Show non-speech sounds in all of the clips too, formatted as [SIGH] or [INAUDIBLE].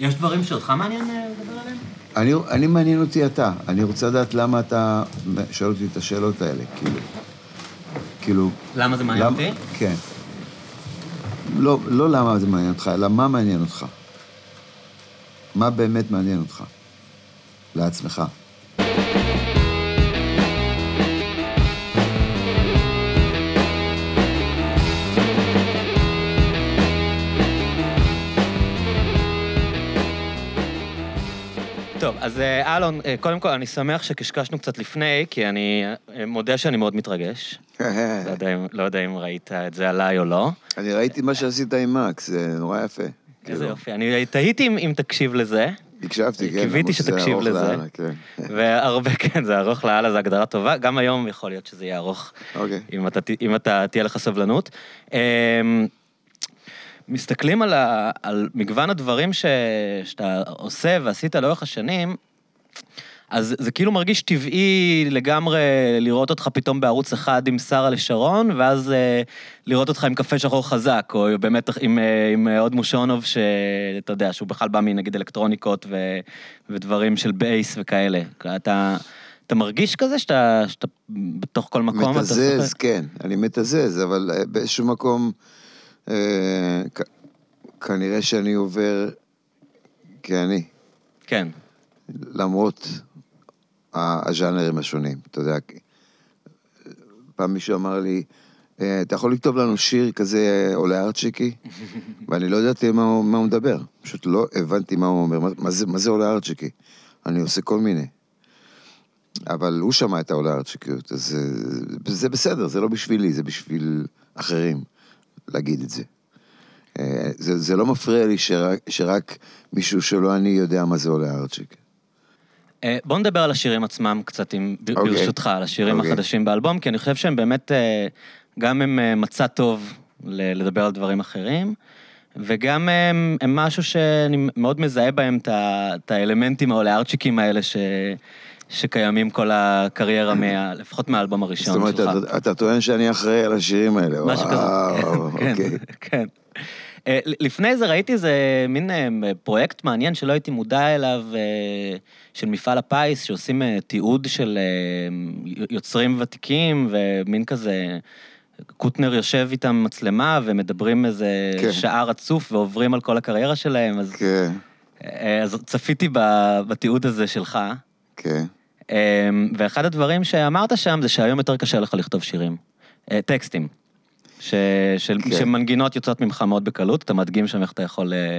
יש דברים שאותך מעניין אה, לדבר עליהם? אני, אני מעניין אותי אתה. אני רוצה לדעת למה אתה שואל אותי את השאלות האלה, כאילו. כאילו... למה זה מעניין אותי? כן. לא, לא למה זה מעניין אותך, אלא מה מעניין אותך. מה באמת מעניין אותך? לעצמך. טוב, אז אה, אלון, אה, קודם כל, אני שמח שקשקשנו קצת לפני, כי אני אה, מודה שאני מאוד מתרגש. [LAUGHS] לא, יודע לא יודע אם ראית את זה עליי או לא. אני ראיתי מה שעשית עם מקס, זה נורא יפה. איזה כאילו. יופי. אני תהיתי אם, תקשיב לזה. הקשבתי, כן. קיוויתי שתקשיב לזה. כן. [LAUGHS] והרבה, כן, זה ארוך לאללה, זו הגדרה טובה. גם היום יכול להיות שזה יהיה ארוך, אוקיי. אם אתה, ת- אם אתה תהיה לך סבלנות. מסתכלים על, ה, על מגוון הדברים ש, שאתה עושה ועשית לאורך השנים, אז זה כאילו מרגיש טבעי לגמרי לראות אותך פתאום בערוץ אחד עם שרה לשרון, ואז אה, לראות אותך עם קפה שחור חזק, או באמת עם, אה, עם עוד מושונוב, שאתה יודע, שהוא בכלל בא מנגיד אלקטרוניקות ו, ודברים של בייס וכאלה. אתה, אתה מרגיש כזה שאתה, שאתה בתוך כל מקום אתה מתזז, שוחק? כן, אני מתזז, אבל אה, באיזשהו מקום, אה, כנראה שאני עובר כאני, כן. למרות הז'אנרים השונים, אתה יודע. פעם מישהו אמר לי, "אה, אתה יכול לכתוב לנו שיר כזה עולה ארצ'יקי? [LAUGHS] ואני לא ידעתי מה, מה הוא מדבר, פשוט לא הבנתי מה הוא אומר, מה, מה, זה, מה זה עולה ארצ'יקי? אני עושה כל מיני. אבל הוא שמע את העולה ארצ'יקיות, אז זה, זה בסדר, זה לא בשבילי, זה בשביל אחרים להגיד את זה. אה, זה, זה לא מפריע לי שרק, שרק מישהו שלא אני יודע מה זה עולה ארצ'יק. אה, בוא נדבר על השירים עצמם קצת, עם, ב- אוקיי. ברשותך, על השירים אוקיי. החדשים באלבום, כי אני חושב שהם באמת, אה, גם הם מצע טוב לדבר על דברים אחרים, וגם הם, הם משהו שאני מאוד מזהה בהם את האלמנטים האולארצ'יקים האלה ש, שקיימים כל הקריירה, מה, לפחות מהאלבום זאת הראשון אומרת, שלך. אתה, אתה טוען שאני אחראי על השירים האלה. משהו כזה. וואו, [LAUGHS] כן, אוקיי. כן. אה, לפני זה ראיתי איזה מין אה, פרויקט מעניין שלא הייתי מודע אליו, אה, של מפעל הפיס, שעושים תיעוד של יוצרים ותיקים, ומין כזה, קוטנר יושב איתם מצלמה, ומדברים איזה כן. שעה רצוף, ועוברים על כל הקריירה שלהם, אז, כן, אז צפיתי בתיעוד הזה שלך. כן. אה, ואחד הדברים שאמרת שם זה שהיום יותר קשה לך לכתוב שירים, אה, טקסטים. ש, של, כן. שמנגינות יוצאות ממך מאוד בקלות, אתה מדגים שם איך אתה יכול אה,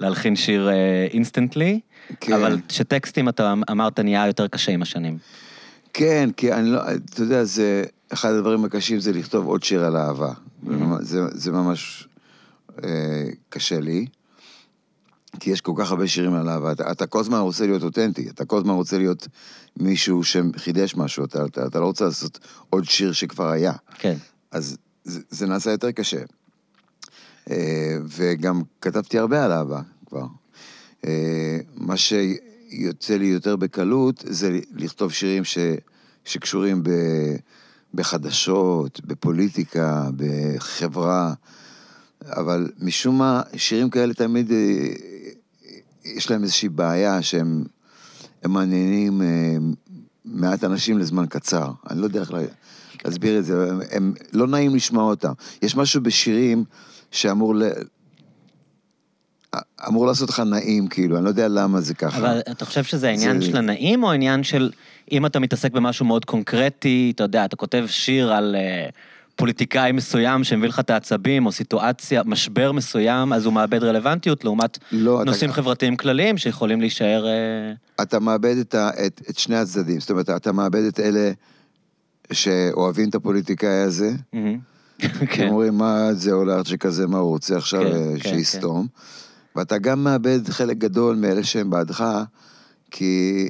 להלחין שיר instantly, כן. אבל שטקסטים אתה אמרת נהיה יותר קשה עם השנים. כן, כי אני לא, אתה יודע, זה, אחד הדברים הקשים זה לכתוב עוד שיר על אהבה. זה, זה ממש אה, קשה לי, כי יש כל כך הרבה שירים על אהבה. אתה, אתה כל הזמן רוצה להיות אותנטי, אתה כל הזמן רוצה להיות מישהו שחידש משהו, אתה, אתה, אתה לא רוצה לעשות עוד שיר שכבר היה. כן. אז זה, זה נעשה יותר קשה. אה, וגם כתבתי הרבה על אהבה כבר. אה, מה שיוצא לי יותר בקלות זה לכתוב שירים ש, שקשורים ב, בחדשות, בפוליטיקה, בחברה, אבל משום מה, שירים כאלה תמיד אה, יש להם איזושהי בעיה שהם הם מעניינים אה, מעט אנשים לזמן קצר. אני לא יודע איך לה- להסביר את זה, הם, הם לא נעים לשמוע אותם. יש משהו בשירים שאמור ל... אמור לעשות לך נעים, כאילו, אני לא יודע למה זה ככה. אבל אתה חושב שזה העניין זה- של הנעים, או העניין של אם אתה מתעסק במשהו מאוד קונקרטי, אתה יודע, אתה כותב שיר על אה, פוליטיקאי מסוים שמביא לך את העצבים, או סיטואציה, משבר מסוים, אז הוא מאבד רלוונטיות, לעומת לא, אתה- נושאים חברתיים כלליים שיכולים להישאר... אה, אתה מאבד את, ה, את, את שני הצדדים, זאת אומרת, אתה מאבד את אלה שאוהבים את הפוליטיקאי הזה, [LAUGHS] כן. אומרים, מה זה אולארצ'יק הזה, מה הוא רוצה עכשיו כן, אה, כן, שיסתום. ואתה גם מאבד חלק גדול מאלה שהם בעדך, כי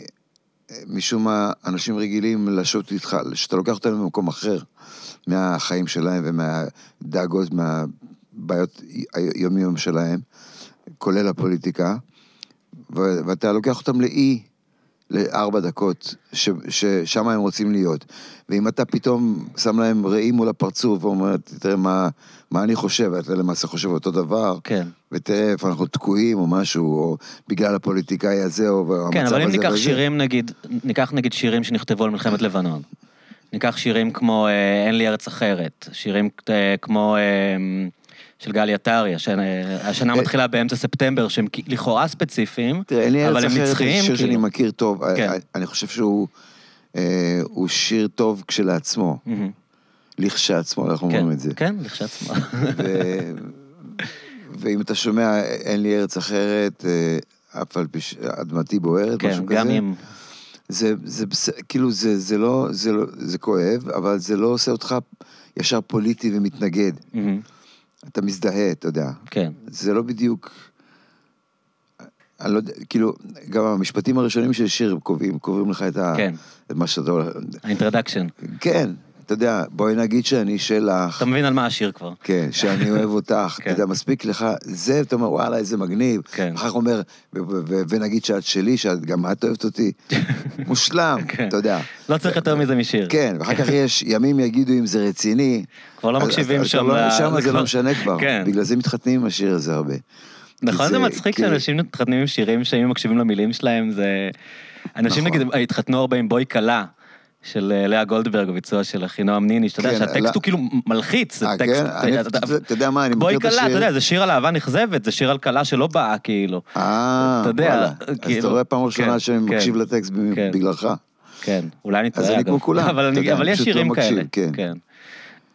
אה, משום מה אנשים רגילים לשוט איתך, שאתה לוקח אותם למקום אחר מהחיים שלהם ומהדאגות, מהבעיות היום-יום שלהם, כולל הפוליטיקה, ו- ואתה לוקח אותם לאי לארבע דקות, ש- ששם הם רוצים להיות. ואם אתה פתאום שם להם ראי מול הפרצוף ואומר, תראה מה, מה אני חושב, אתה למעשה חושב אותו דבר, כן. ותראה איפה אנחנו תקועים או משהו, או בגלל הפוליטיקאי הזה, או המצב הזה כן, אבל אם ניקח וזה. שירים, נגיד, ניקח נגיד שירים שנכתבו על מלחמת לבנון. ניקח שירים כמו אה, אין לי ארץ אחרת, שירים אה, כמו אה, של גלי עטרי, השנה, מתחילה באמצע ספטמבר, שהם לכאורה ספציפיים, תראה, אין לי אבל ארץ הם אחרת, נצחיים, שיר שאני כאילו. מכיר טוב. כן. אני- חושב שהוא הוא שיר טוב כשלעצמו. לכשעצמו, אנחנו כן, אומרים את זה. כן, לכשעצמו. [LAUGHS] ואם אתה שומע, אין לי ארץ אחרת, אף על פי שאדמתי בוערת, כן, משהו גם כזה. אם... זה, זה, בס- כאילו, זה, זה לא, זה לא, זה כואב, אבל זה לא עושה אותך ישר פוליטי ומתנגד. מהמם. אתה מזדהה, אתה יודע. כן, זה לא בדיוק... אני לא יודע, כאילו, גם המשפטים הראשונים של שיר קובעים, קובעים לך את, ה, כן. את מה שאתה... האינטרדקשן. כן, אתה יודע, בואי נגיד שאני שלך, אתה מבין על מה השיר כבר. כן, שאני אוהב אותך, [LAUGHS] כן. אתה יודע, מספיק לך, זה, אתה אומר, וואלה, איזה מגניב. כן. אחר כך אומר, ונגיד שאת שלי, שגם את אוהבת אותי. [LAUGHS] מושלם, כן. אתה יודע. לא צריך יותר מזה משיר. כן, ואחר כך יש, ימים יגידו אם זה רציני. כבר לא מקשיבים שם. לא- שם זה לא משנה כבר. כן. בגלל זה מתחתנים עם השיר הזה הרבה. נכון, זה מצחיק כי- שאנשים מתחתנים עם שירים שאם מקשיבים למילים שלהם, זה... אנשים נכון. נגיד התחתנו הרבה עם בואי כלה. של אה, לאה גולדברג, בביצוע של אחינועם ניני, שאתה יודע כן, שהטקסט לא- הוא כאילו מלחיץ, זה אה, טקסט... כן? אתה- יודע מה, אני בואי מכיר את כלה, אתה השיר. יודע, זה שיר על אהבה נכזבת, זה שיר על כלה שלא באה, כאילו. אה, אתה יודע. אז כאילו, אתה רואה פעם ראשונה כן, שאני. מקשיב לטקסט. בגללך. כן, אולי אני אז טועה, אני אגב. כמו כולם, אבל אתה אני- יודע, אבל אני יש לא שירים כאלה. כן.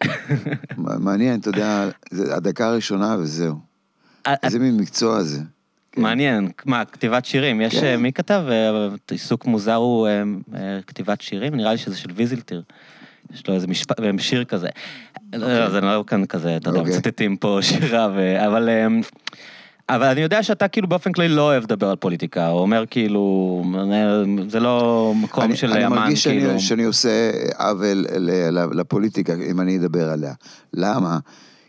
[LAUGHS] מעניין, אתה יודע, הדקה הראשונה וזהו. אה, איזה מין מקצוע זה. מעניין, מה, כתיבת שירים, יש, כן. אה, מי כתב? אה, עיסוק מוזר הוא אה, כתיבת שירים? נראה לי שזה של ויזלטיר. יש לו איזה משפט, שיר כזה. לא, זה לא כאן כזה, אתה יודע, אוקיי. מצטטים פה [LAUGHS] שירה, ו- אבל... אבל אני יודע שאתה כאילו באופן כללי לא אוהב לדבר על פוליטיקה, או אומר כאילו, זה לא מקום אני- של אני אמן, מרגיש שאני- כאילו. שאני עושה עוול לפוליטיקה, אם אני אדבר עליה. למה?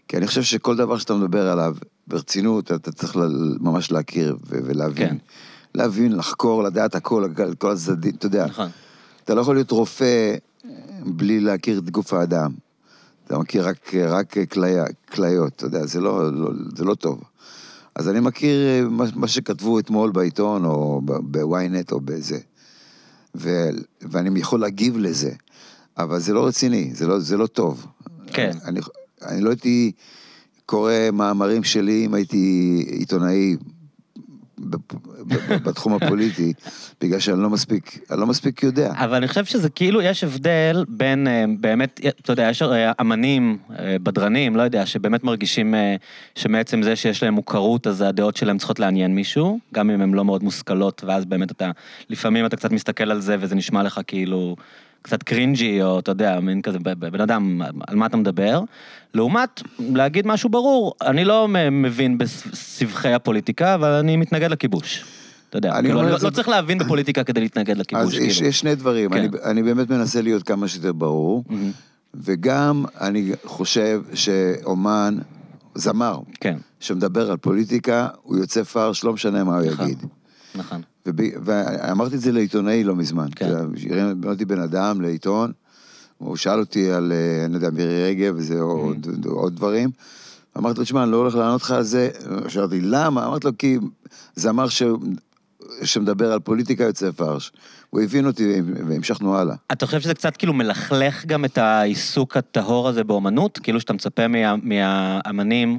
כי אני חושב שכל דבר שאתה מדבר עליו, ברצינות, אתה צריך ממש להכיר ולהבין. כן. להבין, לחקור, לדעת הכל, כל הצדדים, אתה יודע. נכון. אתה לא יכול להיות רופא אה, בלי להכיר את גוף האדם. אתה מכיר רק, רק כליה, כליות, אתה יודע, זה לא, לא, זה לא טוב. אז אני מכיר אה, מה, מה שכתבו אתמול בעיתון, או בוויינט, או בזה. ו, ואני יכול להגיב לזה, אבל זה לא רציני, זה לא, זה לא טוב. כן. אני, אני לא הייתי קורא מאמרים שלי אם הייתי עיתונאי בתחום הפוליטי, בגלל שאני לא מספיק, אני לא מספיק יודע. אבל אני חושב שזה כאילו, יש הבדל בין אה, באמת, אתה יודע, יש אה, אמנים, אה, בדרנים, לא יודע, שבאמת מרגישים שמעצם זה שיש להם מוכרות, אז הדעות שלהם צריכות לעניין מישהו, גם אם הן לא מאוד מושכלות, ואז באמת אתה, לפעמים אתה קצת מסתכל על זה וזה נשמע לך כאילו קצת קרינג'י, או אתה יודע, מין כזה, בן אדם, על מה אתה מדבר? לעומת, להגיד משהו ברור, אני לא מבין בסבכי הפוליטיקה, אבל אני מתנגד לכיבוש. אתה יודע, אני כאילו, אומר לא, את זה- לא צריך להבין בפוליטיקה כדי להתנגד לכיבוש, אז יש, כאילו. יש שני דברים, כן. אני, אני באמת מנסה להיות כמה שיותר ברור. וגם אני חושב שאומן, זמר, כן, שמדבר על פוליטיקה, הוא יוצא פרש, לא משנה מה הוא נכון. יגיד. נכון. וב- ואמרתי את זה לעיתונאי לא מזמן. כן. אותי בן אדם לעיתון, הוא שאל אותי על, אה, אני לא יודע, מירי רגב וזה, או עוד, עוד דברים. אמרתי לו, תשמע, אני לא הולך לענות לך על זה. שאלתי, למה? אמרתי לו, כי זמר ש... שמדבר על פוליטיקה יוצא פרש. הוא הבין אותי והמשכנו הלאה. אתה חושב שזה קצת כאילו מלכלך גם את העיסוק הטהור הזה באומנות? כאילו שאתה מצפה מה, מהאמנים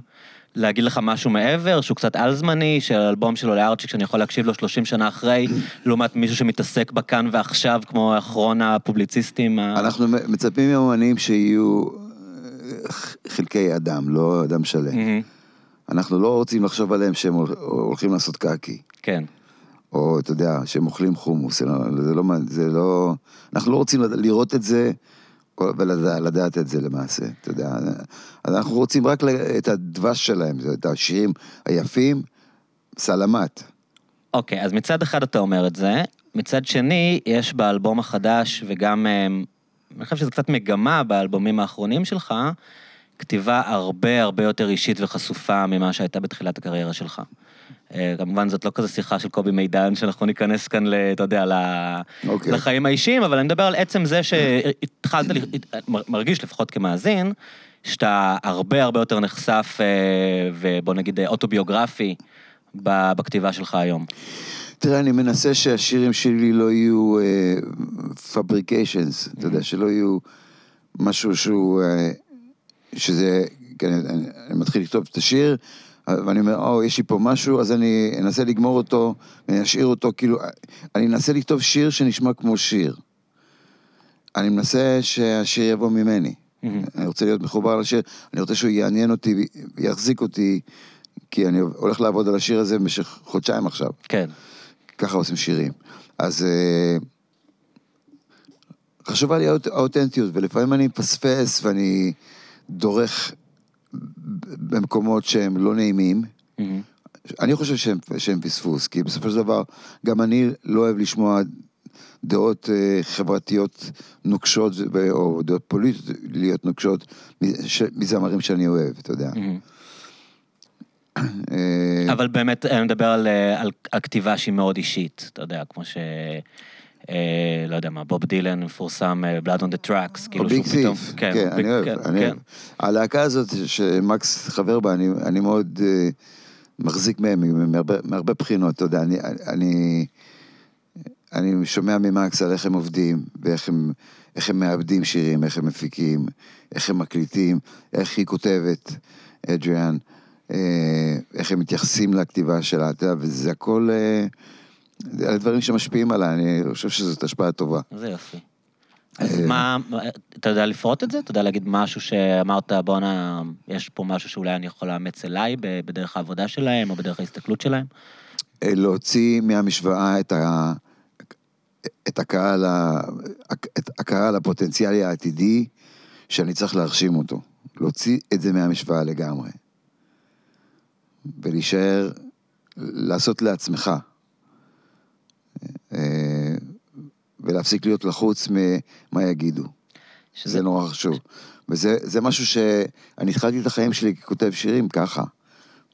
להגיד לך משהו מעבר, שהוא קצת על-זמני, של אלבום של עולה ארצ'יק שאני יכול להקשיב לו 30 שנה אחרי, [CLEARS THROAT] לעומת מישהו שמתעסק בכאן ועכשיו, כמו אחרון הפובליציסטים. אנחנו מצפים מאמנים שיהיו אה, חלקי אדם, לא אדם שלם. מהמם. אנחנו לא רוצים לחשוב עליהם שהם הול- הולכים לעשות קקי. כן, או אתה יודע, שהם אוכלים חומוס, זה לא, זה לא, לא, אנחנו לא רוצים לראות את זה ולדעת לדעת את זה למעשה, אתה יודע, אנחנו רוצים רק את הדבש שלהם, את השירים היפים, סלמת. אוקיי, אז מצד אחד אתה אומר את זה, מצד שני, יש באלבום החדש, וגם, אה, אני חושב שזה קצת מגמה באלבומים האחרונים שלך, כתיבה הרבה הרבה יותר אישית וחשופה ממה שהייתה בתחילת הקריירה שלך. אה, כמובן, זאת לא כזה שיחה של קובי מידן, שאנחנו ניכנס כאן, ל- אתה יודע, אוקיי. לחיים האישיים, אבל אני מדבר על עצם זה שהתחלת, מרגיש לפחות כמאזין, שאתה הרבה הרבה יותר נחשף, אה, ובוא נגיד אה, אוטוביוגרפי, בכתיבה שלך היום. תראה, אני מנסה שהשירים שלי לא יהיו פבריקיישנס, אתה יודע, שלא יהיו משהו שהוא, שזה, כן, אני, אני מתחיל לכתוב את השיר, ואני אומר, או, יש לי פה משהו, אז אני אנסה לגמור אותו, ואני אשאיר אותו, כאילו, אני אנסה לכתוב שיר שנשמע כמו שיר. אני מנסה שהשיר יבוא ממני. מהמם. אני רוצה להיות מחובר לשיר, אני רוצה שהוא יעניין אותי ויחזיק אותי, כי אני הולך לעבוד על השיר הזה במשך חודשיים עכשיו. כן. ככה עושים שירים. אז אה, חשובה לי האותנטיות, ולפעמים אני מפספס ואני דורך במקומות שהם לא נעימים. מהמם. אני חושב שהם, שהם פספוס, כי בסופו של דבר, גם אני לא אוהב לשמוע דעות אה, חברתיות נוקשות, או דעות פוליטיות נוקשות, מ- ש- מזמרים שאני אוהב, אתה יודע. אה, אבל באמת, אני מדבר על, אה, על, על כתיבה שהיא מאוד אישית, אתה יודע, כמו ש... אה, לא יודע מה, בוב דילן מפורסם, Blood on the Tracks, כאילו שהוא פתאום... סיף, כן, אני אוהב, כן, אני כן. אוהב. הלהקה הזאת שמקס חבר בה, אני, אני מאוד אה, מחזיק מהם, מהרבה, בחינות, אתה יודע, אני, אני, אני שומע ממקס על איך הם עובדים, ואיך הם, איך הם מאבדים שירים, איך הם מפיקים, איך הם מקליטים, איך היא כותבת, אדריאן, אה, איך הם מתייחסים לכתיבה שלה, אתה יודע, וזה הכל, אה, זה הדברים שמשפיעים עליי, אני חושב שזאת השפעה טובה. זה יופי. אז מה, אתה יודע לפרוט את זה? אתה יודע להגיד משהו שאמרת, בואנה, יש פה משהו שאולי אני יכול לאמץ אליי בדרך העבודה שלהם, או בדרך ההסתכלות שלהם? אה, להוציא מהמשוואה את, ה, את, הקהל, ה, את הקהל הפוטנציאלי העתידי שאני צריך להרשים אותו. להוציא את זה מהמשוואה לגמרי. ולהישאר, לעשות לעצמך. אה, ולהפסיק להיות לחוץ ממה יגידו. שזה- זה נורא חשוב. וזה זה משהו שאני התחלתי את החיים שלי ככותב שירים ככה.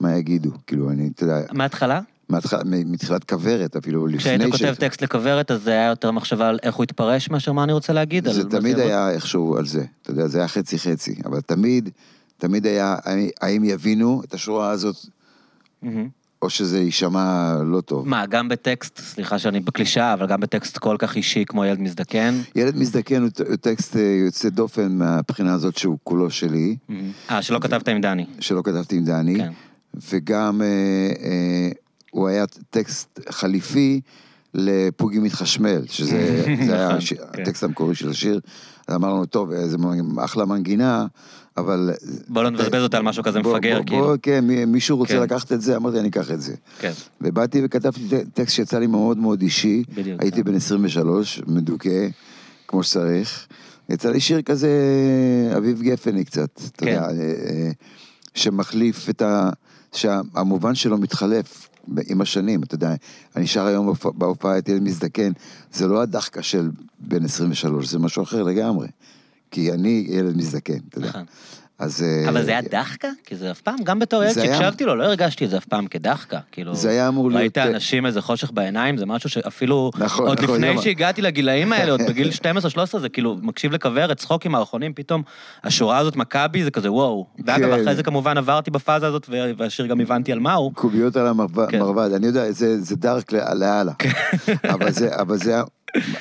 מה יגידו? כאילו, אני, אתה יודע, מההתחלה? מהתח- מ- מתחילת כוורת, אפילו לפני כשהיית כותב טקסט לכוורת, אז זה היה יותר מחשבה על איך הוא התפרש מאשר מה אני רוצה להגיד? זה תמיד יעבוד? היה איכשהו על זה, אתה יודע, זה היה חצי-חצי, אבל תמיד, תמיד היה, האם- יבינו את השורה הזאת, מהמם. או שזה יישמע לא טוב. מה, גם בטקסט, סליחה שאני בקלישאה, אבל גם בטקסט כל כך אישי כמו ילד מזדקן? ילד מזדקן הוא טקסט אה, יוצא דופן מהבחינה הזאת שהוא כולו שלי, מהמם. אה, שלא כתבת עם דני. שלא כתבתי עם דני, כן. וגם אה, אה, הוא היה טקסט חליפי לפוגי מתחשמל, שזה [LAUGHS] זה היה כן. הטקסט המקורי של השיר. אז אמרנו, טוב, זה אחלה מנגינה, אבל... בוא לא נבזבז אותה על משהו כזה בוא- מפגר, בוא- כאילו. בוא, כן, מי- מישהו רוצה כן. לקחת את זה, אמרתי, אני אקח את זה. כן. ובאתי וכתבתי טקסט שיצא לי מאוד מאוד אישי. בדיוק, הייתי כן. בן 23, מדוכא, כמו שצריך. יצא לי שיר כזה, אביב גפני קצת, אתה כן. יודע, אה, אה, שמחליף את ה... שהמובן שלו מתחלף עם השנים, אתה יודע. אני שר היום בהופ- בהופעה את ילד מזדקן, זה לא הדחקה של בן 23, זה משהו אחר לגמרי. כי אני ילד מזדקן, אתה יודע. נכון. אז... אה, אבל זה היה דחקה? כי זה אף פעם, גם בתור ילד שהקשבתי לו, לא הרגשתי את זה אף פעם כדחקה. כאילו, זה היה אמור להיות- ראית אנשים איזה חושך בעיניים, זה משהו שאפילו, נכון, עוד נכון, לפני שהגעתי לגילאים האלה, עוד [LAUGHS] בגיל 12-13, זה כאילו, מקשיב לכוורת, צחוק עם מערכונים, פתאום השורה הזאת, מכבי, זה כזה וואו. ואגב, כן. אחרי זה כמובן עברתי בפאזה הזאת, והשיר גם הבנתי על מה הוא. קוביות על המרבד, כן. אני יודע, זה, דארק לאללה. זה, אבל זה,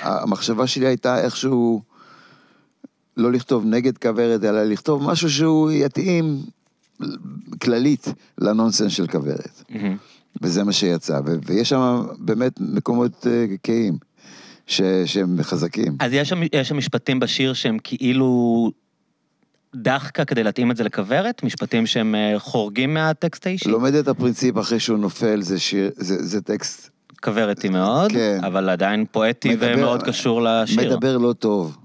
המחשבה שלי הייתה איכשהו לא לכתוב נגד כוורת, אלא לכתוב משהו שהוא יתאים כללית לנונסנס של כוורת. מהמם. וזה מה שיצא, ו- ויש שם באמת מקומות אה, כהים, ש- שהם חזקים. אז יש שם, יש שם משפטים בשיר שהם כאילו דחקה כדי להתאים את זה לכוורת? משפטים שהם אה, חורגים מהטקסט האישי? לומד את הפרינציפ אחרי שהוא נופל, זה שיר, זה, זה טקסט כוורתי מאוד, כן. אבל עדיין פואטי מדבר- ומאוד קשור לשיר. מדבר לא טוב.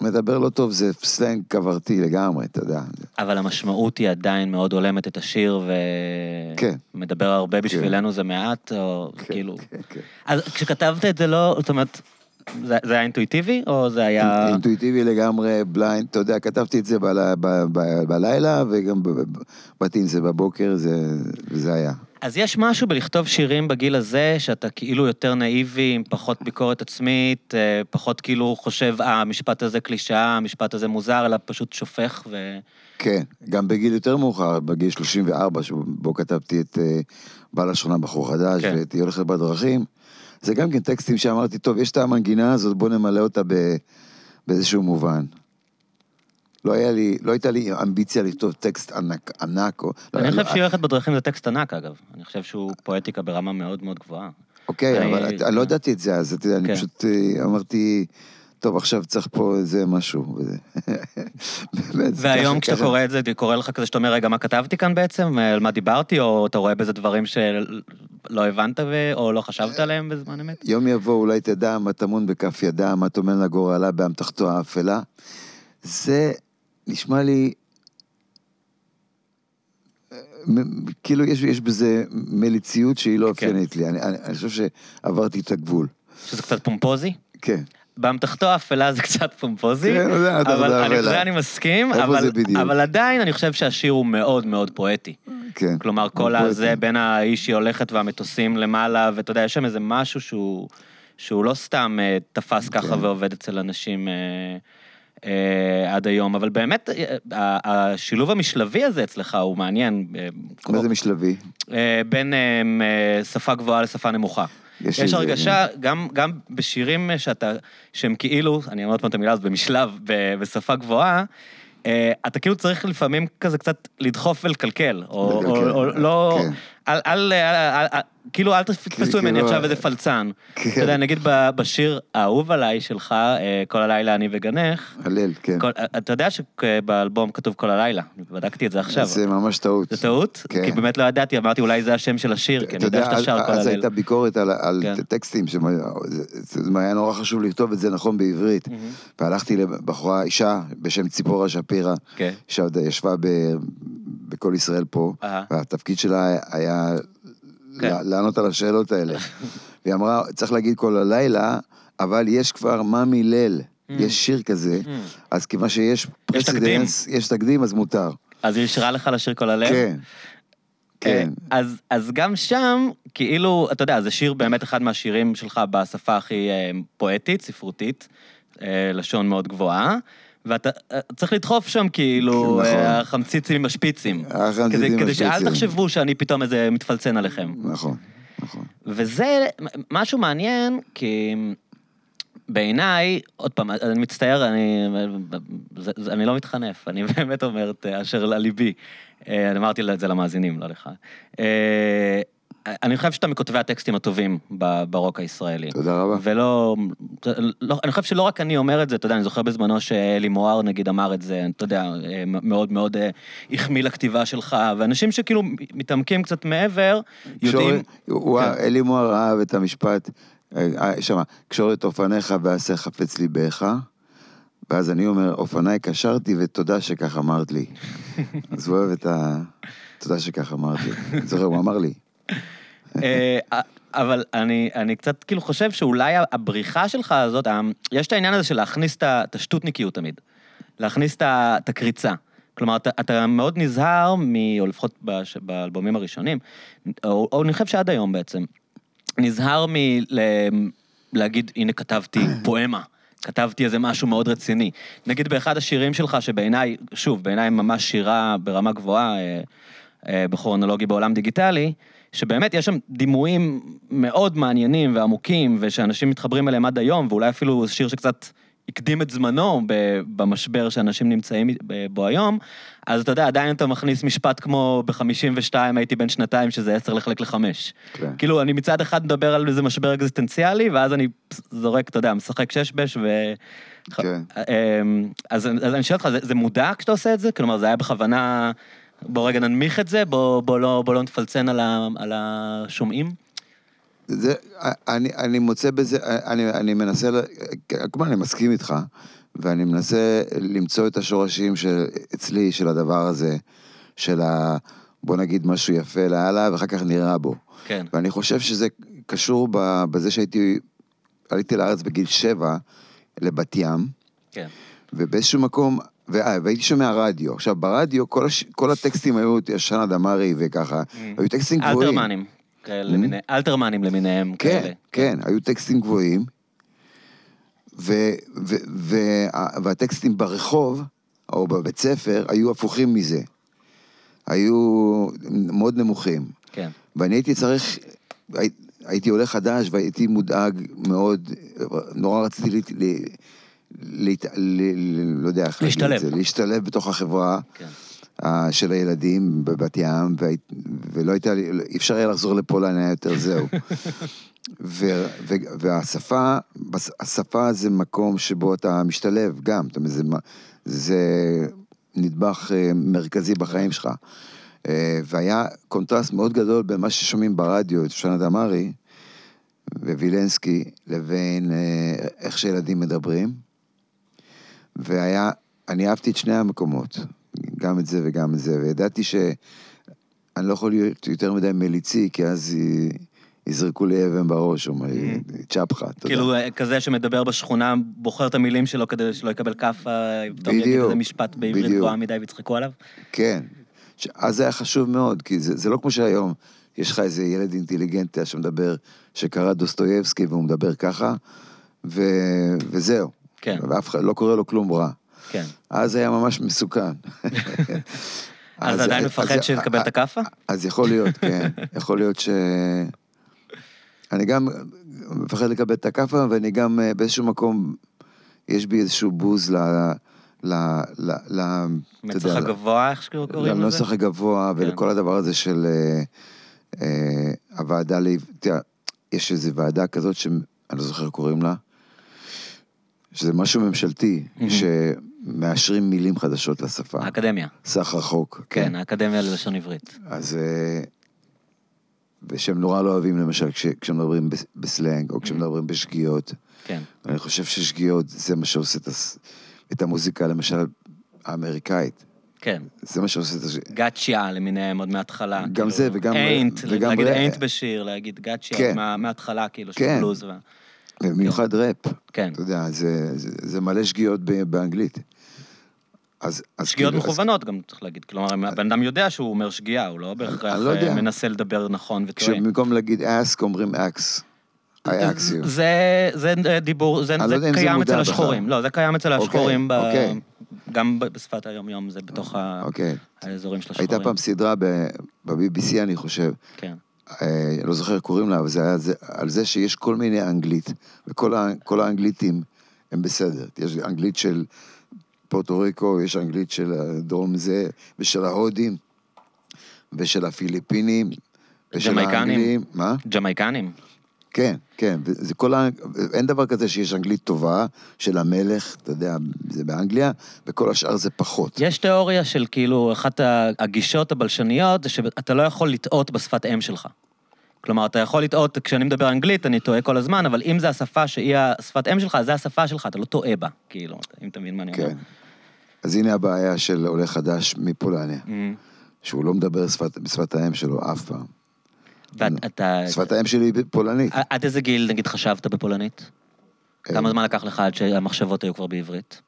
מדבר לא טוב זה סלנג כוורתי לגמרי, אתה יודע. אבל המשמעות היא עדיין מאוד הולמת את השיר, כן. ומדבר הרבה בשבילנו זה מעט, או כן, כאילו... כן, כן. אז כשכתבת את זה לא, זאת אומרת, זה, זה היה אינטואיטיבי, או זה היה... אינטואיטיבי לגמרי, blind, אתה יודע, כתבתי את זה בל, ב, ב, בלילה, וגם באתי עם זה בבוקר, זה, וזה היה. אז יש משהו בלכתוב שירים בגיל הזה, שאתה כאילו יותר נאיבי, עם פחות ביקורת עצמית, אה, פחות כאילו חושב, אה, המשפט הזה קלישאה, המשפט הזה מוזר, אלא פשוט שופך ו... כן, גם בגיל יותר מאוחר, בגיל 34, שבו כתבתי את אה, בעל השכונה בחור חדש, כן. ואת היא הולכת בדרכים, זה גם כן טקסטים שאמרתי, טוב, יש את המנגינה הזאת, בוא נמלא אותה ב, באיזשהו מובן. לא היה לי, לא הייתה לי אמביציה לכתוב טקסט ענק, ענק, או... אני לא, חושב לא, שהיא הולכת בדרכים זה טקסט ענק, אגב. אני חושב שהוא פואטיקה ברמה מאוד מאוד גבוהה. אוקיי, אני- אבל אני לא ידעתי את זה, אז אתה יודע, אני כן. פשוט אה, אמרתי, טוב, עכשיו צריך פה איזה משהו. [LAUGHS] באמת, והיום כשאתה. קורא את זה, קורא לך כזה שאתה אומר, רגע, מה כתבתי כאן בעצם? על מה דיברתי? או אתה רואה בזה דברים שלא הבנת ו- או לא חשבת עליהם בזמן אמת? יום יבוא, אולי תדע מה טמון בכף ידה, מה טומן לגורלה באמתחתו האפלה. זה נשמע לי... אה, כאילו יש, יש בזה מליציות שהיא לא כן. אופיינית לי. אני, אני, אני חושב שעברתי את הגבול. שזה קצת פומפוזי? כן. באמתחתו האפלה זה קצת פומפוזי, כן, האמתחתו אבל אני-. זה אני מסכים, אבל-? אבל עדיין אני חושב שהשיר הוא מאוד מאוד פואטי. כן. כלומר, כל פואטי. הזה בין האיש שהיא הולכת והמטוסים למעלה, ואתה יודע, יש שם איזה משהו שהוא, שהוא לא סתם אה, תפס ככה כן. ועובד אצל אנשים אה, אה, עד היום, אבל באמת, אה, השילוב המשלבי הזה אצלך הוא מעניין. אה, מה זה משלבי? אה, בין אה, אה, שפה גבוהה לשפה נמוכה. יש יש הרגשה, גם, גם בשירים שאתה, שהם כאילו, אני אומר עוד פעם את המילה הזאת, במשלב, ב- בשפה גבוהה, אה, אתה כאילו צריך לפעמים כזה קצת לדחוף ולקלקל, או, או, לקלקל, או לא, כן. אל, אל, אל, אל, אל, כאילו אל תתפסו ממני כאילו, עכשיו איזה פלצן. כן. אתה יודע, נגיד בשיר האהוב עליי שלך, אה, כל הלילה אני וגנך, הלל, כן. כל, אתה יודע שבאלבום כתוב כל הלילה, בדקתי את זה עכשיו. זה ממש טעות. זה טעות? כן. כי באמת לא ידעתי, אמרתי אולי זה השם של השיר, כי אני יודע שאתה שר כל אז הלילה. הייתה ביקורת על, על כן. טקסטים, שמה- זה, זה, זה היה נורא חשוב לכתוב את זה נכון בעברית. והלכתי לבחורה, אישה בשם ציפורה שפירא, כן. שישבה ב- בכל ישראל פה, אהה. והתפקיד שלה היה כן. לענות על השאלות האלה. [LAUGHS] והיא אמרה, צריך להגיד כל הלילה, אבל יש כבר מאמי ליל, יש שיר כזה, אז כיוון שיש Mm. precedence, יש תקדים, אז מותר. אז היא אישרה לך לשיר כל הלב? כן. כן. אה, אז, אז גם שם, כאילו, אתה יודע, זה שיר באמת אחד מהשירים שלך בשפה הכי אה, פואטית, ספרותית, אה, לשון מאוד גבוהה, ואתה אה, צריך לדחוף שם כאילו כן, נכון. אה, החמציצים עם השפיצים. החמציצים כדי, עם כדי שאל השפיצים. תחשבו שאני פתאום איזה מתפלצן עליכם. נכון, נכון. וזה משהו מעניין, כי בעיניי, עוד פעם, אני מצטער, אני, זה, זה, אני לא מתחנף, אני [LAUGHS] באמת אומר את אשר על ליבי. אה, אני אמרתי את זה למאזינים, לא לך. אני חושב שאתה מכותבי הטקסטים הטובים ברוק הישראלי. תודה רבה. ולא, לא, אני חושב שלא רק אני אומר את זה, אתה יודע, אני זוכר בזמנו שאלי מוהר נגיד אמר את זה, אתה יודע, אה, מאוד מאוד אה, החמיא לכתיבה שלך, ואנשים שכאילו מתעמקים קצת מעבר, יודעים... הוא- כן. אלי מוהר אהב את המשפט, אה, שמה, קשור את אופניך ועשה חפץ ליבך, ואז אני אומר, אופניי קשרתי ותודה שכך אמרת לי. [LAUGHS] אז הוא אוהב את ה... תודה שכך אמרת לי. אני זוכר, הוא אמר לי. אה, אבל אני, אני קצת כאילו חושב שאולי הבריחה שלך הזאת, יש את העניין הזה של להכניס את השטותניקיות תמיד. להכניס את הקריצה. כלומר, אתה, אתה מאוד נזהר, מ, או לפחות בש, באלבומים הראשונים, או, או אני חושב שעד היום בעצם, נזהר מלהגיד, הנה כתבתי פואמה. כתבתי איזה משהו מאוד רציני. נגיד באחד השירים שלך, שבעיניי, שוב, בעיניי ממש שירה ברמה גבוהה, אה, אה, בכרונולוגי בעולם דיגיטלי, שבאמת יש שם דימויים מאוד מעניינים ועמוקים, ושאנשים מתחברים אליהם עד היום, ואולי אפילו שיר שקצת הקדים את זמנו במשבר שאנשים נמצאים בו היום, אז אתה יודע, עדיין אתה מכניס משפט כמו ב-52 הייתי בן שנתיים, שזה 10 לחלק לחמש. כן. כאילו, אני מצד אחד מדבר על איזה משבר אקזיסטנציאלי, ואז אני זורק, אתה יודע, משחק שש-בש ו... כן. אמ, אז, אז אני שואל אותך, זה, זה מודע כשאתה עושה את זה? כלומר, זה היה בכוונה, בוא רגע ננמיך את זה, בוא, בוא, לא, בוא לא נפלצן על, ה, על השומעים? זה, אני, אני מוצא בזה, אני, אני מנסה, כלומר, אני מסכים איתך, ואני מנסה למצוא את השורשים של, אצלי, של הדבר הזה, של ה... בוא נגיד משהו יפה לאללה, ואחר כך נראה בו. כן. ואני חושב שזה קשור בזה שהייתי עליתי לארץ בגיל שבע לבת ים, כן. ובאיזשהו מקום, והייתי שומע רדיו. עכשיו, ברדיו כל, הש, כל הטקסטים היו ישנה דמארי וככה, היו טקסטים גבוהים. אלתרמנים. כאלה למיני- אלתרמנים למיניהם. כן, כאלה. כן, היו טקסטים גבוהים, ו, ו, ו, והטקסטים ברחוב, או בבית ספר, היו הפוכים מזה. היו מאוד נמוכים. כן. ואני הייתי צריך, הי, הייתי עולה חדש והייתי מודאג מאוד, נורא רציתי, להת, ל, לא יודע איך להגיד להשתלב. את זה, להשתלב בתוך החברה. כן. אה, של הילדים בבת ים, והי- ולא הייתה לי, אי אפשר היה לחזור לפולין, היה יותר זהו. [LAUGHS] ו, ו, והשפה, השפה זה מקום שבו אתה משתלב גם, זאת אומרת, זה, זה נדבך אה, מרכזי בחיים שלך. אה, והיה קונטרסט מאוד גדול בין מה ששומעים ברדיו, את שושנה דמארי ווילנסקי, לבין איך שילדים מדברים. והיה, אני אהבתי את שני המקומות, גם את זה וגם את זה, וידעתי שאני לא יכול להיות יותר מדי מליצי, כי אז י- יזרקו לי אבן בראש, או צ'פחה, אתה יודע. כאילו כזה שמדבר בשכונה, בוחר את המילים שלו כדי שלא יקבל כאפה, פתאום יגיד בדיוק, איזה משפט בעברית בדיוק. גבוהה מדי ויצחקו עליו. כן. אז זה היה חשוב מאוד, כי זה, זה לא כמו שהיום, יש לך איזה ילד אינטליגנטי שמדבר, שקרא דוסטויבסקי והוא מדבר ככה, ו, וזהו. כן. ואף אחד לא קורה לו כלום רע. כן. אז היה ממש מסוכן. [LAUGHS] אז אתה עדיין מפחד שתקבל את הכאפה? אז יכול להיות, [LAUGHS] כן. יכול להיות ש... אני גם מפחד לקבל את הכאפה, ואני גם אה, באיזשהו מקום, יש בי איזשהו בוז ל... ל... ל... ל... מצח הגבוה, איך שקוראים לזה? לנוסח הגבוה כן. ולכל הדבר הזה של אה, אה, הוועדה, ל... תראה, יש איזו ועדה כזאת שאני לא זוכר קוראים לה, שזה משהו ממשלתי, שמאשרים מילים חדשות לשפה. האקדמיה. סחר חוק. כן, האקדמיה ללשון עברית. אז... אה, ושהם נורא לא אוהבים, למשל, כש, כשמדברים בס- בסלנג, או כשמדברים בשגיאות. כן. אני חושב ששגיאות זה מה שעושה את, הס... את המוזיקה, למשל, האמריקאית. כן. זה מה שעושה את הש... גאצ'יה למיניהם עוד מההתחלה. גם כאילו, זה וגם- איינט, וגם להגיד איינט בשיר, להגיד גאצ'יה כן. מה- מההתחלה, כאילו, של כן. בלוז. ו- במיוחד ראפ. כן. אתה יודע, זה, זה, זה מלא שגיאות ב- באנגלית. אז, אז שגיאות כאילו, אז- מכוונות גם, צריך להגיד. כלומר, הבן אדם יודע שהוא אומר שגיאה, הוא לא בהכרח לא. אה, מנסה לדבר נכון וטועה. כשבמקום להגיד ask אומרים you. זה, זה דיבור, זה, לא זה זה קיים אצל. השחורים. לא, זה קיים אצל אוקיי, השחורים, ב- אוקיי. גם ב- בשפת היום-יום, זה בתוך אוקיי. האזורים של השחורים. הייתה פעם סדרה ב- ב-BBC, אני חושב, כן. אה, לא זוכר איך קוראים לה, אבל זה היה זה, על זה שיש כל מיני אנגלית, וכל האנגליתים הם בסדר. יש אנגלית של פורטו ריקו, יש אנגלית של הדרום זה, ושל ההודים, ושל הפיליפינים, ושל ג'מייקנים. האנגלים. מה? ג'מייקנים. כן, כן, וזה כל ה... אין דבר כזה שיש אנגלית טובה של המלך, אתה יודע, זה באנגליה, וכל השאר זה פחות. יש תיאוריה של כאילו, אחת הגישות הבלשניות זה שאתה לא יכול לטעות בשפת אם שלך. כלומר, אתה יכול לטעות, כשאני מדבר אנגלית, אני טועה כל הזמן, אבל אם זו השפה שהיא השפת אם שלך, אז זו השפה שלך, אתה לא טועה בה, כאילו, אם אתה מבין מה אני אומר. כן. אז הנה הבעיה של עולה חדש מפולניה, Mm. שהוא לא מדבר שפת, בשפת האם שלו אף פעם. ואתה... שפת האם שלי היא פולנית. עד איזה גיל, נגיד, חשבת בפולנית? אה, כמה זמן לקח לך עד שהמחשבות היו כבר בעברית?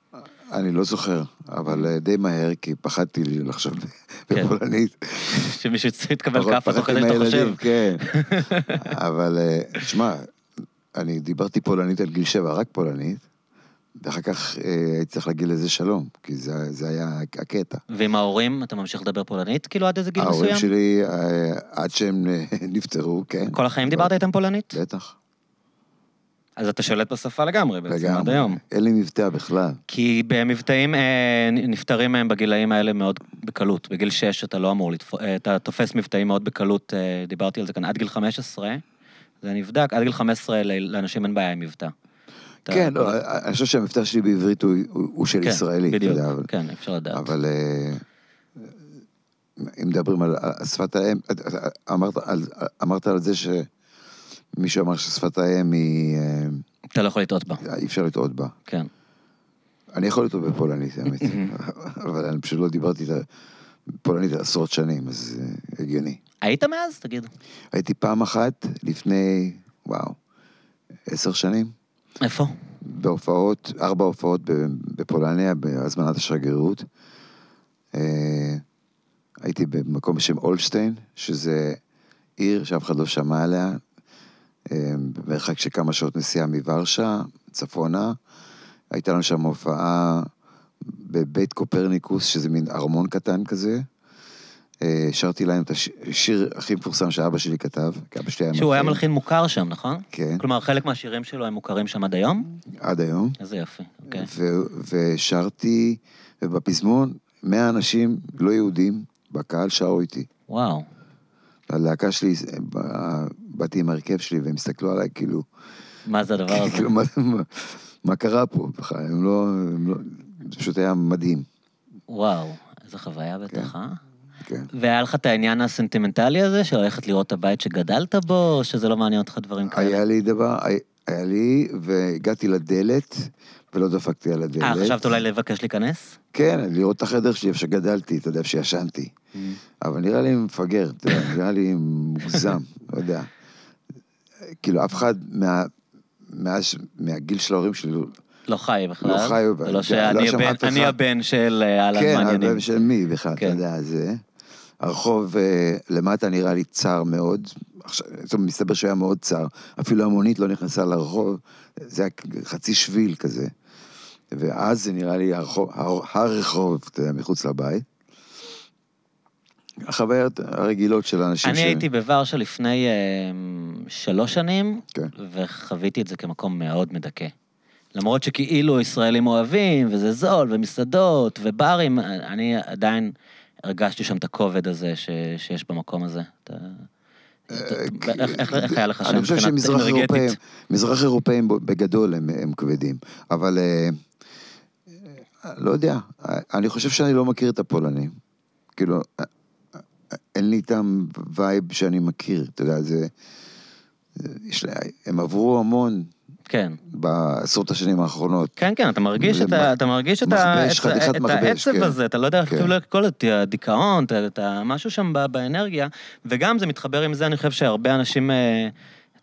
אני לא זוכר, אבל אה, די מהר, כי פחדתי לחשוב [LAUGHS] כן. בפולנית. [LAUGHS] שמישהו פחות- כאפה תוך כדי שאתה חושב. כן. [LAUGHS] אבל, אה, שמע, אני דיברתי פולנית על גיל שבע, רק פולנית, ואחר כך אה, הייתי צריך להגיד לזה שלום, כי זה זה היה הקטע. ועם ההורים, אתה ממשיך לדבר פולנית, כאילו, עד איזה גיל מסוים? ההורים שלי, אה, עד שהם אה, [LAUGHS] נפטרו, כן. כל החיים דיברת איתם פולנית? בטח, אז אתה שולט בשפה לגמרי בעצם, עד לגמרי. היום. אין לי מבטא בכלל. כי במבטאים אה, נפטרים מהם בגילאים האלה מאוד בקלות. בגיל 6 אתה לא אמור לתפוס, אתה תופס מבטאים מאוד בקלות, אה, דיברתי על זה כאן, עד גיל 15, זה נבדק, עד גיל 15 ל- לאנשים אין בעיה עם מבטא. כן, לא, אני חושב שהמבטא שלי בעברית הוא- של כן, ישראלי, בדיוק, כן, אפשר לדעת. אבל אה, אם מדברים על שפת האם, אמרת על- אמרת על זה שמישהו אמר ששפת האם היא, אה, אתה לא יכול לטעות בה, אי אפשר לטעות בה. כן. אני יכול לטעות בפולנית, האמת, [LAUGHS] אבל אני פשוט לא דיברתי את הפולנית עשרות שנים, אז הגיוני. היית מאז? תגיד. הייתי פעם אחת לפני, וואו, עשר שנים, איפה? בהופעות, ארבע הופעות בפולניה, בהזמנת השגרירות. אה, הייתי במקום בשם אולשטיין, שזה עיר שאף אחד לא שמע עליה, אה, במרחק של כמה שעות נסיעה מוורשה, צפונה. הייתה לנו שם הופעה בבית קופרניקוס, שזה מין ארמון קטן כזה. אה, שרתי להם את השיר הכי מפורסם שאבא שלי כתב, כי אבא שלי היה מלחין. שהוא היה מלחין מוכר שם, נכון? כן. כלומר, חלק מהשירים שלו הם מוכרים שם עד היום? עד היום. איזה יופי, אוקיי. ושרתי, ובפזמון, מאה אנשים לא יהודים בקהל שרו איתי. וואו. הלהקה שלי, באתי עם הרכב שלי והם הסתכלו עליי כאילו... מה זה הדבר [LAUGHS] הזה? כאילו, מה קרה פה בכלל? הם לא... לא- זה פשוט היה מדהים. וואו, איזה חוויה בטח, כן. אה? כן. והיה לך את העניין הסנטימנטלי הזה, של ללכת לראות את הבית שגדלת בו, או שזה לא מעניין אותך דברים כאלה? היה לי דבר, היה לי, והגעתי לדלת, ולא דפקתי על הדלת. אה, חשבת אולי לבקש להיכנס? כן, לראות את החדר שלי איפה שגדלתי, אתה יודע, איפה שישנתי. Mm. אבל נראה לי מפגר, אתה יודע, נראה לי מוגזם, [LAUGHS] לא יודע. כאילו, אף אחד מה... מאז, מהגיל של ההורים שלי, לא חי בכלל. לא חי, זה לא שאני הבן של אה, אהלן כן, מעניינים. כן, הבן של מי בכלל, אתה כן. יודע, זה. הרחוב אה, למטה נראה לי צר מאוד, עכשיו, זאת אומרת, מסתבר שהוא היה מאוד צר, אפילו המונית לא נכנסה לרחוב, זה היה חצי שביל כזה. ואז זה נראה לי הרחוב, הר- הרחוב, אתה יודע, מחוץ לבית. החוויות הרגילות של האנשים אני הייתי בוורשה לפני אה, שלוש שנים, כן. וחוויתי את זה כמקום מאוד מדכא. למרות שכאילו ישראלים אוהבים, וזה זול, ומסעדות, וברים, אני עדיין הרגשתי שם את הכובד הזה ש, שיש במקום הזה. אתה... איך, איך, איך היה לך שם אה, אני חושב שמזרח? אירופאים, מזרח אירופאים בגדול הם, כבדים, אבל אה, אה, לא יודע, אה, אני חושב שאני לא מכיר את הפולנים. כאילו, אה, אה, אין לי איתם vibe שאני מכיר, אתה יודע, זה... הם עברו המון כן. בעשרות השנים האחרונות. כן, כן, אתה מרגיש את ה- אתה מרגיש את העצב כן. הזה, אתה לא יודע איך כן. כאילו לקרוא את הדיכאון, משהו שם באנרגיה, וגם זה מתחבר עם זה, אני חושב שהרבה אנשים אה,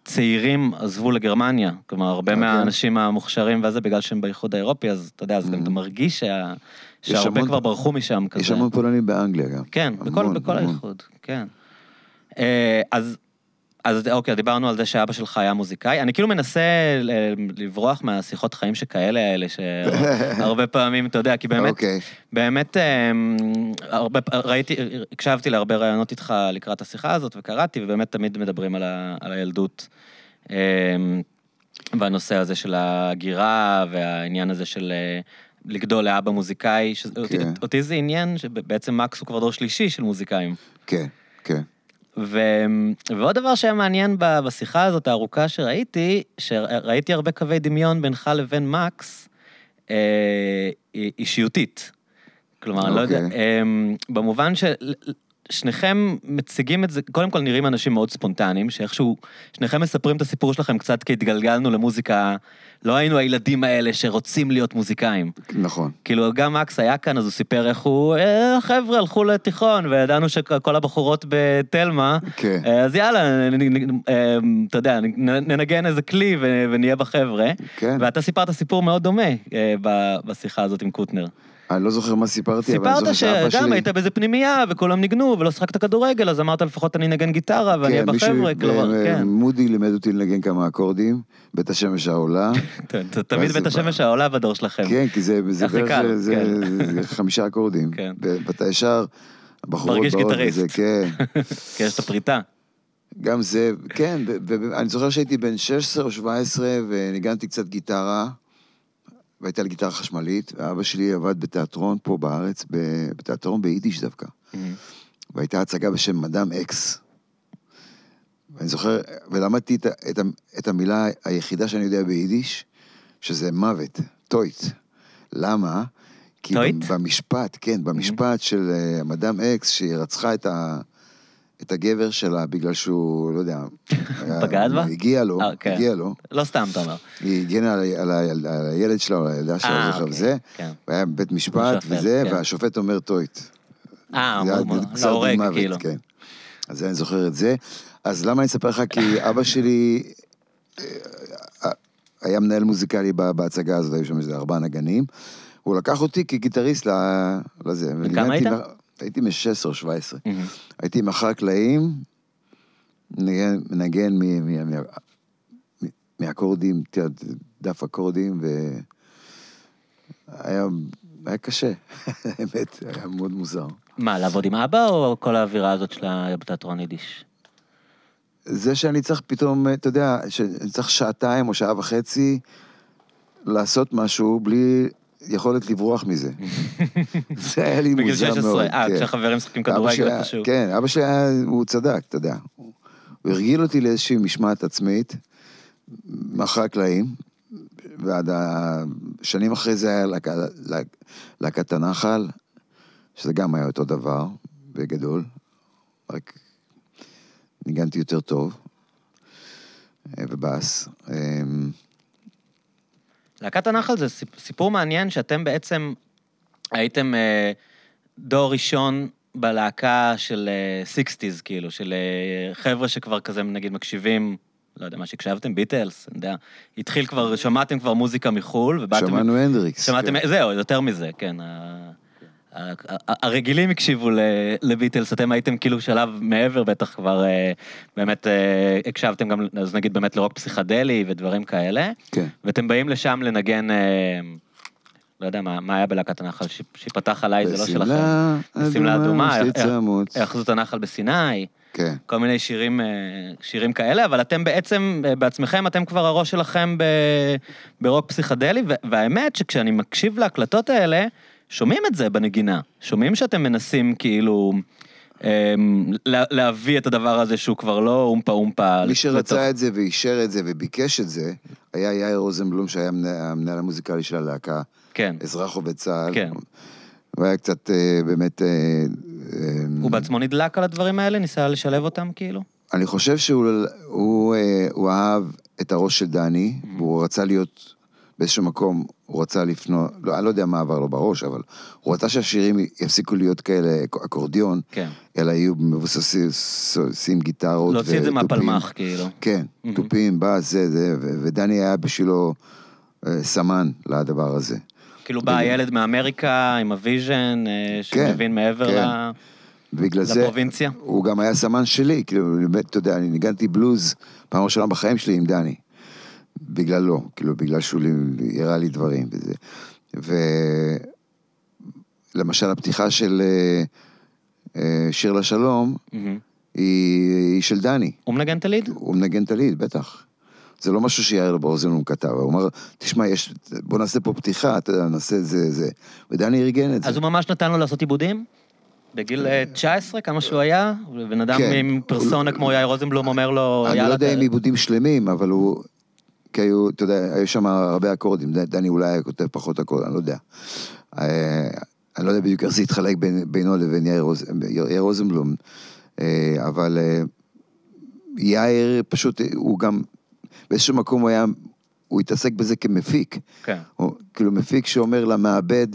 צעירים עזבו לגרמניה, כלומר, הרבה אוקיי. מהאנשים המוכשרים וזה, בגלל שהם באיחוד האירופי, אז אתה יודע, אז גם Mhm. אתה מרגיש שה- שהרבה המון- כבר ברחו משם כזה. יש המון פולנים באנגליה גם. כן, בכל, המון, בכל המון. האיחוד, כן. אה, אז, אז אוקיי, דיברנו על זה שאבא שלך היה מוזיקאי. אני כאילו מנסה ל- לברוח מהשיחות חיים שכאלה האלה, שהרבה [LAUGHS] פעמים, אתה יודע, כי באמת, אוקיי. באמת, אה, הרבה, ראיתי, הקשבתי להרבה רעיונות איתך לקראת השיחה הזאת, וקראתי, ובאמת תמיד מדברים על, ה, על הילדות. אה, והנושא הזה של ההגירה, והעניין הזה של אה, לגדול לאבא מוזיקאי, שאותי, כן. אותי זה עניין שבעצם מקס הוא כבר דור שלישי של מוזיקאים. כן, כן. ו... ועוד דבר שהיה מעניין בשיחה הזאת הארוכה שראיתי, שראיתי הרבה קווי דמיון בינך לבין מקס, אה, אישיותית. כלומר, אני לא יודע. אה, במובן ששניכם מציגים את זה, קודם כל נראים אנשים מאוד ספונטניים, שאיכשהו, שניכם מספרים את הסיפור שלכם קצת כי התגלגלנו למוזיקה, לא היינו הילדים האלה שרוצים להיות מוזיקאים. נכון. כאילו, גם מקס היה כאן, אז הוא סיפר איך הוא, אה, החבר'ה הלכו לתיכון, וידענו שכל הבחורות בתלמה, כן. אה, אז יאללה, אה, אתה יודע, ננגן איזה כלי ונהיה בחבר'ה. כן. ואתה סיפרת סיפור מאוד דומה בשיחה הזאת עם קוטנר. אני לא זוכר מה סיפרתי, אבל אני סיפרת זוכר שאבא שגם שלי... היית באיזה פנימייה, וכולם ניגנו, ולא שיחקת כדורגל, אז אמרת לפחות אני אנגן גיטרה ואני אהיה כן, מישהו- בחבר'ה, כלומר, אה, כן. מודי לימד אותי לנגן כמה אקורדים, בית השמש העולה. [LAUGHS] תמיד בית השמש העולה בדור שלכם. כן, כי זה כן. חמישה אקורדים. כן. ואתה ישר, הבחורות באות. וזה, כן. [LAUGHS] כי יש את הפריטה. גם זה, כן, ואני זוכר שהייתי בן 16 או 17 וניגנתי קצת גיטרה, והייתה לי גיטרה חשמלית, ואבא שלי עבד בתיאטרון פה בארץ, בתיאטרון ביידיש דווקא. והייתה הצגה בשם מדאם אקס. ואני זוכר, ולמדתי את, את, את המילה היחידה שאני יודע ביידיש, שזה מוות, טויט. למה? כי טויט? במשפט, כן, במשפט של אה, מדאם אקס, שהיא רצחה את, ה, את הגבר שלה בגלל שהוא, לא יודע... [LAUGHS] בגד בה? הגיע לו, אה, כן. הגיע לו. לא סתם, אתה אומר. היא הגנה על, על, ה- על הילד שלה או על הילדה שלה, אה, לא זוכר, אוקיי, וזה. כן. והיה בבית משפט וזה, כן. והשופט אומר טויט. אה, זה להורג, כאילו. כן. אז אני זוכר את זה. אז למה אני אספר לך? כי אבא שלי, אה, היה מנהל מוזיקלי בהצגה הזאת, היו שם איזה ארבעה נגנים. הוא לקח אותי כגיטריסט לזה. וכמה היית? הייתי מ-16 או 17. מהמם. הייתי מאחורי הקלעים, מנגן, מנגן מ- מ- מ- מ- מאקורדים, דף אקורדים, והיה היה קשה, [LAUGHS] האמת, היה מאוד מוזר. מה, לעבוד עם אבא או כל האווירה הזאת של התיאטרון יידיש? זה שאני צריך פתאום, אתה יודע, שאני צריך שעתיים או שעה וחצי לעשות משהו בלי יכולת לברוח מזה. [LAUGHS] זה היה לי בגיל מוזר מאוד. 16, אה, כן. כשהחברים משחקים כדורגל איפשהו. כן, אבא שלי היה, הוא צדק, אתה יודע. הוא הרגיל אותי לאיזושהי משמעת עצמית, מאחורי הקלעים, ועד השנים אחרי זה היה להקת הנחל, שזה גם היה אותו דבר, בגדול, רק ניגנתי יותר טוב, אה, ובאס. להקת הנחל זה סיפ- סיפור מעניין שאתם בעצם הייתם אה, דור ראשון בלהקה של sixties, כאילו, של אה, חבר'ה שכבר כזה, נגיד, מקשיבים, לא יודע, מה שהקשבתם, ביטלס, אני יודע, התחיל כבר, שמעתם כבר מוזיקה מחו"ל, ובאתם... שמענו הנדריקס. שמעתם, כן. זהו, יותר מזה, כן. הרגילים הקשיבו לביטלס, אתם הייתם כאילו שלב מעבר, בטח כבר אה, באמת אה, הקשבתם גם, אז נגיד באמת לרוק פסיכדלי ודברים כאלה, כן. ואתם באים לשם לנגן, אה, לא יודע, מה מה היה בלהקת הנחל, ש- שיפתח עליי זה לא שלכם. בשמלה אדומה. היאחזות הנחל בסיני, כן. כל מיני שירים, שירים כאלה, אבל אתם בעצם, בעצמכם, אתם כבר הראש שלכם ב, ברוק פסיכדלי, והאמת שכשאני מקשיב להקלטות האלה, שומעים את זה בנגינה. שומעים שאתם מנסים כאילו אה, לה, להביא את הדבר הזה שהוא כבר לא אומפה אומפה. מי לתוך- שרצה את זה ואישר את זה וביקש את זה, היה יאיר רוזנבלום, שהיה המנהל- המוזיקלי של הלהקה, כן. אזרח עובד צה"ל. כן. הוא היה קצת אה, באמת... אה, אה, הוא בעצמו נדלק על הדברים האלה? ניסה לשלב אותם כאילו? אני חושב שהוא הוא, אה, הוא אהב את הראש של דני, Mm-hmm. והוא רצה להיות באיזשהו מקום, הוא רצה לפנות, לא, אני לא יודע מה עבר לו בראש, אבל הוא רצה שהשירים יפסיקו להיות כאלה אקורדיון, כן. אלא יהיו מבוססים גיטרות להוציא את זה. מהפלמ"ח כאילו. כן, מהמם. תופים, בס, זה, זה, ו- ודני היה בשבילו אה, סמן לדבר הזה. כאילו בא הילד מאמריקה עם ה vision, אה, שמבין מעבר כן. ל... בגלל זה, לפרובינציה? הוא גם היה סמן שלי, כאילו, באמת, אתה יודע, אני ניגנתי בלוז פעם ראשונה בחיים שלי עם דני. בגללו, כאילו, בגלל שהוא הראה לי דברים וזה. ולמשל, הפתיחה של אה, אה, שיר לשלום. היא, היא של דני. הוא מנגן את ה lead? הוא מנגן את הליד, בטח. זה לא משהו שיאיר ברוזנבלום כתב, הוא אמר, תשמע, יש, בוא נעשה פה פתיחה, אתה יודע, נעשה את זה, זה. ודני ארגן את זה. אז הוא ממש נתן לו לעשות עיבודים? בגיל אה, 19, כמה שהוא היה? ובן אדם כן. עם פרסונה כמו יאיר רוזנבלום אומר לו, אני לא יודע אם עיבודים שלמים, אבל הוא... כי היו, אתה יודע, היו שם הרבה אקורדים, דני אולי היה כותב פחות אקורדים, אני לא יודע. אה, אני לא יודע בדיוק איך זה התחלק בין, בינו לבין יאיר, רוז, יאיר רוזנבלום, אה, אבל אה, יאיר פשוט, הוא גם, באיזשהו מקום הוא היה, הוא התעסק בזה כמפיק. כן. הוא, כאילו מפיק שאומר למעבד,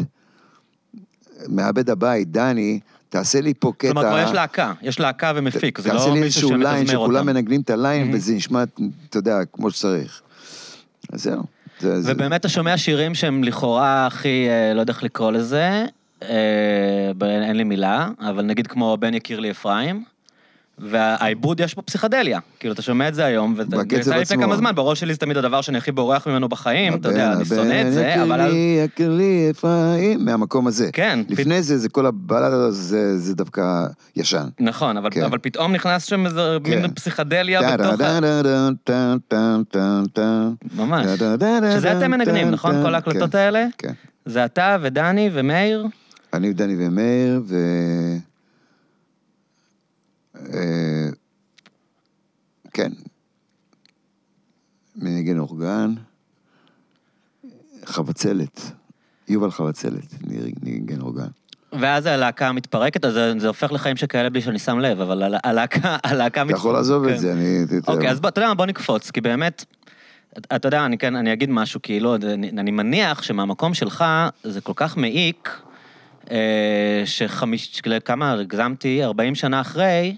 מעבד הבית, דני, תעשה לי פה קטע. כלומר, כבר יש להקה, יש להקה ומפיק, זה תעשה לא לי מישהו איזשהו ליין שמתזמר שכולם אותם. מנגנים את הליין. וזה נשמע, אתה יודע, כמו שצריך. אז זהו. זה, זה, ובאמת אתה שומע שירים שהם לכאורה הכי, אה, לא יודע איך לקרוא לזה, אה, אין לי מילה, אבל נגיד כמו בן יקיר לי אפרים, והעיבוד יש בו פסיכדליה. כאילו, אתה שומע את זה היום, וזה יצא לי לפני. כמה זמן, בראש שלי זה תמיד הדבר שאני הכי בורח ממנו בחיים, אתה יודע, אני שונא את זה, אבל... אז- יקרלי, יקרלי, אפרים, מהמקום הזה. כן, לפני זה, זה כל הבלדה הזאת, זה, דווקא ישן. נכון, אבל, כן. אבל פתאום נכנס שם איזה כן. מין פסיכדליה טה, בתוך ה... ממש. שזה אתם מנגנים, נכון? כל ההקלטות כן, האלה? כן. זה אתה ודני ומאיר? אני ודני ומאיר, ו... אה, כן. מנגן אורגן. חבצלת. יובל חבצלת, ניגן אורגן. ואז הלהקה מתפרקת, אז זה, הופך לחיים שכאלה בלי שאני שם לב, אבל הלה- הלהקה, הלהקה אתה יכול לעזוב את זה, אני... אוקיי, אז אתה יודע מה, בוא נקפוץ, כי באמת, אתה יודע, אני כן, אני אגיד משהו, כאילו, אני, אני מניח שמהמקום שלך זה כל כך מעיק, שחמיש, כמה הגזמתי, 40 שנה אחרי,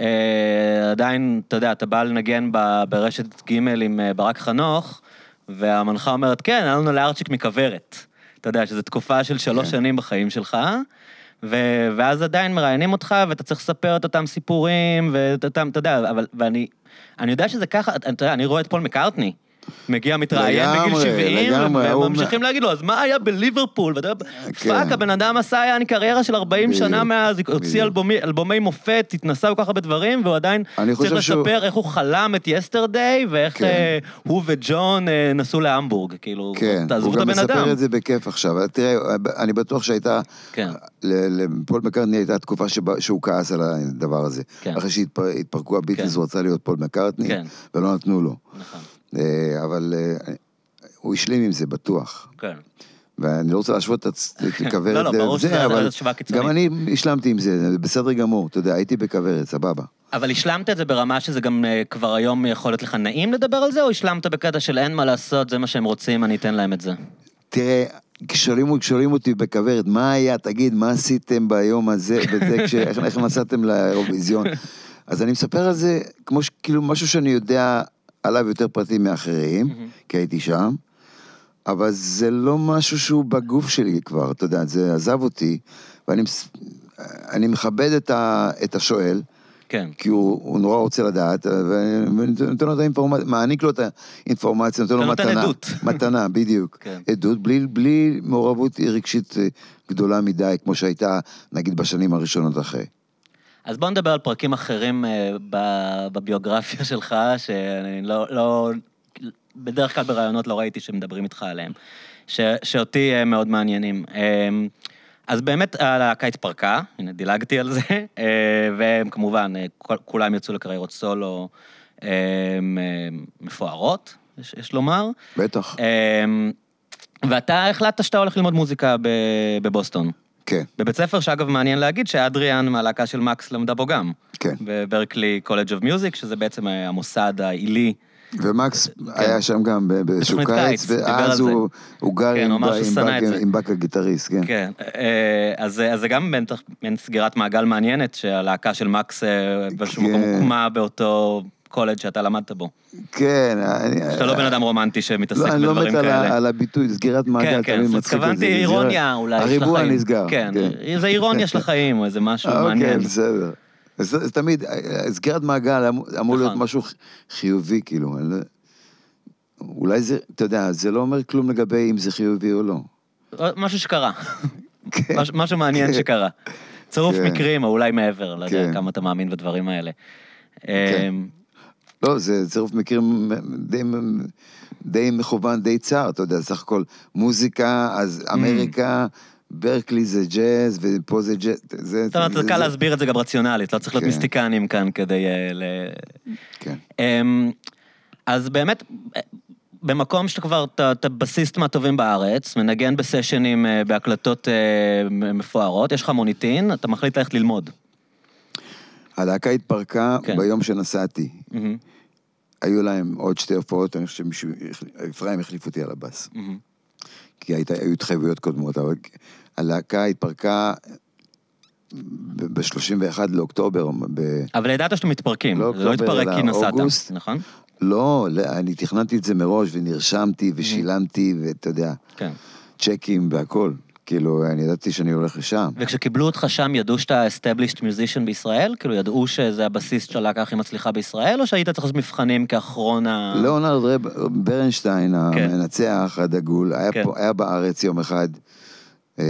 אה, עדיין, אתה יודע, אתה בא לנגן ברשת ג' עם אה, ברק חנוך, והמנחה אומרת, כן, היה לנו לארצ'יק מכוורת. אתה יודע, שזו תקופה של שלוש כן. שנים בחיים שלך, ו- ואז עדיין מראיינים אותך, ואתה צריך לספר את אותם סיפורים, ואת אותם, אתה יודע, אבל, ואני, אני יודע שזה ככה, אתה יודע, אני רואה את פול מקארטני. מגיע, מתראיין בגיל לגמרי, 70, לגמרי, הוא- וממשיכים להגיד לו, אז מה היה בליברפול? ואתה יודע, כן. fuck, הבן אדם עשה, יעני קריירה של 40 שנה מאז, הוציא. אלבומי, מופת, התנסה בכל כך הרבה דברים, והוא עדיין צריך לספר איך הוא חלם את Yesterday, ואיך כן. אה, הוא וג'ון אה, נסעו להמבורג, כאילו, כן, תעזבו הוא את גם הבן אדם. מספר את זה בכיף עכשיו. תראה, אני בטוח שהייתה, לפול מקארטני הייתה תקופה שהוא כעס על הדבר הזה. אחרי שהתפרקו הביטלס. הוא רצה להיות פול מקארטני. ולא נתנו לו. נכון, אה, אבל אה, הוא השלים עם זה, בטוח. כן. ואני לא רוצה להשוות את הצ- [LAUGHS] את כוורת לא, לא, לזה, אבל קיצונית. גם אני השלמתי עם זה, זה בסדר גמור, אתה יודע, הייתי בכוורת, סבבה. אבל השלמת את זה ברמה שזה גם אה, כבר היום יכול להיות לך נעים לדבר על זה, או השלמת בקטע של אין מה לעשות, זה מה שהם רוצים, אני אתן להם את זה? תראה, כששואלים כששואלים אותי בכוורת, מה היה, תגיד, מה עשיתם ביום הזה, בזה, [LAUGHS] כש- איך איך נסעתם לאירוויזיון? אז אני מספר על זה כמו ש- כאילו משהו שאני יודע עליו יותר פרטים מאחרים, כי הייתי שם, אבל זה לא משהו שהוא בגוף שלי כבר, אתה יודע, זה עזב אותי, ואני אני מכבד את ה- את השואל. כן. כי הוא, הוא נורא רוצה לדעת, ואני נותן לו את האינפורמציה, מעניק לו את האינפורמציה, נותן לו אתה נותן מתנה. עדות. מתנה, [LAUGHS] בדיוק. כן. עדות, בלי, בלי מעורבות רגשית אה, גדולה מדי, כמו שהייתה, נגיד, בשנים הראשונות אחרי. אז בוא נדבר על פרקים אחרים אה, בביוגרפיה שלך, שאני לא, לא... בדרך כלל בראיונות לא ראיתי שמדברים איתך עליהם, ש, שאותי אה, מאוד מעניינים. אה, אז באמת הלהקה התפרקה, הנה דילגתי על זה, והם כמובן, כולם יצאו לקריירות סולו מפוארות, יש, יש לומר. בטח. ואתה החלטת שאתה הולך ללמוד מוזיקה בבוסטון. כן, בבית ספר שאגב מעניין להגיד שאדריאן מהלהקה של מקס למדה בו גם. כן. ב Berklee College of Music, שזה בעצם אה, המוסד העילי. ומקס היה שם גם באיזשהו קיץ, ואז. הוא הוא גר כן, עם עם. עם באק הגיטריסט, כן. כן. אה, אז אז זה גם בטח מעין סגירת מעגל מעניינת, שהלהקה של מקס אה, באיזשהו מקום כן. הוקמה באותו קולג' שאתה למדת בו. כן. שאתה לא בן אדם רומנטי שמתעסק לא, אני לא בדברים מת על כאלה. הביטוי, סגירת כן, מעגל, כן, תמיד אז מצחיק את זה. התכוונתי אירוניה אולי של החיים. הריבוע נסגר. כן, זה אירוניה של החיים, או איזה משהו אה, מעניין. אוקיי, בסדר. אז תמיד, אה, סגירת מעגל אמור- אמור להיות נכון. משהו חיובי, כאילו. לא- אולי זה, אתה יודע, זה לא אומר כלום לגבי אם זה חיובי או לא. משהו שקרה. כן. מש- משהו מעניין כן. שקרה. צירוף כן. מקרים, או אולי מעבר, לא יודע כן. כמה אתה מאמין בדברים האלה. לא, זה צירוף מקרים די, די מכוון, די צר, אתה יודע, סך הכל מוזיקה, אז Mm. אמריקה, ברקלי זה ג'אז, ופה זה ג'אז, זה... זאת אומרת, זה- קל להסביר את זה גם רציונלית, לא צריך להיות כן. מיסטיקנים כאן כדי אה, ל... כן. אמ, אז באמת, במקום שאתה כבר, אתה בסיסט מהטובים בארץ, מנגן בסשנים אה, בהקלטות אה, מפוארות, יש לך מוניטין, אתה מחליט ללכת ללמוד. הלהקה התפרקה כן. ביום שנסעתי. מהמם, היו להם עוד שתי הופעות, אני חושב שמישהו, אפרים החליף אותי על הבאס. מהמם. כי היית, היו התחייבויות קודמות, אבל הלהקה התפרקה ב-31 לאוקטובר, ב... אבל ידעת שאתם מתפרקים, לא לא התפרק כי נסעת, אוגוסט. נכון? לא, לא, אני תכננתי את זה מראש, ונרשמתי, ושילמתי, ואתה יודע, כן. צ'קים והכל. כאילו, אני ידעתי שאני הולך לשם. וכשקיבלו אותך שם, ידעו שאתה established musician בישראל? כאילו, ידעו שזה הבסיס של הלהקה הכי מצליחה בישראל, או שהיית צריך לעשות מבחנים כאחרון ה... ליאונרד רב, ברנשטיין, כן. המנצח הדגול, היה, כן. פה, היה בארץ יום אחד, אה,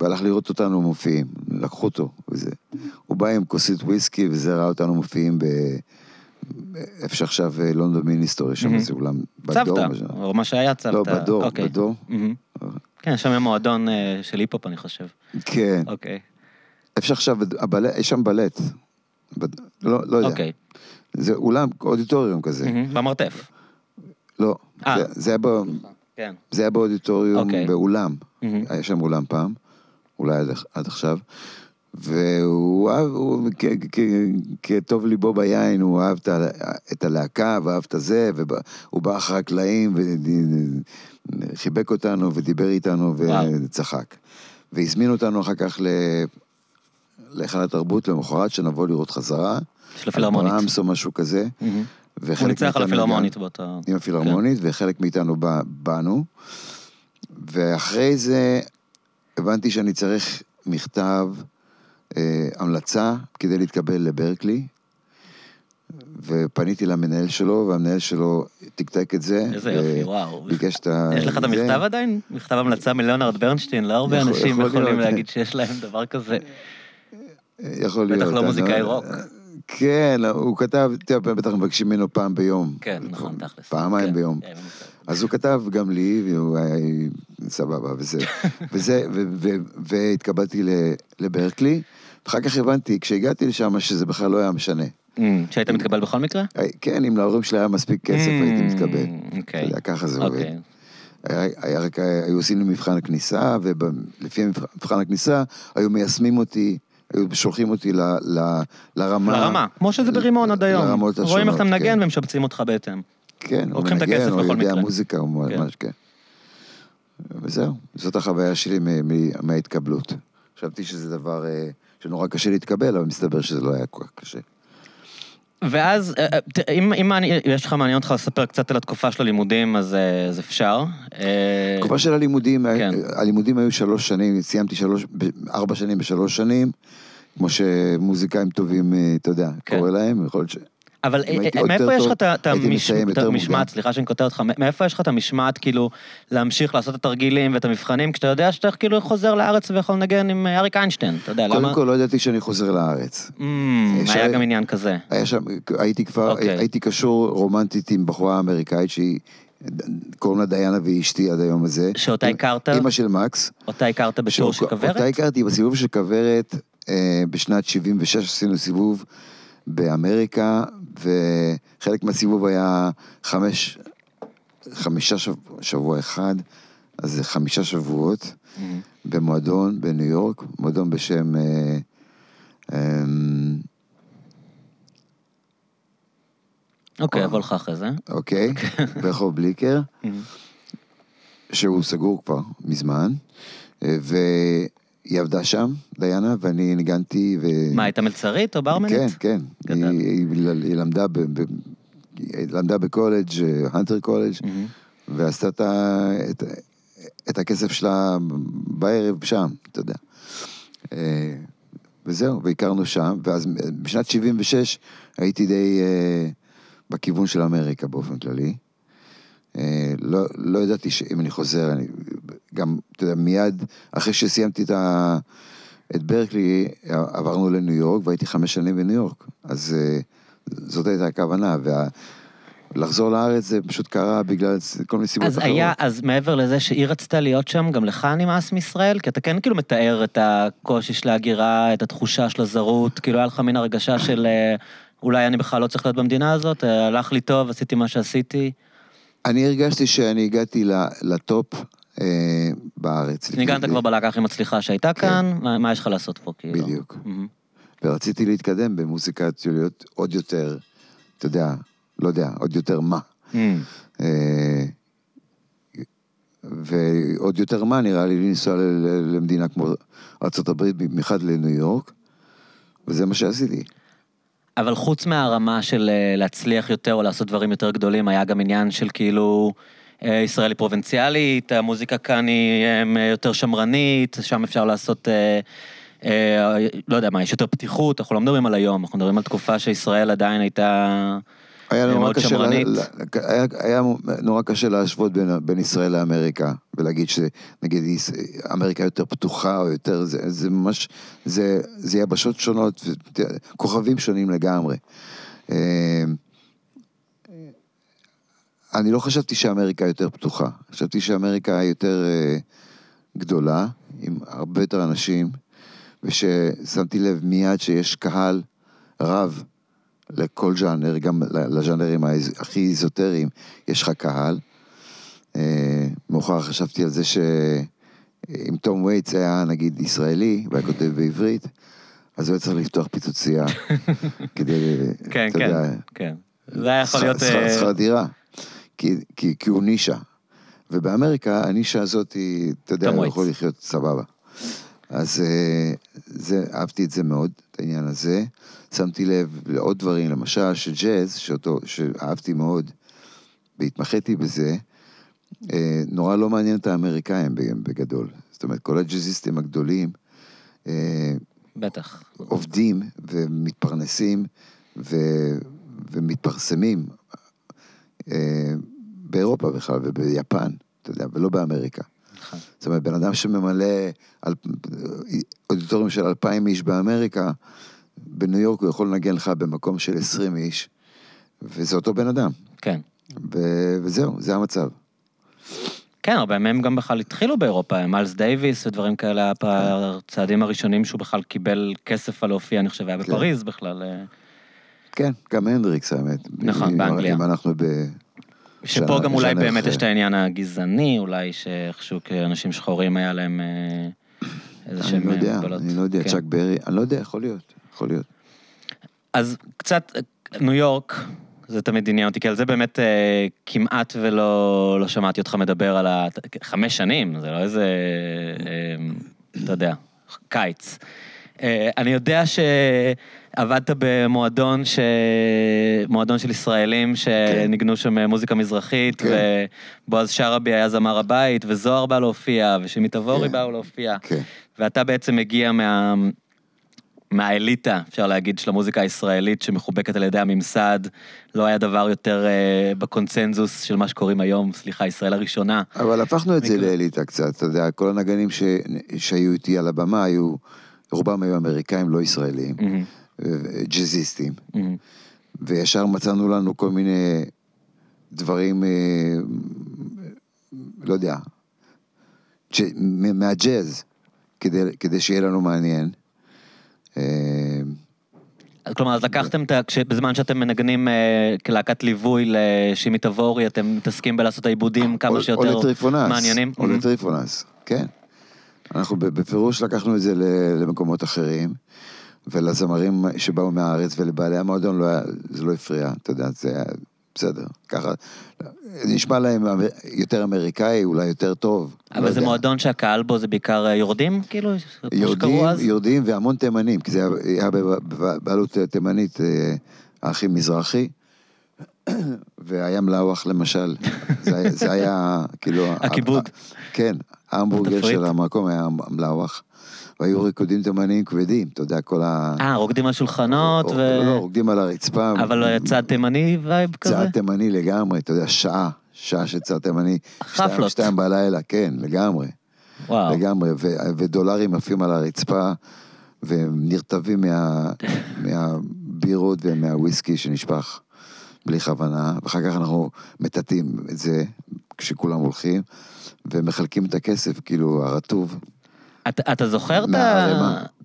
והלך לראות אותנו מופיעים, לקחו אותו, וזה. הוא בא עם כוסית וויסקי, וזה ראה אותנו מופיעים ב... איפה שעכשיו אה, לונדון מיניסטור, יש שם. איזה אולם בדור. צוותא, או מה שהיה צוותא. לא, בדור, אוקיי. בדור. כן, שם מועדון אה, של היפ-הופ, אני חושב. כן. אוקיי. איפה שעכשיו, הבלט, יש שם בלט. לא, לא יודע. אוקיי. זה אולם, אודיטוריום כזה. במרתף. לא, אה. זה- זה היה ב- כן. זה היה באודיטוריום, אוקיי. באולם. מהמם. היה שם אולם פעם, אולי עד, עד עכשיו. והוא אהב, הוא, כ- כ- כטוב ליבו ביין, הוא אהב את, הלהקה ואהב את הזה, והוא בא אחרי הקלעים וחיבק אותנו ודיבר איתנו. וצחק. והזמין אותנו אחר כך. להיכל התרבות למחרת, שנבוא לראות חזרה. של הפילהרמונית. ברמס או משהו כזה. הוא ניצח על הפילהרמונית באותו... עם הפילהרמונית, וחלק מאיתנו בא- באנו. ואחרי זה הבנתי שאני צריך מכתב אה, המלצה כדי להתקבל לברקלי, ופניתי למנהל שלו, והמנהל שלו תקתק את זה. איזה יופי, וואו. ביקש את ה... יש לך את. המכתב עדיין? מכתב המלצה מליאונרד ברנשטיין, לא הרבה אנשים יכול יכולים להגיד שיש להם דבר כזה. יכול בטח להיות. לא אני מוזיקאי רוק. כן, הוא כתב, תראה, בטח מבקשים ממנו פעם ביום. כן, נכון, תכלס. פעמיים כן, ביום. מושג. אז הוא כתב גם לי, והוא היה סבבה, וזה, [LAUGHS] וזה, והתקבלתי לברקלי, ואחר כך הבנתי, כשהגעתי לשם, שזה בכלל לא היה משנה. אמ, שהיית מתקבל בכל מקרה? כן, אם להורים שלי היה מספיק כסף, הייתי מתקבל. אוקיי. אתה יודע, ככה זה עובד. אוקיי. היה, רק, היו עושים לי מבחן הכניסה, ולפי מבחן הכניסה, היו מיישמים אותי, היו שולחים אותי ל, ל, לרמה. לרמה, כמו שזה ברימון עד היום. לרמות רואים איך אתה השונות, מנגן כן. ומשבצים אותך בהתאם. כן, הכסף מנגן, בכל יודע. מוזיקה, כן. משהו, כן. וזהו, זאת החוויה שלי מההתקבלות. חשבתי שזה דבר אה, שנורא קשה להתקבל, אבל מסתבר שזה לא היה כל כך קשה. ואז, אה, אה, אם, אם מעניין- יש לך מעניין אותך לספר קצת על התקופה של הלימודים, אז, אה, אז אפשר. אה, תקופה של הלימודים, כן. הלימודים היו שלוש שנים, סיימתי שלוש, ארבע שנים בשלוש שנים, כמו שמוזיקאים טובים, אתה יודע, כן. קורא להם, יכול להיות ש... אבל אה, אה, מאיפה יש לך את המשמעת. סליחה שאני קוטע אותך, מאיפה יש לך את המשמעת כאילו להמשיך לעשות את התרגילים ואת המבחנים, כשאתה יודע שאתה כאילו חוזר לארץ ויכול לנגן עם אה, אריק איינשטיין, אתה יודע, למה? קודם כל, לא ידעתי שאני חוזר לארץ. יש- היה גם עניין כזה. היה שם, הייתי כבר, אוקיי. הייתי קשור רומנטית עם בחורה אמריקאית שהיא, קוראים לה דיינה והיא אשתי עד היום הזה. שאותה הכרת? אמא של מקס. אותה הכרת בטור של כוורת? אותה הכרתי בסיבוב של כוורת בשנת 76, עשינו סיבוב באמריקה, וחלק מהסיבוב היה חמש, חמישה שבוע, שבוע אחד, אז זה חמישה שבועות, אמ, במועדון בניו יורק, מועדון בשם... אה, אה, אוקיי, אבוא לך אחרי זה. אוקיי, [LAUGHS] ברחוב בליקר, אמ, שהוא סגור כבר מזמן, אה, והיא עבדה שם, דיינה, ואני ניגנתי, ו... מה, הייתה מלצרית או ברמנית? כן, כן, היא. היא, היא למדה, ב, ב, היא למדה בקולג', הנטר קולג', אמ, ועשתה את, את, את הכסף שלה בערב שם, אתה יודע. אה, וזהו, והכרנו שם, ואז בשנת 76 הייתי די אה, בכיוון של אמריקה באופן כללי. אה, לא, לא ידעתי שאם אני חוזר, אני גם, אתה יודע, מיד אחרי שסיימתי את, ה, את ברקלי, עברנו לניו יורק, והייתי חמש שנים בניו יורק. אז אה, זאת הייתה הכוונה, ולחזור לארץ זה פשוט קרה בגלל כל מיני סיבות אז אחרות. היה, אז מעבר לזה שהיא רצתה להיות שם, גם לך נמאס מישראל? כי אתה כן כאילו מתאר את הקושי של ההגירה, את התחושה של הזרות, כאילו היה לך מין הרגשה של אה, אולי אני בכלל לא צריך להיות במדינה הזאת, הלך לי טוב, עשיתי מה שעשיתי. אני הרגשתי שאני הגעתי לטופ אה, בארץ. ניגנת כבר בלהקה הכי מצליחה שהייתה כאן, מה- מה יש לך לעשות פה, כאילו? כן. בדיוק. ורציתי להתקדם במוזיקה להיות עוד יותר, אתה יודע, לא יודע, עוד יותר מה. אה, ועוד יותר מה נראה לי לנסוע למדינה כמו ארה"ב, במיוחד לניו יורק, וזה מה שעשיתי. אבל חוץ מהרמה של אה, להצליח יותר או לעשות דברים יותר גדולים, היה גם עניין של כאילו, אה, ישראל היא פרובינציאלית, המוזיקה כאן היא אה, יותר שמרנית, שם אפשר לעשות, לא יודע מה, יש יותר פתיחות, אנחנו לא מדברים על היום, אנחנו מדברים על תקופה שישראל עדיין הייתה... היה נורא קשה, לה, היה, היה נורא קשה להשוות בין, בין ישראל לאמריקה, ולהגיד שנגיד אמריקה יותר פתוחה או יותר, זה, זה ממש, זה, זה יבשות שונות, כוכבים שונים לגמרי. אה, אני לא חשבתי שאמריקה יותר פתוחה, חשבתי שאמריקה יותר אה, גדולה, עם הרבה יותר אנשים, וששמתי לב מיד שיש קהל רב לכל ז'אנר, גם לז'אנרים הכי איזוטריים, יש לך קהל. אה, מאוחר חשבתי על זה שאם תום וייטס היה נגיד ישראלי, והיה כותב בעברית, אז הוא היה צריך לפתוח פיצוצייה [LAUGHS] כדי, כן, אתה כן, יודע, כן. זה היה יכול להיות... שכר- אה, שכר דירה, כי, כי, כי הוא נישה. ובאמריקה, הנישה הזאת אתה יודע, הוא. יכול לחיות סבבה. אז אה, זה, אהבתי את זה מאוד, את העניין הזה. שמתי לב לעוד דברים, למשל שג'אז, שאותו, שאהבתי מאוד, והתמחיתי בזה, אה, נורא לא מעניין את האמריקאים בגדול. זאת אומרת, כל הג'אזיסטים הגדולים, אה, בטח. עובדים ומתפרנסים ו, ומתפרסמים באירופה בכלל וביפן, אתה יודע, ולא באמריקה. נכון. זאת אומרת, בן אדם שממלא על... אודיטוריום של אלפיים איש באמריקה, בניו יורק הוא יכול לנגן לך במקום של עשרים איש, וזה אותו בן אדם. כן. ו- וזהו, זה המצב. כן, הרבה מהם גם בכלל התחילו באירופה, מיילס דייוויס ודברים כאלה, כן. הצעדים הראשונים שהוא בכלל קיבל כסף על להופיע, אני חושב, היה כן. בפריז בכלל. אה. כן, גם הנדריקס האמת. נכון, באנגליה. אם אנחנו ב... שפה גם אולי באמת יש את העניין הגזעני, אולי שאיכשהו כאנשים שחורים היה להם אה, איזה שהם מגבלות. אני לא יודע, כן. צ'אק ברי, אני לא יודע, יכול להיות, יכול להיות. אז קצת, ניו יורק, זה תמיד עניין אותי, כי על זה באמת אה, כמעט ולא לא שמעתי אותך מדבר על ה... חמש שנים, זה לא איזה, אה, אתה יודע, קיץ. אה, אני יודע שעבדת במועדון ש... מועדון של ישראלים שניגנו שם מוזיקה מזרחית, כן. ובועז שרעבי היה זמר הבית, וזוהר בא להופיע, ושימי תבורי כן. באו להופיע. כן. ואתה בעצם מגיע מה... מהאליטה, אפשר להגיד, של המוזיקה הישראלית שמחובקת על ידי הממסד. לא היה דבר יותר אה, בקונצנזוס של מה שקוראים היום, סליחה, ישראל הראשונה. אבל הפכנו את זה לאליטה קצת, אתה יודע, כל הנגנים ש... שהיו איתי על הבמה היו... רובם היו אמריקאים, לא ישראלים, mm-hmm. ג'אזיסטים, mm-hmm. וישר מצאנו לנו כל מיני דברים, אה, לא יודע, מהג'אז, כדי, כדי שיהיה לנו מעניין. אה, כלומר, אז לקחתם את ה... בזמן שאתם מנגנים אה, כלהקת ליווי לשימי תבורי, אתם מתעסקים בלעשות העיבודים כמה שיותר מעניינים? או לטריפונס, כן. אנחנו בפירוש לקחנו את זה למקומות אחרים, ולזמרים שבאו מהארץ ולבעלי המועדון לא היה, זה לא הפריע, אתה יודע, זה היה בסדר, ככה, זה נשמע להם יותר אמריקאי, אולי יותר טוב. אבל לא זה יודע. מועדון שהקהל בו זה בעיקר אה, יורדים, כאילו? יורדים, יורדים והמון תימנים, כי זה היה בבעלות תימנית, אה, האחים מזרחי. והיה מלאווח למשל, זה, זה היה כאילו... [LAUGHS] הכיבוד. כן, ההמבורגר של המקום היה מלאווח. והיו ריקודים תימניים כבדים, אתה יודע, כל ה... אה, רוקדים על שולחנות ו... לא, לא, רוקדים על הרצפה. אבל צד תימני vibe כזה? צד תימני לגמרי, אתה יודע, שעה, שעה של צד תימני. חפלות. שתיים בלילה, כן, לגמרי. וואו. לגמרי, ודולרים עפים על הרצפה, ונרטבים [LAUGHS] מהבירות ומהוויסקי שנשפך. בלי כוונה, ואחר כך אנחנו מטאטאים את זה כשכולם הולכים, ומחלקים את הכסף, כאילו, הרטוב. אתה, אתה זוכר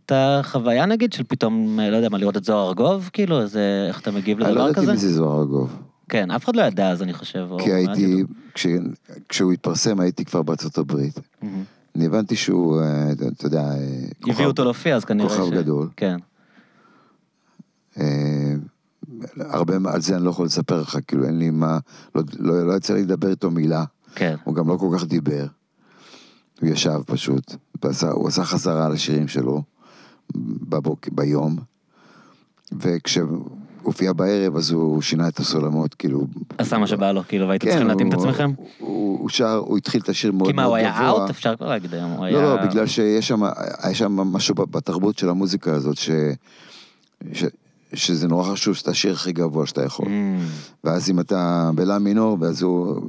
את החוויה נגיד של פתאום, לא יודע מה, לראות את זוהר ארגוב, כאילו, זה, איך אתה מגיב לדבר כזה? אני לא ידעתי מי זה זוהר ארגוב. כן, אף אחד לא ידע אז, אני חושב. כי הייתי, כש, כשהוא התפרסם הייתי כבר בארצות הברית. Mm-hmm. אני הבנתי שהוא, אה, אתה יודע, אה, כוכב... הביאו אותו להופיע, אז כנראה ש... כוכב גדול. כן. אה, הרבה, על זה אני לא יכול לספר לך, כאילו אין לי מה, לא, לא, לא יצא לי לדבר איתו מילה. כן. הוא גם לא כל כך דיבר. הוא ישב פשוט, ועשה, הוא עשה חזרה על השירים שלו בבוק, ביום, וכשהוא הופיע בערב אז הוא שינה את הסולמות, כאילו... עשה מה שבא לו, כאילו, והייתם כן, צריכים להתאים את עצמכם? הוא, הוא שר, הוא התחיל את השיר מאוד מאוד גבוה. כי מה, הוא היה אאוט? אפשר כבר להגיד היום, הוא היה... לא, לא, בגלל שיש שם, היה שם משהו בתרבות של המוזיקה הזאת, ש... ש... שזה נורא חשוב שאתה השיר הכי גבוה שאתה יכול. Mm. ואז אם אתה בלה מינור, ואז הוא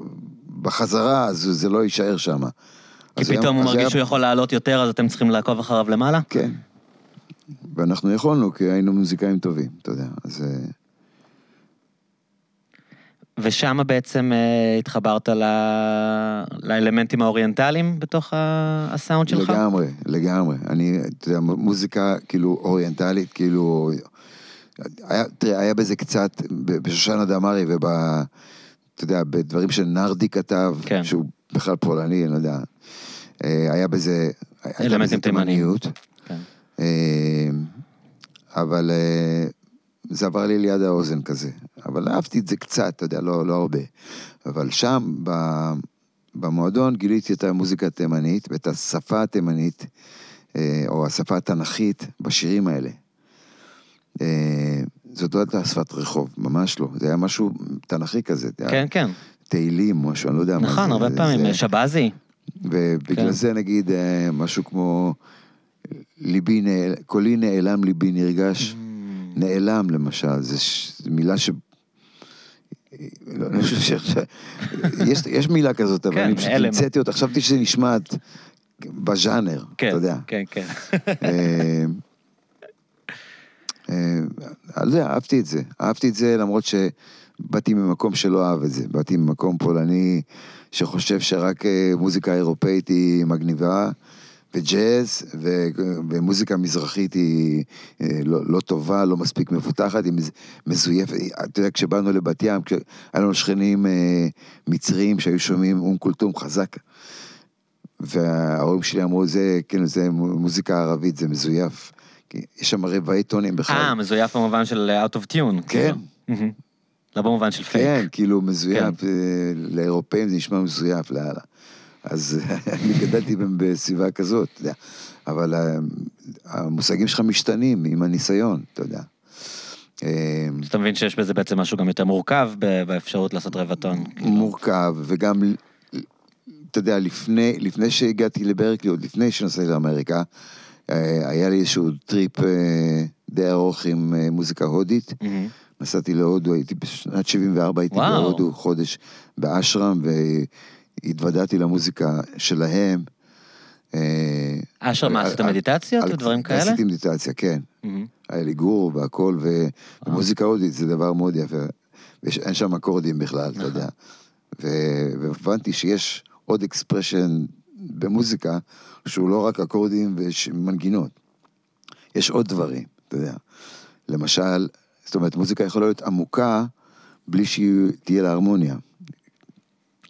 בחזרה, אז זה לא יישאר שם. כי פתאום הוא מרגיש שהוא יכול לעלות יותר, אז אתם צריכים לעקוב אחריו למעלה? כן. ואנחנו יכולנו, כי היינו מוזיקאים טובים, אתה יודע, אז... אה, ושם בעצם uh, התחברת ל... לאלמנטים האוריינטליים בתוך הסאונד שלך? לגמרי, לגמרי. אני, אתה יודע, מוזיקה כאילו אוריינטלית, כאילו היה, תראה, היה בזה קצת, בשושנה דמארי וב... אתה יודע, בדברים שנרדי כתב, כן. שהוא בכלל פולני, אני לא יודע. אה, היה בזה... אלמנטים תימניות. כן. אה, אבל אה, זה עבר לי ליד האוזן כזה. אבל אהבתי את זה קצת, אתה יודע, לא, לא הרבה. אבל שם, במועדון, גיליתי את המוזיקה התימנית ואת השפה התימנית. או השפה התנ"כית בשירים האלה. זאת לא הייתה שפת רחוב, ממש לא. זה היה משהו תנ"כי כזה. זה היה כן, כן. תהילים, משהו, אני לא יודע מה זה. נכון, הרבה זה- פעמים. שבזי. ובגלל כן. זה נגיד אה, משהו כמו ליבי נעל... קולי נעלם, ליבי נרגש. Mm. נעלם למשל, זו ש... מילה ש... לא, אני חושב שעכשיו... יש, יש מילה כזאת, אבל כן, אני פשוט. המצאתי אותה, חשבתי שזה נשמעת בז'אנר, כן, אתה יודע. כן, כן. אה, אה, לא יודע, אהבתי את זה. אהבתי את זה למרות שבאתי ממקום שלא אהב את זה. באתי ממקום פולני שחושב שרק אה, מוזיקה אירופאית היא מגניבה, וג'אז, ו- ומוזיקה מזרחית היא אה, לא, לא טובה, לא מספיק מפותחת, היא מז- מזויפת. אתה יודע, כשבאנו לבת ים, כשהיה לנו שכנים אה, מצריים שהיו שומעים אום כולתום חזק. וההורים שלי אמרו, זה, כאילו, זה מוזיקה ערבית, זה מזויף. יש שם רבעי טונים בכלל. אה, מזויף במובן של out of tune. כן. כאילו. לא במובן של פייק. כן, כאילו מזויף, אה, לאירופאים זה נשמע מזויף, לאללה. אז אני גדלתי [LAUGHS] בסביבה כזאת, אתה יודע. אבל ה- המושגים שלך משתנים עם הניסיון, אתה יודע. אה, אתה מבין שיש בזה בעצם משהו גם יותר מורכב באפשרות לעשות רבעטון. כאילו. מורכב, וגם, אתה יודע, לפני, לפני שהגעתי לברקלי, עוד לפני שנסעתי לאמריקה, אה, היה לי איזשהו trip אה, די ארוך עם אה, מוזיקה הודית. מהמם. נסעתי להודו, הייתי בשנת 74, הייתי וואו. בהודו חודש באשרם, והתוודעתי למוזיקה שלהם. אה, אשר, מה, על- עשית מדיטציות ודברים כאלה? עשיתי מדיטציה, כן. מהמם. היה לי גור והכל. ומוזיקה הודית זה דבר מאוד יפה. ואין שם אקורדים בכלל, אתה נכון. יודע. והבנתי שיש עוד אקספרשן במוזיקה, שהוא לא רק אקורדים ומנגינות. יש עוד דברים, אתה יודע. למשל, זאת אומרת, מוזיקה יכולה להיות עמוקה בלי שתהיה לה הרמוניה.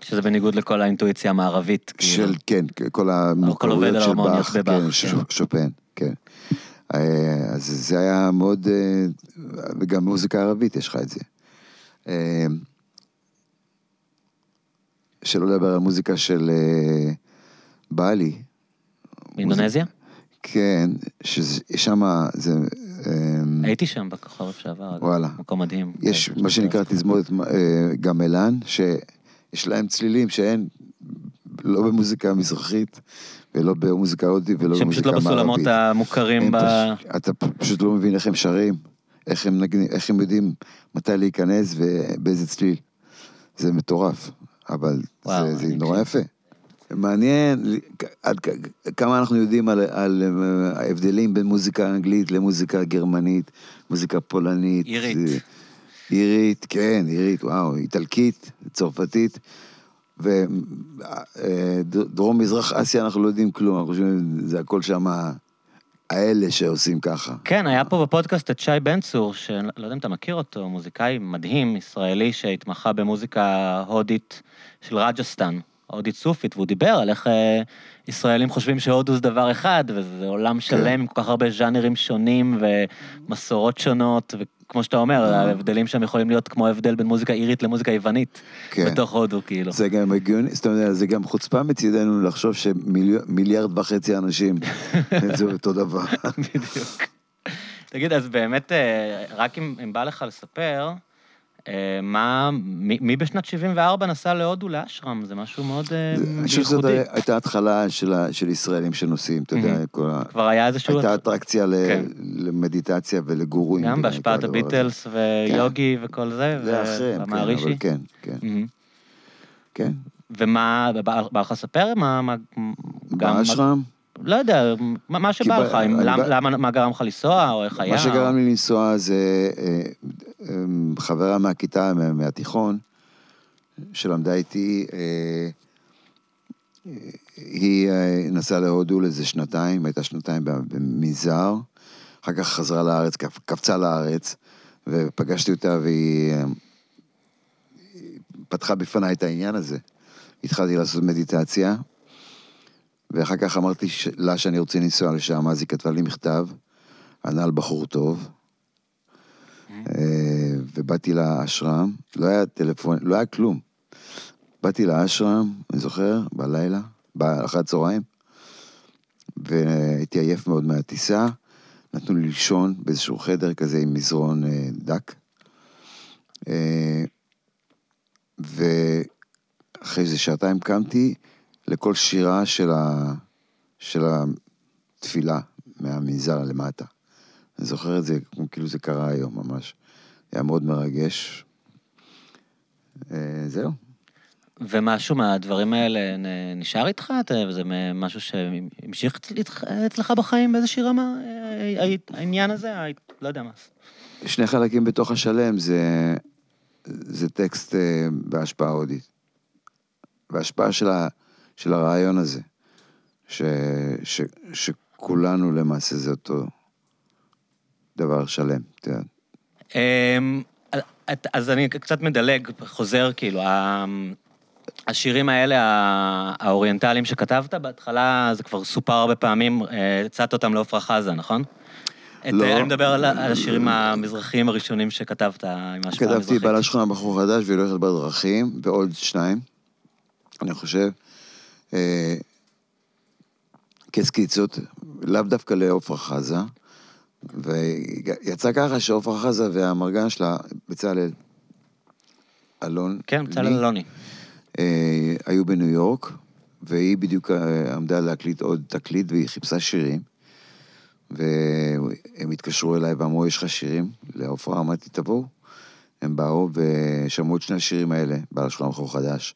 שזה בניגוד לכל האינטואיציה המערבית. כאילו. של, כן, כל המורכבויות של באך, כן, כן. שופן, כן. אה, אז זה היה מאוד, אה, וגם מוזיקה ערבית יש לך את זה. אה, שלא לדבר על מוזיקה של בעלי, באינדונזיה? כן, ששם זה... אה, הייתי שם בחורף שעבר. וואלה. מקום מדהים. יש כן, מה יש שנקרא לי תזמורת אה, גמלן, שיש להם צלילים שאין, לא במוזיקה מזרחית, ולא במוזיקה הודית, ולא שהם פשוט לא במוזיקה מערבית. בסולמות המוכרים ב... אתה פשוט לא מבין איך הם שרים, איך הם, נגנים, איך הם יודעים מתי להיכנס ובאיזה צליל. זה מטורף, אבל וואו, זה, זה נורא יפה. מעניין עד כמה אנחנו יודעים על, על אה, ההבדלים בין מוזיקה אנגלית למוזיקה גרמנית, מוזיקה פולנית. אירית. אה, אירית, כן, אירית, וואו, איטלקית, צרפתית. ודרום מזרח אסיה אנחנו לא יודעים כלום, אנחנו חושבים, זה הכל שם האלה שעושים ככה. כן, היה פה בפודקאסט את שי בן צור, שלא יודע אם אתה מכיר אותו, מוזיקאי מדהים, ישראלי, שהתמחה במוזיקה הודית של רג'סטן, הודית סופית, והוא דיבר על איך אה, ישראלים חושבים שהודו זה דבר אחד, וזה עולם שלם עם כל כך הרבה ז'אנרים שונים ומסורות שונות, וכמו שאתה אומר, ההבדלים שם יכולים להיות כמו ההבדל בין מוזיקה אירית למוזיקה יוונית, כן. בתוך הודו, כאילו. זה גם הגיוני, זאת אומרת, זה גם חוצפה מצידנו לחשוב שמיליארד וחצי אנשים [LAUGHS] זה אותו דבר. בדיוק. תגיד, אז באמת, אה, רק אם, אם בא לך לספר, אה, מה, מי, מי בשנת 74 נסע להודו לאשרם? זה משהו מאוד אה, זה- אני חושב שזאת ייחודי. הייתה התחלה של ישראלים שנוסעים, אתה יודע. כל ה- כבר היה איזשהו... הייתה אטרקציה ל- כן. למדיטציה ולגורואים. גם בהשפעת. הביטלס ויוגי וכל זה, כן, והמערישי. אבל כן, כן, מהמם. כן. ומה, בא לך לספר? מה, מה. באשרם, לא יודע, מה, שבא לך, מה גרם לך לנסוע, או איך היה? מה שגרם לי לנסוע זה אה, אה, חברה מהכיתה, מה- מהתיכון, שלמדה איתי, אה, היא נסעה להודו לאיזה שנתיים, הייתה שנתיים במנזר, אחר כך חזרה לארץ, קפ- קפצה לארץ, ופגשתי אותה והיא היא פתחה בפניי את העניין הזה. התחלתי לעשות מדיטציה, ואחר כך אמרתי לה שאני רוצה לנסוע לשם, אז היא כתבה לי מכתב, ענה על בחור טוב, אה, ובאתי לאשרם, לא היה טלפון, לא היה כלום. באתי לאשרם, אני זוכר, בלילה, אחרי הצהריים, והייתי עייף מאוד מהטיסה. נתנו לי לישון באיזשהו חדר כזה עם מזרון אה, דק. אה, ואחרי איזה שעתיים קמתי לכל שירה של, ה... של התפילה מהמנזר למטה. אני זוכר את זה כאילו זה קרה היום ממש. היה מאוד מרגש. אה, זהו. ומשהו מהדברים האלה נשאר איתך? זה משהו שהמשיך אצלך- בחיים באיזושהי רמה? אה, הי- העניין הזה? לא יודע מה. שני חלקים בתוך השלם זה, זה טקסט אה, בהשפעה הודית. בהשפעה של, ה, של הרעיון הזה, ש, ש, שכולנו למעשה זה אותו דבר שלם, אתה יודע. אמ, את- אז אני קצת מדלג, חוזר, כאילו, השירים האלה, האוריינטליים שכתבת, בהתחלה זה כבר סופר הרבה פעמים, אה, הצעת אותם לעפרה חזה, נכון? את- לא. אני מדבר על על השירים המזרחיים הראשונים שכתבת עם ההשפעה המזרחית. כתבתי בעל השכונה בחור חדש והיא הולכת בדרכים, ועוד שניים, אני חושב, כסקיצות, לאו דווקא לעפרה חזה, ויצא ככה שעפרה חזה והמרגן שלה, בצלאל אלון, כן, בצלאל אלוני. אה, היו בניו יורק, והיא בדיוק אה, עמדה להקליט עוד תקליט, והיא חיפשה שירים. והם התקשרו אליי ואמרו, יש לך שירים לעופרה? אמרתי, תבואו. הם באו ושמעו את שני השירים האלה, בעל השכונה בחור חדש,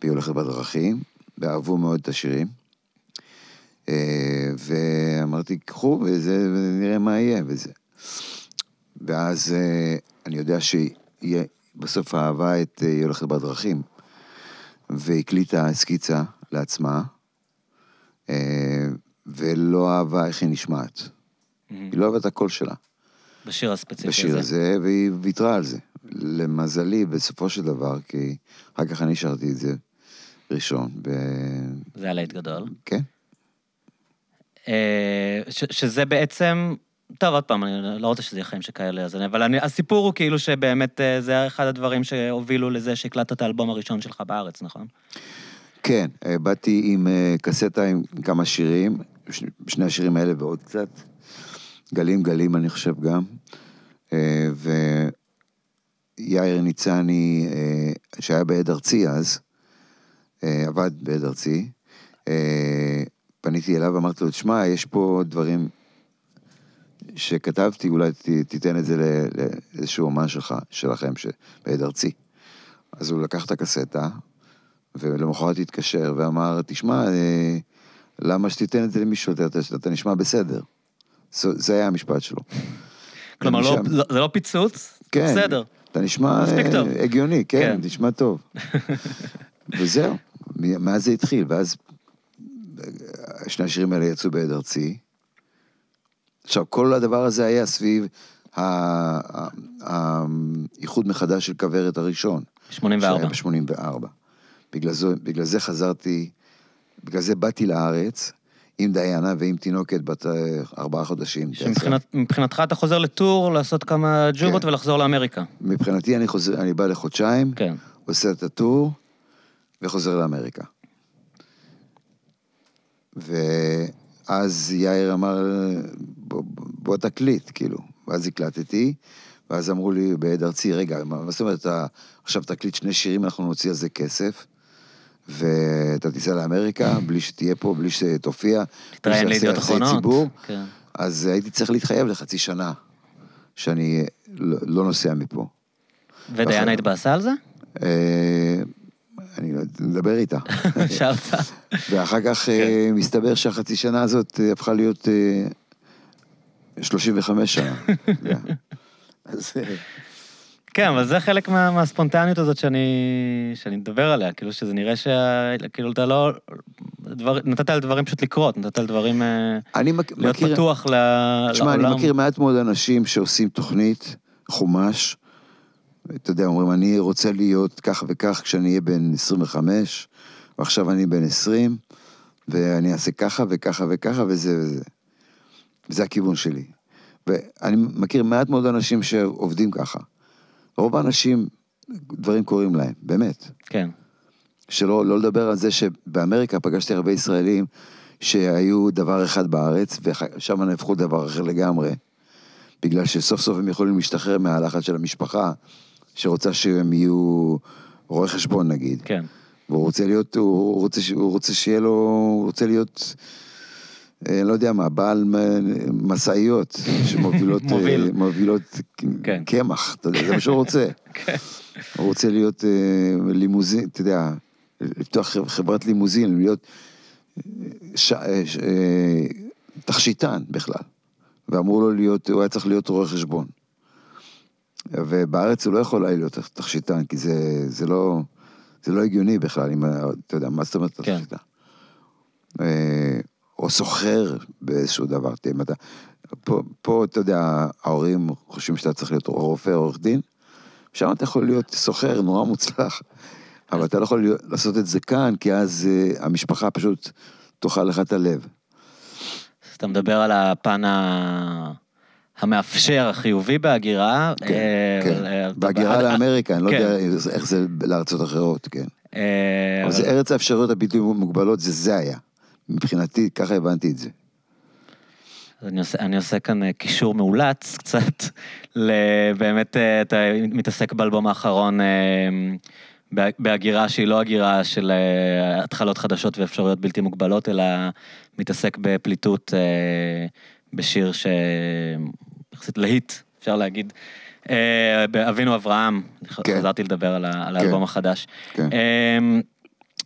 והיא הולכת בדרכים, ואהבו מאוד את השירים. אה, ואמרתי, קחו וזה, ונראה מה יהיה וזה. ואז אה, אני יודע שהיא בסוף אהבה את אה, היא הולכת בדרכים, והקליטה סקיצה לעצמה, ולא אהבה איך היא נשמעת. היא לא אהבה את הקול שלה בשיר הספציפי בשיר הזה, והיא ויתרה על זה. למזלי, בסופו של דבר, כי אחר כך אני שרתי את זה ראשון, וכן. זה היה להיט גדול. אה, ש- שזה בעצם, טוב, עוד פעם, אני לא רוצה שזה יהיה חיים שכאלה, אז אני, אבל אני, הסיפור הוא כאילו שבאמת אה, זה היה אחד הדברים שהובילו לזה שהקלטת את האלבום הראשון שלך בארץ, נכון? כן, אה, באתי עם קסטה עם כמה שירים, ש- שני השירים האלה ועוד קצת. גלים גלים, אני חושב גם. ויאיר ניצני, שהיה בעד ארצי אז, עבד בעד ארצי, אה, פניתי אליו ואמרתי לו, תשמע, יש פה דברים שכתבתי, אולי ת, תיתן את זה לאיזשהו אומן שלך, שלכם, ש- בעד ארצי. אז הוא לקח את הקסטה, ולמחרת התקשר ואמר, תשמע, אה, למה שתיתן את זה למישהו, אתה, אתה, אתה נשמע בסדר. זה, זה היה המשפט שלו. כלומר, לא, לא, זה לא פיצוץ, כן, בסדר. אתה נשמע אה. הגיוני, כן, כן. נשמע טוב. [LAUGHS] וזהו, מאז זה התחיל, ואז אה, שני השירים האלה יצאו בעד ארצי. עכשיו, כל הדבר הזה היה סביב האיחוד מחדש של כוורת הראשון. 84. שהיה ב-84. בגלל, זו- בגלל זה חזרתי, בגלל זה באתי לארץ עם דיינה ועם תינוקת בת אה, ארבעה חודשים. שמבחינתך אתה חוזר לטור, לעשות כמה ג'ובות כן. ולחזור לאמריקה. מבחינתי אני חוזר, אני בא לחודשיים, כן. עושה את הטור וחוזר לאמריקה. ואז יאיר אמר, בוא, בוא תקליט, כאילו. ואז הקלטתי, ואז אמרו לי בעד ארצי, רגע, מה זאת אומרת, אתה עכשיו תקליט שני שירים, אנחנו נוציא על זה כסף, ואתה תיסע לאמריקה, בלי שתהיה פה, בלי שתופיע, בלי שתעשה יחסי. ציבור. כן. אז הייתי צריך להתחייב לחצי שנה, שאני לא, לא נוסע מפה. ודיינה התבאסה על זה? אה, אני לא יודע, נדבר איתה. [LAUGHS] שאלת. ואחר כך אה, מסתבר שהחצי שנה הזאת אה, הפכה להיות אה, 35 שנה. אתה [LAUGHS] יודע. אז אה, כן, אבל זה חלק מה, מהספונטניות הזאת שאני, שאני מדבר עליה, כאילו שזה נראה ש... כאילו אתה לא... דבר, נתת לדברים פשוט לקרות, נתת לדברים... אה, אני מכ- להיות מכיר, פתוח ל- תשמע, אני לעולם. מכיר מעט מאוד אנשים שעושים תוכנית, חומש, אתה יודע, אומרים, אני רוצה להיות כך וכך כשאני אהיה בן 25, ועכשיו אני בן 20, ואני אעשה ככה וככה וככה, וזה וזה. וזה הכיוון שלי. ואני מכיר מעט מאוד אנשים שעובדים ככה. רוב האנשים, דברים קורים להם, באמת. כן. שלא לא לדבר על זה שבאמריקה פגשתי הרבה ישראלים שהיו דבר אחד בארץ, ושם הם הפכו דבר אחר לגמרי, בגלל שסוף סוף הם יכולים להשתחרר מהלחץ של המשפחה, שרוצה שהם יהיו רואי חשבון נגיד. כן. והוא רוצה להיות, הוא רוצה, הוא רוצה שיהיה לו, הוא רוצה להיות, אה, לא יודע מה, בעל משאיות [LAUGHS] שמובילות מוביל. אה, מובילות כן. קמח, אתה יודע, זה מה שהוא רוצה. [LAUGHS] כן. הוא רוצה להיות אה, לימוזין, אתה יודע, לפתוח חב- חברת לימוזין, להיות ש, ש, תכשיטן בכלל. ואמרו לו להיות, הוא היה צריך להיות רואה חשבון. ובארץ הוא לא יכול היה להיות תכשיטן, כי זה, זה לא, זה לא הגיוני בכלל, אם, אתה יודע, מה זאת אומרת כן. תכשיטן? אה, או סוחר באיזשהו דבר, אם אתה, פה, פה, אתה יודע, ההורים חושבים שאתה צריך להיות רופא עורך דין, שם אתה יכול להיות סוחר נורא מוצלח, אבל אתה לא יכול להיות, לעשות את זה כאן, כי אז אה, המשפחה פשוט תאכל לך את הלב. אתה מדבר על הפן ה... המאפשר, החיובי בהגירה. כן, אה, כן. אה, בהגירה לאמריקה, אני לא כן. יודע איך זה לארצות אחרות, כן. אה, אבל זה ארץ האפשרויות הבלתי מוגבלות, זה זה היה. מבחינתי, ככה הבנתי את זה. אני עושה, אני עושה כאן קישור מאולץ קצת, באמת אתה מתעסק באלבום האחרון בה- בהגירה שהיא לא הגירה של התחלות חדשות ואפשרויות בלתי מוגבלות, אלא מתעסק בפליטות בשיר ש... יחסית להיט, אפשר להגיד. אה, באבינו אברהם, כן. חזרתי לדבר על, ה- על כן. האלבום החדש. כן. אמ,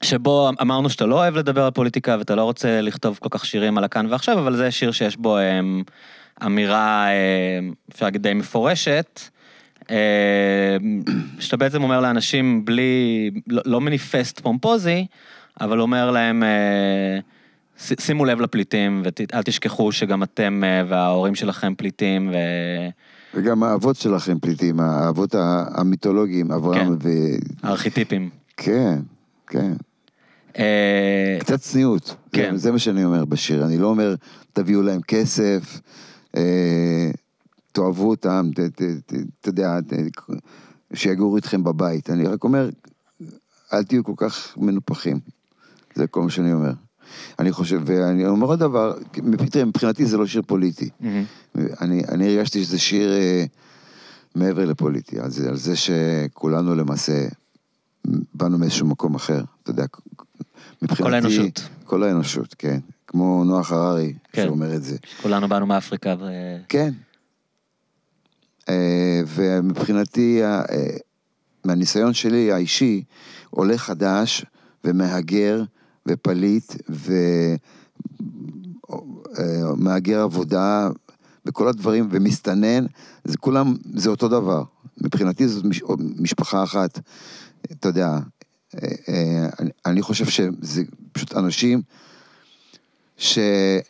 שבו אמרנו שאתה לא אוהב לדבר על פוליטיקה ואתה לא רוצה לכתוב כל כך שירים על הכאן ועכשיו, אבל זה שיר שיש בו אמ, אמירה, אמ, אפשר להגיד די מפורשת, שאתה בעצם אומר לאנשים בלי, לא, לא מניפסט פומפוזי, אבל אומר להם, ש- שימו לב לפליטים ואל תשכחו שגם אתם אה, וההורים שלכם פליטים, ו... וגם האבות שלכם פליטים, האבות המיתולוגיים, אברהם ו... הארכיטיפים. כן, כן. אה, קצת צניעות. כן. כן. זה מה שאני אומר בשיר. אני לא אומר, תביאו להם כסף, אה, תאהבו אותם, אתה יודע, שיגורו איתכם בבית. אני רק אומר, אל תהיו כל כך מנופחים. זה כל מה שאני אומר. אני חושב, ואני אומר עוד דבר, מבחינתי זה לא שיר פוליטי. מהמם. אני, אני הרגשתי שזה שיר אה, מעבר לפוליטי, על זה, על זה שכולנו למעשה באנו מאיזשהו מקום אחר, אתה יודע, מבחינתי... כל האנושות. כל האנושות, כן. כמו נוח הררי, כן. שאומר את זה. כולנו באנו מאפריקה ו... כן. אה, ומבחינתי, אה, מהניסיון שלי האישי, עולה חדש ומהגר ופליט ומהגר עבודה וכל הדברים, ומסתנן, זה כולם, זה אותו דבר. מבחינתי זאת מש- משפחה אחת, אתה יודע, אה, אה, אני- חושב שזה פשוט אנשים שהיו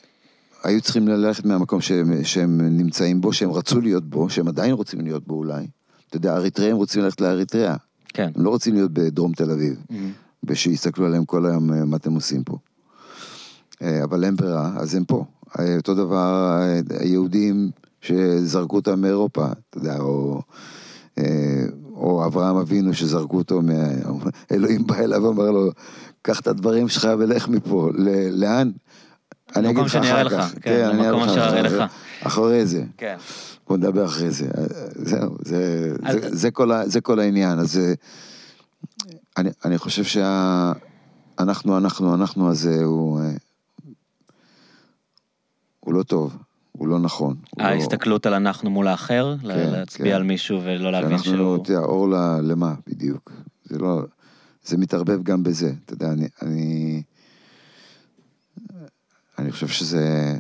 צריכים ללכת מהמקום שהם, שהם נמצאים בו, שהם רצו להיות בו, שהם עדיין רוצים להיות בו אולי. אתה יודע, אריתריאים רוצים ללכת לאריתריאה. כן. הם לא רוצים להיות בדרום תל אביב, מהמם. ושיסתכלו עליהם כל היום, אה, מה אתם עושים פה. אה, אבל אין ברירה, אז הם פה. אה, אותו דבר היהודים שזרקו אותם מאירופה, אתה יודע, או, או אברהם אבינו שזרקו אותו, מה... אלוהים בא אליו ואמר לו, קח את הדברים שלך ולך מפה. ל- לאן? אני אגיד לך אחר כך. כן, אני אראה לך לך. אחרי זה. כן. בוא נדבר אחרי זה. זהו, זה, אז- זה, זה, כל, זה כל העניין. אז אה, אני, אני חושב שהאנחנו, אנחנו, אנחנו הזה הוא, אה, הוא לא טוב, הוא לא נכון. לא- ההסתכלות על אנחנו מול האחר, כן, להצביע כן. על מישהו ולא להבין שאנחנו, שהוא... אתה יודע, אור למה, בדיוק. זה לא, זה מתערבב גם בזה. אתה יודע, אני, אני, אני חושב שזה...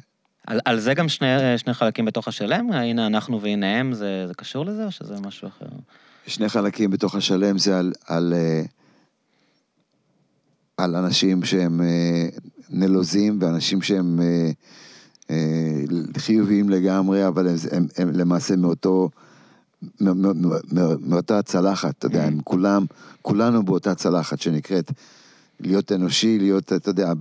על, על זה גם שני, שני חלקים בתוך השלם? הנה אנחנו והנה הם, זה, זה קשור לזה או שזה משהו אחר? שני חלקים בתוך השלם זה על, על, אה, על אנשים שהם אה, נלוזים ואנשים שהם אה, אה, חיוביים לגמרי, אבל הם, הם, הם למעשה מאותו, מאותה צלחת, אתה יודע, הם כולם, כולנו באותה צלחת שנקראת להיות אנושי, להיות, אתה יודע,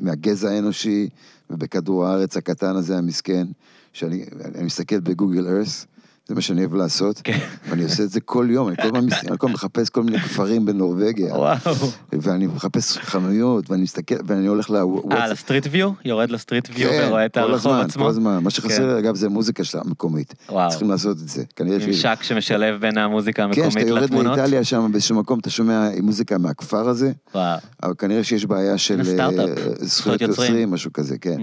מהגזע האנושי ובכדור הארץ הקטן הזה המסכן, שאני אני מסתכל בגוגל ארס, זה מה שאני אוהב לעשות. כן. ואני עושה את זה כל יום, אני כל הזמן מחפש כל מיני כפרים בנורבגיה. וואו. ואני מחפש חנויות, ואני מסתכל, ואני הולך אה, לוואטסאפ. ל Street View? יורד לסטריט ויו כן, ורואה את הרחוב עצמו? כל הזמן. מה שחסר כן. אגב, זה מוזיקה המקומית. וואו. צריכים לעשות את זה. ממשק שמשלב בין המוזיקה כן, המקומית כשאתה יורד לתמונות? לאיטליה שם באיזשהו מקום, אתה שומע מוזיקה מהכפר הזה, וואו. אבל כנראה שיש בעיה של אה, זכויות. יוצרים, משהו כזה, כן.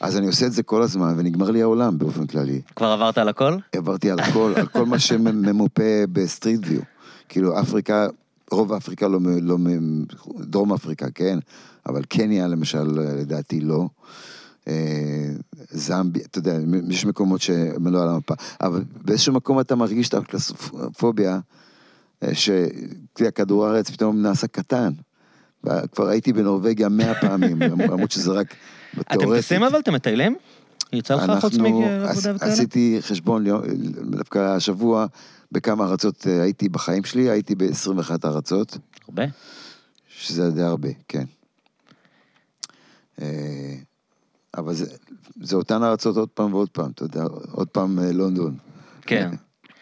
אז אני עושה את זה כל הזמן, ונגמר לי העולם באופן כללי. כבר עברת על הכל? עברתי על הכל, על כל מה שממופה ב Street View. כאילו, אפריקה, רוב אפריקה לא, לא, דרום אפריקה, כן, אבל קניה למשל, לדעתי לא. אה, זמבי, אתה יודע, יש מקומות שהם לא על המפה, אבל באיזשהו מקום אתה מרגיש את הקלסופוביה, אה, שכדור הארץ פתאום נעשה קטן. כבר הייתי בנורבגיה מאה פעמים, למרות שזה רק אתם. טסים אבל? אתם מטיילים? יצא לך חוץ מעבודה וכאלה? עשיתי חשבון, דווקא השבוע, בכמה ארצות אה, הייתי בחיים שלי, הייתי ב-21 ארצות, הרבה. שזה די הרבה, כן. אה, אבל זה, זה אותן ארצות עוד פעם ועוד פעם, אתה יודע, עוד פעם אה, לונדון. כן.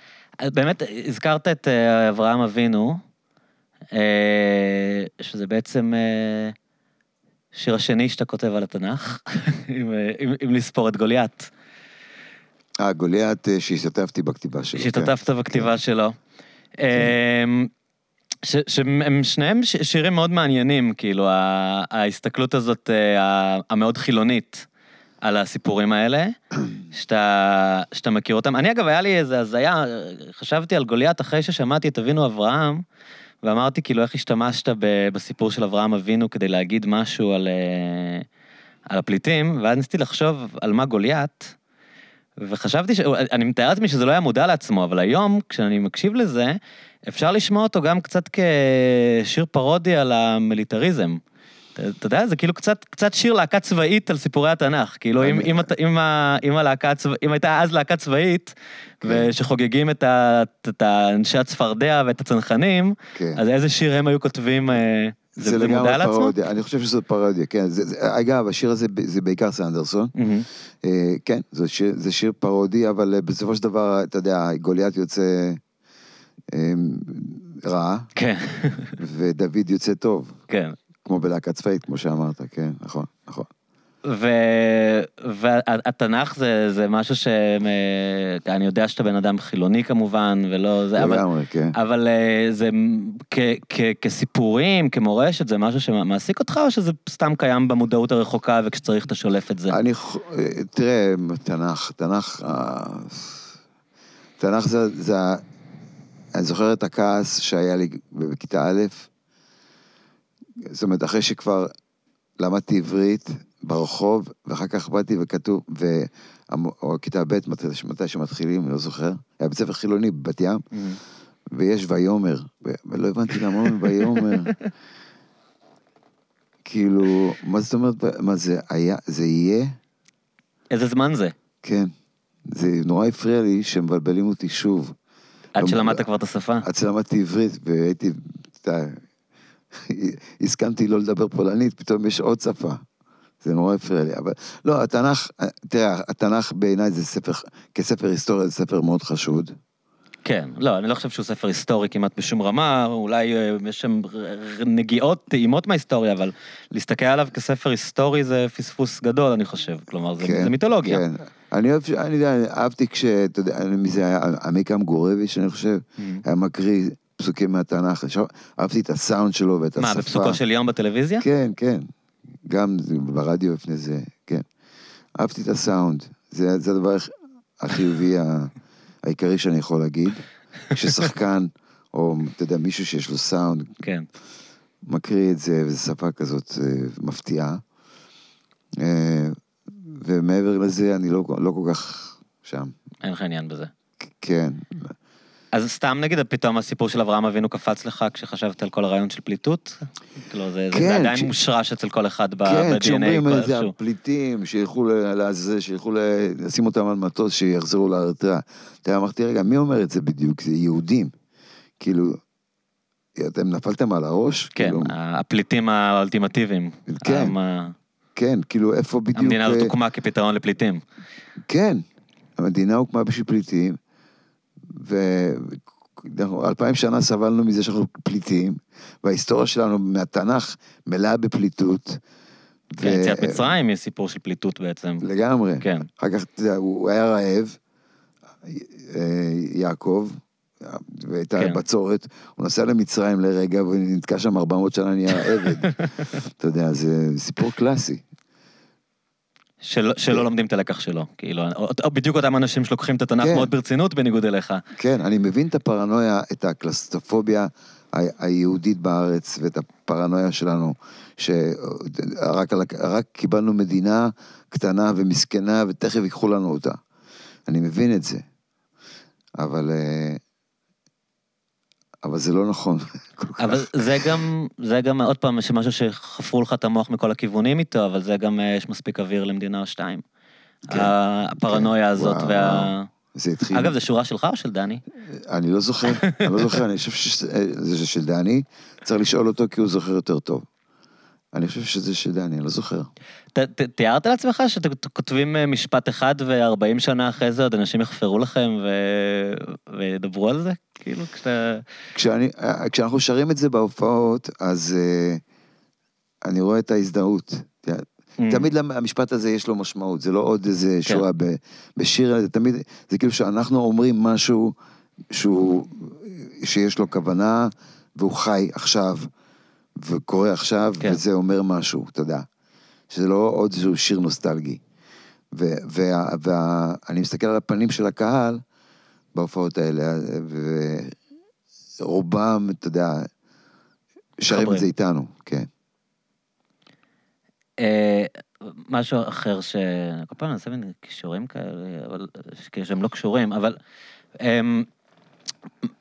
[LAUGHS] באמת, הזכרת את אברהם אבינו, שזה בעצם שיר השני שאתה כותב על התנ"ך, אם, אם, אם לספור את גוליית, אה, גוליית אה, שהשתתפתי בכתיבה שלו. כן. שהשתתפת בכתיבה שלו. אה, ש- שהם שניהם ש- שירים מאוד מעניינים, כאילו, ההסתכלות הזאת אה, המאוד חילונית על הסיפורים האלה, [CLEARS THROAT] שאתה, שאתה מכיר אותם. אני אגב, היה לי איזה הזיה, חשבתי על גוליית אחרי ששמעתי את אבינו אברהם, ואמרתי כאילו איך השתמשת ב- בסיפור של אברהם אבינו כדי להגיד משהו על, אה, על הפליטים, ואז ניסיתי לחשוב על מה גוליית, וחשבתי, ש... אני מתאר לעצמי שזה לא היה מודע לעצמו, אבל היום, כשאני מקשיב לזה, אפשר לשמוע אותו גם קצת כשיר פרודי על המיליטריזם. אתה יודע, זה כאילו קצת, קצת שיר להקה צבאית על סיפורי התנ"ך. כאילו, אם, אם, אם, אם, הלהקה אם הייתה אז להקה צבאית, כן. ושחוגגים את, ה, את האנשי הצפרדע ואת הצנחנים, כן. אז איזה שיר הם היו כותבים? אה, זה, זה, לעצמו? פרודיה, אני חושב שזו פרודיה, כן. זה, זה, אגב, השיר הזה זה בעיקר סנדרסון. מהמם. אה, כן, זה שיר, זה שיר פרודי, אבל אה, בסופו של דבר, אתה יודע, גוליית יוצא אה, רע, כן, ודוד יוצא טוב, כן. כמו בלהקה צבאית, כמו שאמרת, כן, נכון, נכון. ו- והתנ"ך זה, זה משהו שאני יודע שאתה בן אדם חילוני כמובן, ולא זה, אבל, לגמרי, כן. אבל אה, זה כ, כ, כסיפורים, כמורשת, זה משהו שמעסיק אותך, או שזה סתם קיים במודעות הרחוקה וכשצריך אתה שולף את זה? אני, אה, תראה, תנ"ך, תנ"ך, אה, תנ"ך זה, זה, אני זוכר את הכעס שהיה לי בכיתה א', זאת אומרת, אחרי שכבר למדתי עברית ברחוב, ואחר כך באתי וכתוב, ו... או כיתה ב', מתי, שמתחילים, אני לא זוכר, היה בית ספר חילוני בבת ים, מהמם. ויש ויאמר, ו- ולא הבנתי למה אומרים ויאמר. כאילו, מה זאת אומרת, מה זה היה, זה יהיה? איזה זמן זה? כן. זה נורא הפריע לי שמבלבלים אותי שוב. עד לא- שלמדת כבר את השפה? עד שלמדתי עברית והייתי, אתה יודע, [LAUGHS] הסכמתי לא לדבר פולנית, פתאום יש עוד שפה. זה נורא הפריע לי, אבל לא, התנ"ך, תראה, התנ"ך בעיניי זה ספר, כספר היסטוריה זה ספר מאוד חשוד. כן, לא, אני לא חושב שהוא ספר היסטורי כמעט בשום רמה, אולי אה, יש שם נגיעות, טעימות מההיסטוריה, אבל להסתכל עליו כספר היסטורי זה פספוס גדול, אני חושב. כלומר, זה, כן, זה מיתולוגיה. כן. אני אוהב, אני יודע, אהבתי כשאתה יודע, מי זה היה, עמיקם גורביץ', אני חושב, Mm. היה מקריא פסוקים מהתנ"ך, אהבתי את הסאונד שלו ואת השפה. מה, בפסוקו של יום בטלוויזיה? כן, כן. גם ברדיו לפני זה, כן. אהבתי את הסאונד. זה, זה הדבר החיובי העיקרי שאני יכול להגיד. כששחקן, או אתה יודע, מישהו שיש לו סאונד, כן. מקריא את זה, וזו שפה כזאת אה, מפתיעה. אה, ומעבר לזה, אני לא, לא כל כך שם. אין לך עניין בזה. כן. אז סתם נגיד, פתאום הסיפור של אברהם אבינו קפץ לך כשחשבת על כל הרעיון של פליטות? כאילו, זה, זה כן, עדיין כש- מושרש אצל כל אחד ב- כן, ב-DNA כשאומרים איזה איכשהו. הפליטים, שילכו ל- לעזאזל, שילכו לשים אותם על מטוס, שיחזרו לאריתריאה. אתה אמרתי, רגע, מי אומר את זה בדיוק? זה יהודים. כאילו, אתם נפלתם על הראש? כן, כאילו, הפליטים האולטימטיביים. כן. המ- כן, כאילו, איפה בדיוק... המדינה הזאת אה, הוקמה כפתרון לפליטים. כן, המדינה הוקמה בשביל פליטים, ואלפיים שנה סבלנו מזה שאנחנו פליטים, וההיסטוריה שלנו מהתנ"ך מלאה בפליטות. כן, יציאת מצרים יש סיפור של פליטות בעצם. לגמרי. כן. אחר כך, הוא היה רעב, אה, יעקב, והייתה כן. בצורת, הוא נסע למצרים לרגע ונתקע שם 400 שנה נהיה עבד. [LAUGHS] אתה יודע, זה סיפור קלאסי. שלא, שלא לומדים את הלקח שלו, כאילו, או, או בדיוק אותם אנשים שלוקחים את התנ"ך כן. מאוד ברצינות בניגוד אליך. כן, אני מבין את הפרנויה, את הקלסטופוביה היהודית בארץ ואת הפרנויה שלנו, שרק רק קיבלנו מדינה קטנה ומסכנה ותכף ייקחו לנו אותה. אני מבין את זה. אבל... אה, אבל זה לא נכון. [LAUGHS] אבל זה גם, זה גם עוד פעם משהו שחפרו לך את המוח מכל הכיוונים איתו, אבל זה גם, אה, יש מספיק אוויר למדינה או שתיים. כן, הפרנויה כן, הזאת וואו, וה... זה התחיל... אגב, זו שורה שלך או של דני? אני לא זוכר, אני לא זוכר, אני חושב שזה של דני, צריך לשאול אותו כי הוא זוכר יותר טוב. אני חושב שזה של דני, אני לא זוכר. ת- תיארת לעצמך שאתם כותבים אה, משפט אחד ו-40 שנה אחרי זה עוד אנשים יחפרו לכם ו- וידברו על זה? כאילו, כשאתה... כשאני, כשאנחנו שרים את זה בהופעות, אז uh, אני רואה את ההזדהות. Mm. תמיד המשפט הזה יש לו משמעות, זה לא עוד איזה כן. שורה ב- בשיר, זה תמיד, זה כאילו שאנחנו אומרים משהו שהוא, שיש לו כוונה, והוא חי עכשיו, וקורה עכשיו, כן. וזה אומר משהו, אתה יודע. שזה לא עוד איזשהו שיר נוסטלגי. ואני מסתכל על הפנים של הקהל בהופעות האלה, ורובם, אתה יודע, שרים את. זה איתנו, כן. אה, משהו אחר ש... כל פעם אני עושה מין קישורים כאלה, אבל... כאילו שהם לא קשורים, אבל...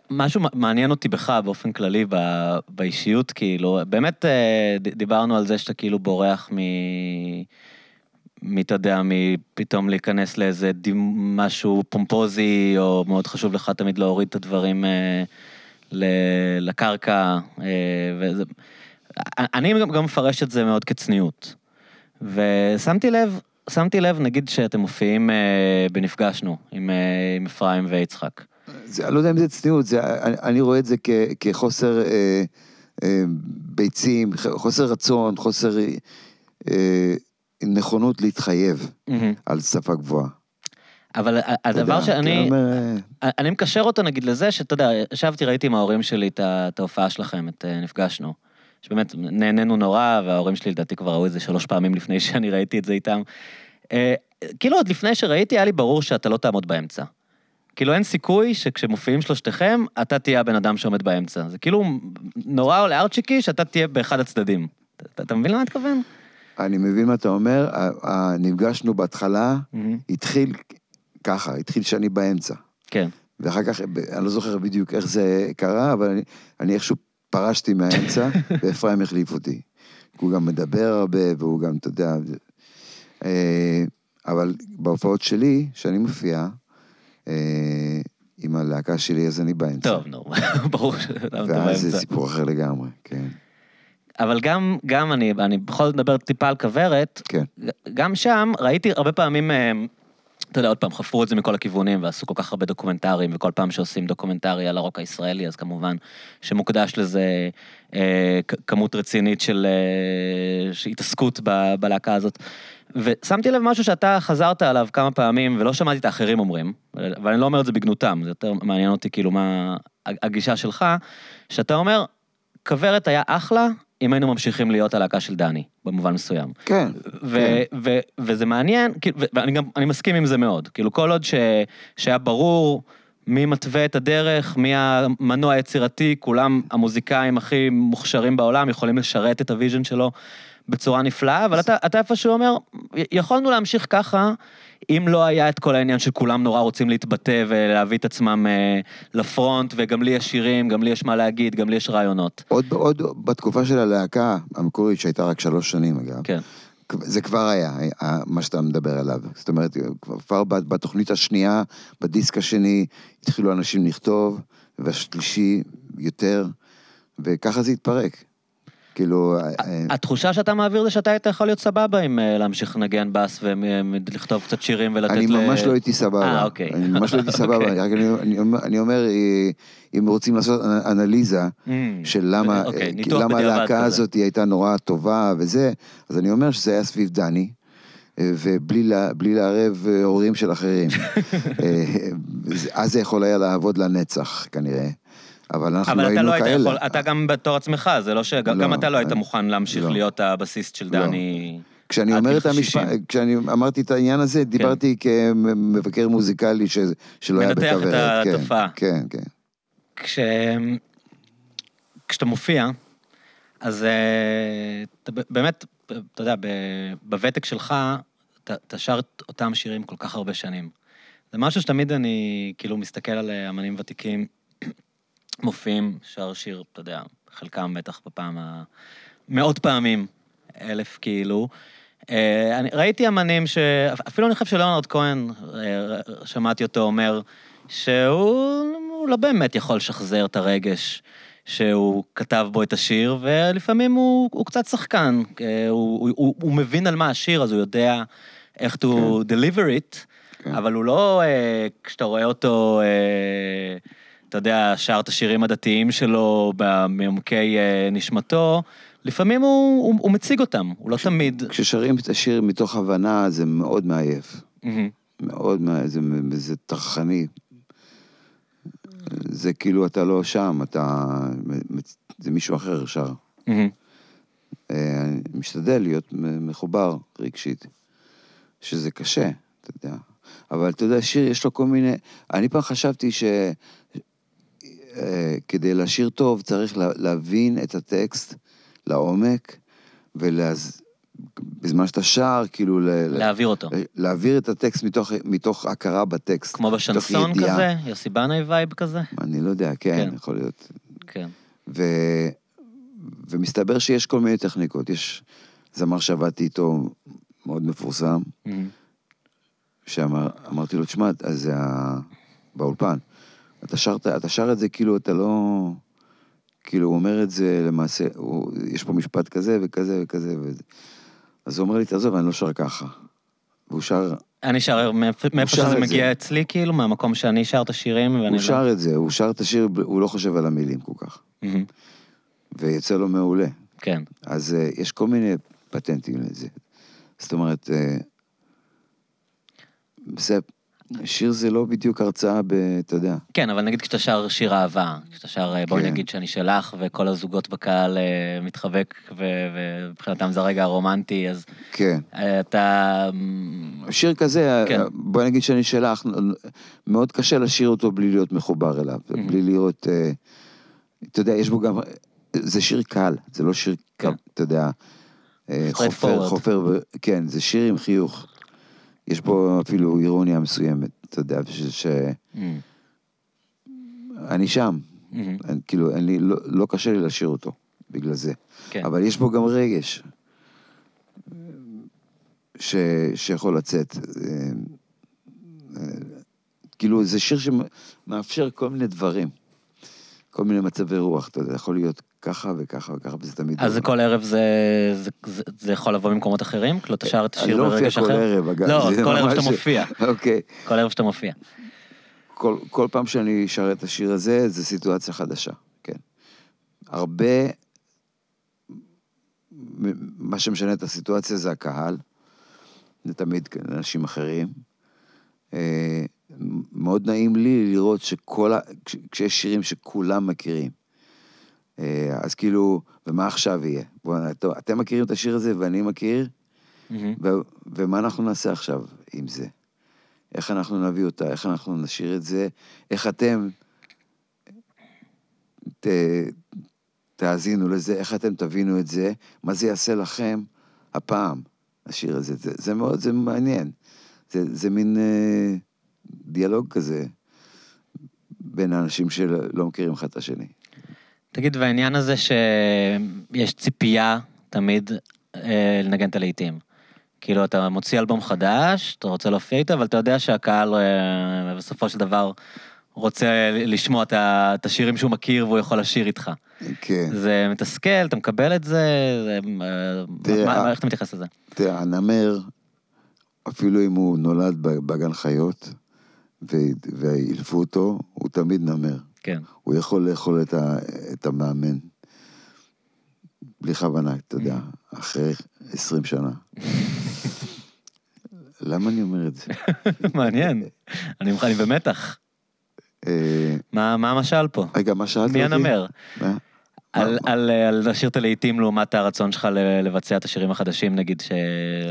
משהו מעניין אותי בך באופן כללי, ב- באישיות, כאילו, באמת אה, דיברנו על זה שאתה כאילו בורח מ... מי אתה יודע, מפתאום להיכנס לאיזה דימ... משהו פומפוזי, או מאוד חשוב לך תמיד להוריד את הדברים אה, ל... לקרקע, אה, וזה... אני גם, גם מפרש את זה מאוד כצניעות. ושמתי לב, שמתי לב, נגיד שאתם מופיעים אה, בנפגשנו עם, אה, עם אפרים ויצחק. זה, אני לא יודע אם זה צניעות, זה, אני, אני רואה את זה כ, כחוסר אה, אה, ביצים, חוסר רצון, חוסר אה, נכונות להתחייב על שפה גבוהה. אבל הדבר יודע, שאני, אני אה, אני מקשר אותו נגיד לזה שאתה יודע, ישבתי, ראיתי עם ההורים שלי את ההופעה שלכם, את אה, נפגשנו. שבאמת נהנינו נורא, וההורים שלי לדעתי כבר ראו את זה שלוש פעמים לפני שאני ראיתי את זה איתם. אה, כאילו עוד לפני שראיתי, היה לי ברור שאתה לא תעמוד באמצע. כאילו אין סיכוי שכשמופיעים שלושתכם, אתה תהיה הבן אדם שעומד באמצע. זה כאילו נורא עולה ארצ'יקי שאתה תהיה באחד הצדדים. אתה, אתה מבין למה אני מתכוון? אני מבין מה אתה אומר, נפגשנו בהתחלה, התחיל ככה, התחיל שאני באמצע. כן. ואחר כך, אני לא זוכר בדיוק איך זה קרה, אבל אני, אני איכשהו פרשתי מהאמצע, [LAUGHS] ואפרים החליף אותי. הוא גם מדבר הרבה, והוא גם, אתה יודע... אה, אבל בהופעות שלי, שאני מופיע, עם הלהקה שלי, אז אני באמצע. טוב, נו, [LAUGHS] ברור שאתה אתה ואז זה באמצע. סיפור אחר לגמרי, כן. אבל גם, גם אני, אני בכל זאת מדבר טיפה על כוורת, כן. גם שם ראיתי הרבה פעמים, אה, אתה יודע, עוד פעם, חפרו את זה מכל הכיוונים ועשו כל כך הרבה דוקומנטרים, וכל פעם שעושים דוקומנטרי על הרוק הישראלי, אז כמובן שמוקדש לזה אה, כמות רצינית של, אה, התעסקות ב- בלהקה הזאת. ושמתי לב משהו שאתה חזרת עליו כמה פעמים, ולא שמעתי את האחרים אומרים, אבל אני לא אומר את זה בגנותם, זה יותר מעניין אותי כאילו מה הגישה שלך, שאתה אומר, כוורת היה אחלה, אם היינו ממשיכים להיות הלהקה של דני, במובן מסוים. כן. ו- ו- וזה מעניין, ו- ואני גם, אני מסכים עם זה מאוד. כאילו, כל עוד ש- שהיה ברור מי מתווה את הדרך, מי המנוע היצירתי, כולם המוזיקאים הכי מוכשרים בעולם, יכולים לשרת את ה vision שלו בצורה נפלאה, אבל אתה, אתה איפשהו אומר, יכולנו להמשיך ככה, אם לא היה את כל העניין שכולם נורא רוצים להתבטא ולהביא את עצמם אה, לפרונט, וגם לי יש שירים, גם לי יש מה להגיד, גם לי יש רעיונות. עוד, עוד בתקופה של הלהקה המקורית, שהייתה רק שלוש שנים אגב, כן. זה כבר היה, ה- מה שאתה מדבר עליו. זאת אומרת, כבר בתוכנית השנייה, בדיסק השני, התחילו אנשים לכתוב, והשלישי יותר, וככה זה התפרק. כאילו... אה, התחושה שאתה מעביר זה שאתה היית יכול להיות סבבה עם אה, להמשיך לנגן בס ולכתוב קצת שירים ולתת אני ל... ממש לא הייתי סבבה. אה, אוקיי. אני ממש לא הייתי [LAUGHS] סבבה, אוקיי. רק אני- אני אומר- אני אה, אם רוצים לעשות אנ- אנליזה Mm. של למה אוקיי, אה, הלהקה. הזאת הייתה נורא טובה וזה, אז אני אומר שזה היה סביב דני. אה, ובלי לערב אה, הורים של אחרים. [LAUGHS] אה, אז זה יכול היה לעבוד לנצח, כנראה. אבל אנחנו לא אבל אתה היינו לא היית כאלה. יכול, אתה גם בתור עצמך, זה לא שגם לא, גם אתה לא היית אני- מוכן להמשיך לא. להיות הבסיסט של לא. דני. כשאני אומר את המשפט, 60. כשאני אמרתי את העניין הזה, דיברתי כמבקר מוזיקלי ש- שלא היה מנתח את בכוורת. כן, התופעה. כן, כן. כש... כשאתה מופיע, אז אה, אתה באמת, אתה יודע, בוותק שלך, אתה, אתה שר את אותם שירים כל כך הרבה שנים. זה משהו שתמיד אני כאילו מסתכל על אה, אמנים ותיקים, מופיעים, שר שיר, אתה יודע, חלקם בטח בפעם ה... מאות פעמים, אלף כאילו. אה, אני ראיתי אמנים ש... אפילו אני חושב שלאונרד כהן, אה, שמעתי אותו אומר, שהוא הוא לא באמת יכול לשחזר את הרגש שהוא כתב בו את השיר, ולפעמים הוא, הוא קצת שחקן. אה, הוא, הוא, הוא, הוא מבין על מה השיר, אז הוא יודע איך to deliver it, כן. אבל הוא לא, אה, כשאתה רואה אותו, אה, אתה יודע, שר את השירים הדתיים שלו מעומקי אה, נשמתו, לפעמים הוא, הוא, הוא מציג אותם, הוא לא תמיד... כששרים את השיר מתוך הבנה זה מאוד מעייף. מהמם. מאוד, זה, זה טרחני. זה כאילו אתה לא שם, אתה... זה מישהו אחר שר. אה, אני משתדל להיות מחובר רגשית, שזה קשה, אתה יודע. אבל אתה יודע, שיר יש לו כל מיני... אני פעם חשבתי ש... אה, כדי לשיר טוב צריך לה- להבין את הטקסט לעומק, ולאז... בזמן שאתה שר, כאילו... להעביר אותו. להעביר את הטקסט מתוך, מתוך הכרה בטקסט. כמו בשנסון. כזה? יוסי בנאי vibe כזה? אני לא יודע, כן, כן. יכול להיות. כן. ו... ומסתבר שיש כל מיני טכניקות. יש זמר שעבדתי איתו, מאוד מפורסם, מהמם. שאמרתי לו, תשמע, אז זה ה... באולפן, אתה, שרת, אתה שר את זה כאילו אתה לא... כאילו, הוא אומר את זה למעשה, הוא, יש פה משפט כזה וכזה וכזה וזה. אז הוא אומר לי, תעזוב, אני לא שר ככה. והוא שר, אני שר מאיפה שר שזה מגיע זה. אצלי, כאילו, מהמקום שאני שר את השירים, ואני הוא לא... שר את זה, הוא שר את השיר, הוא לא חושב על המילים כל כך. מהמם. ויוצא לו מעולה. כן. אז uh, יש כל מיני פטנטים לזה. זאת אומרת, uh, זה, שיר זה לא בדיוק הרצאה ב... אתה יודע. כן, אבל נגיד כשאתה שר שיר אהבה, כשאתה שר אה, בואי כן. נגיד שאני שלך, וכל הזוגות בקהל אה, מתחבק, ו- ומבחינתם זה הרגע הרומנטי, אז כן. אה, אתה... שיר כזה, כן. כן. בוא נגיד שאני שלך, מאוד קשה לשיר אותו בלי להיות מחובר אליו, Mhm. בלי לראות, אתה יודע, יש בו גם, זה שיר קל, זה לא שיר, כן. אתה יודע, חופר, forward. חופר, כן, זה שיר עם חיוך. יש בו אפילו אירוניה מסוימת, אתה יודע, שאני Mm, שם, mm, אני, כאילו, לי, לא, לא קשה לי לשיר אותו, בגלל זה. כן. אבל יש בו גם רגש, ש, שיכול לצאת. אה, אה, כאילו, זה שיר שמאפשר כל מיני דברים, כל מיני מצבי רוח, אתה יודע, יכול להיות ככה וככה וככה, וזה תמיד... אז כל ערב זה, זה, זה, זה יכול לבוא ממקומות אחרים? כאילו, אתה שר את אני השיר לא מופיע ברגש כל אחר? ערב, אגב. לא, כל ערב שאתה מופיע. אוקיי. כל ערב שאתה מופיע. כל, כל פעם שאני שר את השיר הזה, זה סיטואציה חדשה, כן. הרבה, מה שמשנה את הסיטואציה זה הקהל, זה תמיד אנשים אחרים. אה, מאוד נעים לי לראות שכל ה... כש- כשיש שירים שכולם מכירים. אה, אז כאילו, ומה עכשיו יהיה? בוא, אתם מכירים את השיר הזה ואני מכיר. ו- ומה אנחנו נעשה עכשיו עם זה? איך אנחנו נביא אותה? איך אנחנו נשאיר את זה? איך אתם ת, תאזינו לזה? איך אתם תבינו את זה? מה זה יעשה לכם הפעם, השיר הזה? זה, זה מאוד, זה מעניין. זה, זה מין אה, דיאלוג כזה בין האנשים שלא מכירים אחד את השני. תגיד, והעניין הזה שיש ציפייה תמיד אה, לנגן את הלהיטים. כאילו, אתה מוציא אלבום חדש, אתה רוצה להופיע איתו, אבל אתה יודע שהקהל אה, בסופו של דבר, רוצה לשמוע את השירים שהוא מכיר והוא יכול לשיר איתך. כן. זה מתסכל, אתה מקבל את זה, זה אה, תראה, מה- מה- איך אתה מתייחס לזה? תראה, הנמר, אפילו אם הוא נולד בגן חיות, ואילפו אותו, הוא תמיד נמר. כן. הוא יכול לאכול את, ה, את המאמן. בלי כוונה, אתה יודע, אחרי 20 שנה. למה אני אומר את זה? [LAUGHS] מעניין. אני אני במתח. אה, מה המשל פה? רגע, מה שאלת אותי? מי הנמר? על- לשיר את הלהיטים לעומת הרצון שלך לבצע את השירים החדשים, נגיד ש...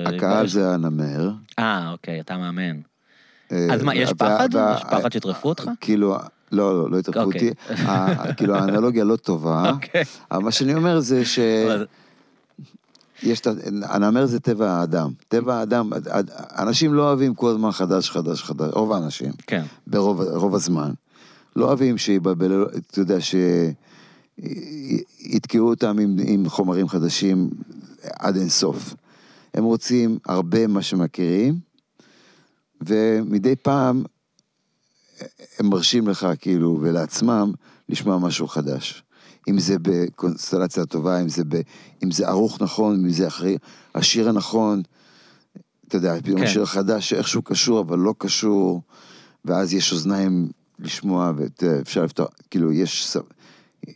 הקהל זה הנמר. אה, אוקיי, אתה מאמן. אה, אז מה, יש פחד? יש פחד שיטרפו אותך? כאילו, לא, לא, לא אוקיי. אותי. כאילו, האנלוגיה לא טובה. אוקיי. אבל מה שאני אומר זה ש... יש את ה... הנמר זה טבע האדם. טבע האדם, אנשים לא אוהבים כל הזמן חדש, חדש, חדש, רוב האנשים, כן. ברוב רוב הזמן. לא אוהבים שיבלבלו, אתה יודע, שיתקעו אותם עם, עם חומרים חדשים עד אין סוף. הם רוצים הרבה מה שמכירים, ומדי פעם הם מרשים לך, כאילו, ולעצמם, לשמוע משהו חדש. אם זה בקונסטלציה טובה, אם זה, ב, אם זה ערוך נכון, אם זה אחרי השיר הנכון, אתה יודע, פתאום כן. השיר החדש שאיכשהו קשור, אבל לא קשור, ואז יש אוזניים לשמוע, ואפשר לפתוח, כאילו, יש,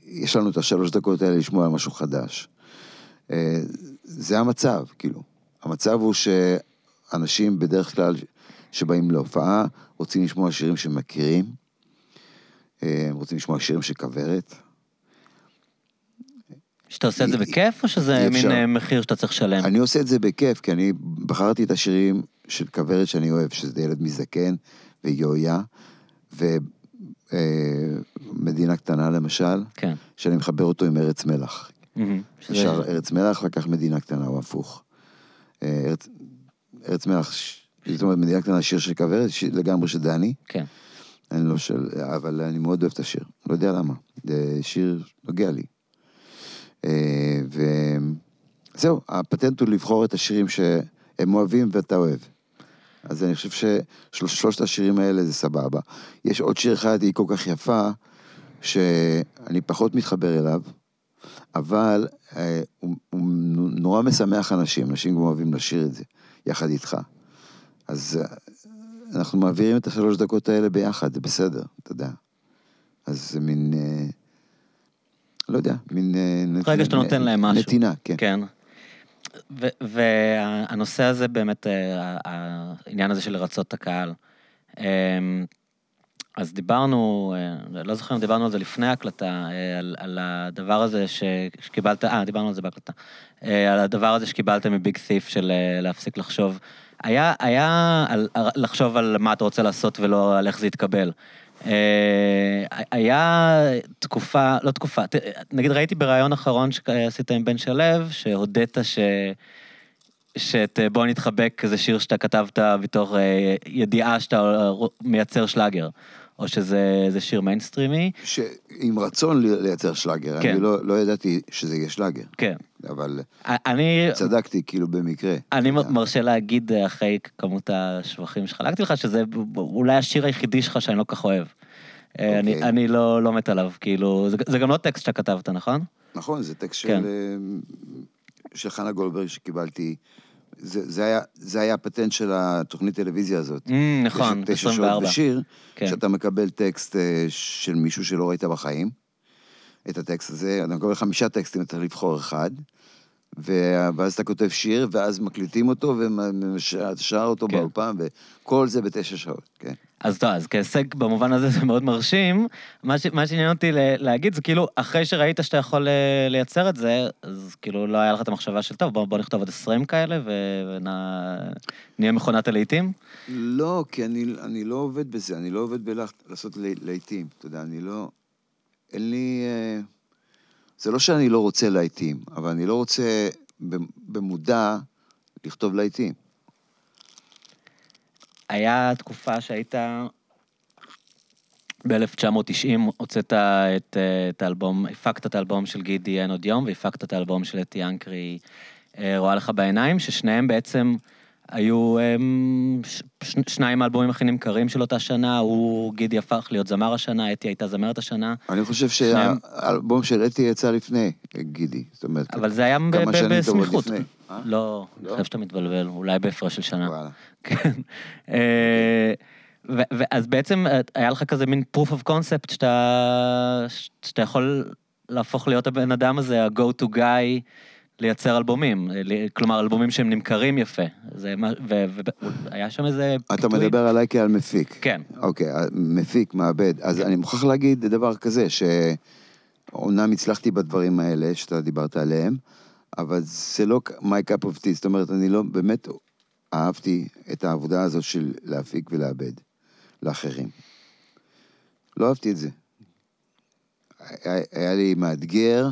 יש לנו את השלוש דקות האלה לשמוע על משהו חדש. אה, זה המצב, כאילו. המצב הוא שאנשים בדרך כלל שבאים להופעה, רוצים לשמוע שירים שמכירים, אה, הם רוצים לשמוע שירים של כוורת. שאתה עושה את זה בכיף, או שזה מין. אה, מחיר שאתה צריך לשלם? אני עושה את זה בכיף, כי אני בחרתי את השירים של כוורת שאני אוהב, שזה ילד מזדקן ויויה, ומדינה קטנה למשל, כן. שאני מחבר אותו עם ארץ מלח. ששר ארץ מלח, לקח מדינה קטנה, או הפוך. אה, ארץ, מלח, זאת אומרת, מדינה קטנה, שיר של כוורת, לגמרי של דני. כן. אני לא של... אבל אני מאוד אוהב את השיר, לא יודע למה. זה שיר נוגע לי. אה, וזהו, הפטנט הוא לבחור את השירים שהם אוהבים ואתה אוהב. אז אני חושב ששלושת השירים האלה זה סבבה. יש עוד שיר אחד, היא כל כך יפה, שאני פחות מתחבר אליו, אבל אה, הוא, הוא נורא משמח אנשים, אנשים גם אוהבים לשיר את זה, יחד איתך. אז אה, אנחנו מעבירים את השלוש דקות האלה ביחד, זה בסדר, אתה יודע. אז זה מין, אה, לא יודע, מין... אה, רגע שאתה נותן להם משהו. נתינה, כן. כן. והנושא הזה באמת, העניין הזה של לרצות את הקהל. אמ, אז דיברנו, לא זוכר אם דיברנו על זה לפני ההקלטה, על, על הדבר הזה ש- שקיבלת, אה, דיברנו על זה בהקלטה. על הדבר הזה שקיבלת מביג ת'יף של להפסיק לחשוב. היה, היה לחשוב על מה אתה רוצה לעשות ולא על איך זה יתקבל. אה, היה תקופה, לא תקופה, נגיד ראיתי בריאיון אחרון שעשית עם בן שלו, שהודית ש... שאת אה, בוא נתחבק זה שיר שאתה כתבת בתור אה, ידיעה שאתה מייצר שלאגר, או שזה זה שיר מיינסטרימי, ש... עם רצון לי- לייצר שלאגר, כן. אני לא, לא ידעתי שזה יהיה שלאגר, כן. אבל אני, צדקתי כאילו במקרה. אני. מרשה להגיד אה, אחרי כמות השבחים שחלקתי לך, שזה אולי השיר היחידי שלך שאני לא כל כך אוהב. אה, אני, אוקיי. אני לא, לא מת עליו, כאילו, זה, זה גם לא טקסט שאתה כתבת, נכון? נכון, זה טקסט כן. של, אה, של חנה גולדברג שקיבלתי. זה, זה, היה, זה היה הפטנט של התוכנית טלוויזיה הזאת. Mm, נכון, יש תשע שעות 24. בשיר, כן. שאתה מקבל טקסט אה, של מישהו שלא ראית בחיים, את הטקסט הזה, אתה מקבל חמישה טקסטים, אתה צריך לבחור אחד, ואז אתה כותב שיר, ואז מקליטים אותו ואתה שר אותו כן. באולפן, וכל זה בתשע שעות, כן. אז טוב, אז כהישג במובן הזה זה מאוד מרשים. מה, מה שעניין אותי להגיד זה כאילו, אחרי שראית שאתה יכול אה, לייצר את זה, אז כאילו לא היה לך את המחשבה של, טוב, בוא, בוא נכתוב עוד 20 כאלה ונהיה מכונת הלהיטים? לא, כי אני, אני לא עובד בזה, אני לא עובד בלעשות להיטים, אתה יודע, אני לא... אין לי... אה, זה לא שאני לא רוצה להיטים, אבל אני לא רוצה במ- במודע לכתוב להיטים. היה תקופה שהיית... ב-1990 הוצאת את, אה, את האלבום, הפקת את האלבום של גידי אין עוד יום, והפקת את האלבום של אתי אנקרי, אה, רואה לך בעיניים, ששניהם בעצם היו אמ, ש- שניים האלבומים הכי נמכרים של אותה שנה, הוא, גידי הפך להיות זמר השנה, אתי הייתה זמרת השנה, אני חושב שהאלבום של אתי יצא לפני גידי, זאת אומרת, אבל זה היה ב- ב- בסמיכות. אה? לא, אני לא? חושב שאתה מתבלבל, אולי בהפרש של שנה. וואלה. [LAUGHS] כן. אה, ואז בעצם אה, היה לך כזה מין proof of concept שאתה, שאתה יכול להפוך להיות הבן אדם הזה, ה-go to guy, לייצר אלבומים. אה, כלומר, אלבומים שהם נמכרים יפה. זה מה, והיה שם איזה... אתה פיתוי. מדבר עליי כעל מפיק. כן. אוקיי, מפיק, מעבד. אז אני מוכרח להגיד דבר כזה, שאומנם הצלחתי בדברים האלה שאתה דיברת עליהם, אבל זה לא my cup of tea, זאת אומרת, אני לא, באמת אהבתי את העבודה הזאת של להפיק ולעבד לאחרים. לא אהבתי את זה. היה, היה לי מאתגר,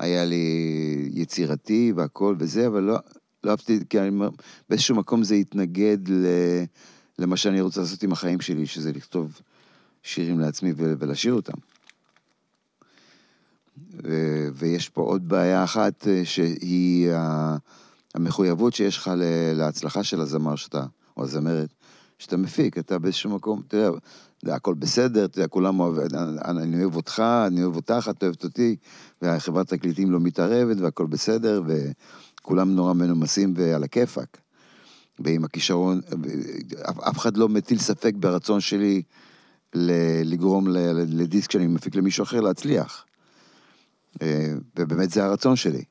היה לי יצירתי והכל וזה, אבל לא, לא אהבתי, כי אני אומר, באיזשהו מקום זה התנגד ל... למה שאני רוצה לעשות עם החיים שלי, שזה לכתוב שירים לעצמי ולשיר אותם. ו- ויש פה עוד בעיה אחת, אה, שהיא ה- המחויבות שיש לך להצלחה של הזמר שאתה, או הזמרת, שאתה מפיק, אתה באיזשהו מקום, אתה יודע, זה הכל בסדר, אתה יודע, כולם אוהבים, אני אני אוהב אותך, אני אוהב אותך, את אוהבת אותי, והחברת תקליטים לא מתערבת והכל בסדר, וכולם נורא מנומסים ועל הכיפאק. ועם הכישרון, אף, אחד לא מטיל ספק ברצון שלי לגרום לדיסק שאני מפיק למישהו אחר להצליח. אה, ובאמת זה הרצון שלי.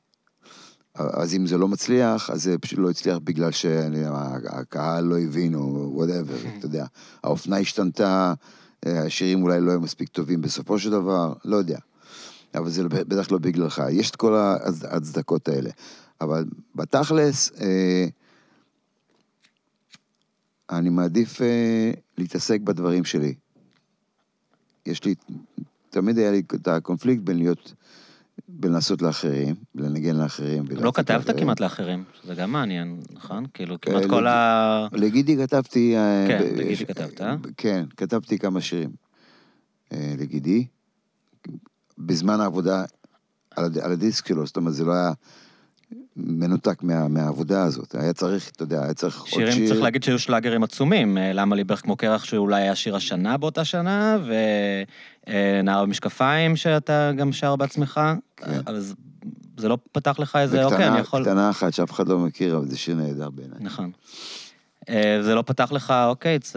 אז אם זה לא מצליח, אז זה פשוט לא הצליח בגלל שהקהל לא הבין, או whatever, [LAUGHS] אתה יודע. האופנה השתנתה, אה, השירים אולי לא היו מספיק טובים בסופו של דבר, לא יודע. אבל זה בטח לא בגללך. יש את כל ההצ- ההצדקות האלה. אבל בתכלס, אה, אני מעדיף אה, להתעסק בדברים שלי. יש לי, תמיד היה לי את הקונפליקט בין להיות, בין לעשות לאחרים, לנגן לאחרים. לא כתבת לאחרים. כמעט לאחרים, שזה גם מעניין, נכון? כאילו, אה, כמעט לג- כל ה... לגידי כתבתי... אה, כן, ב- לגידי כתבת, אה? כן, כתבתי כמה שירים אה, לגידי. בזמן העבודה על, הד- על הדיסק שלו, זאת אומרת, זה לא היה מנותק מה, מהעבודה הזאת. היה צריך, אתה יודע, היה צריך עוד שירים, שיר. צריך להגיד שהיו שלאגרים עצומים, אה, למה לי בערך כמו קרח שאולי היה שיר השנה באותה שנה, ונער במשקפיים שאתה גם שר בעצמך, כן. אז זה לא פתח לך איזה, אוקיי, וקטנה, אני יכול... קטנה אחת שאף אחד לא מכיר, אבל זה שיר נהדר בעיניי. נכון. אה, זה לא פתח לך, אוקיי, it's a,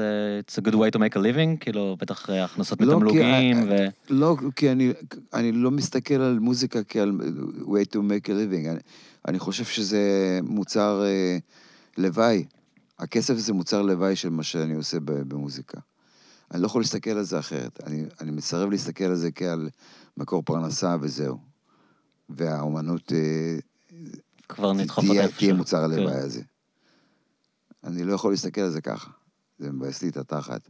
it's a good way to make a living, כאילו, בטח אה, הכנסות לא, כי- מתמלוגים, ו... לא, כי אני, אני לא מסתכל על מוזיקה כעל way to make a living. אני, אני חושב שזה מוצר אה, לוואי. הכסף זה מוצר לוואי של מה שאני עושה במוזיקה. אני לא יכול להסתכל על זה אחרת. אני, אני מסרב להסתכל על זה כעל מקור פרנסה וזהו. והאומנות אה, כבר נדחוף תהיה, תהיה. מוצר כן. הלוואי הזה. אני לא יכול להסתכל על זה ככה. זה מבאס לי את התחת.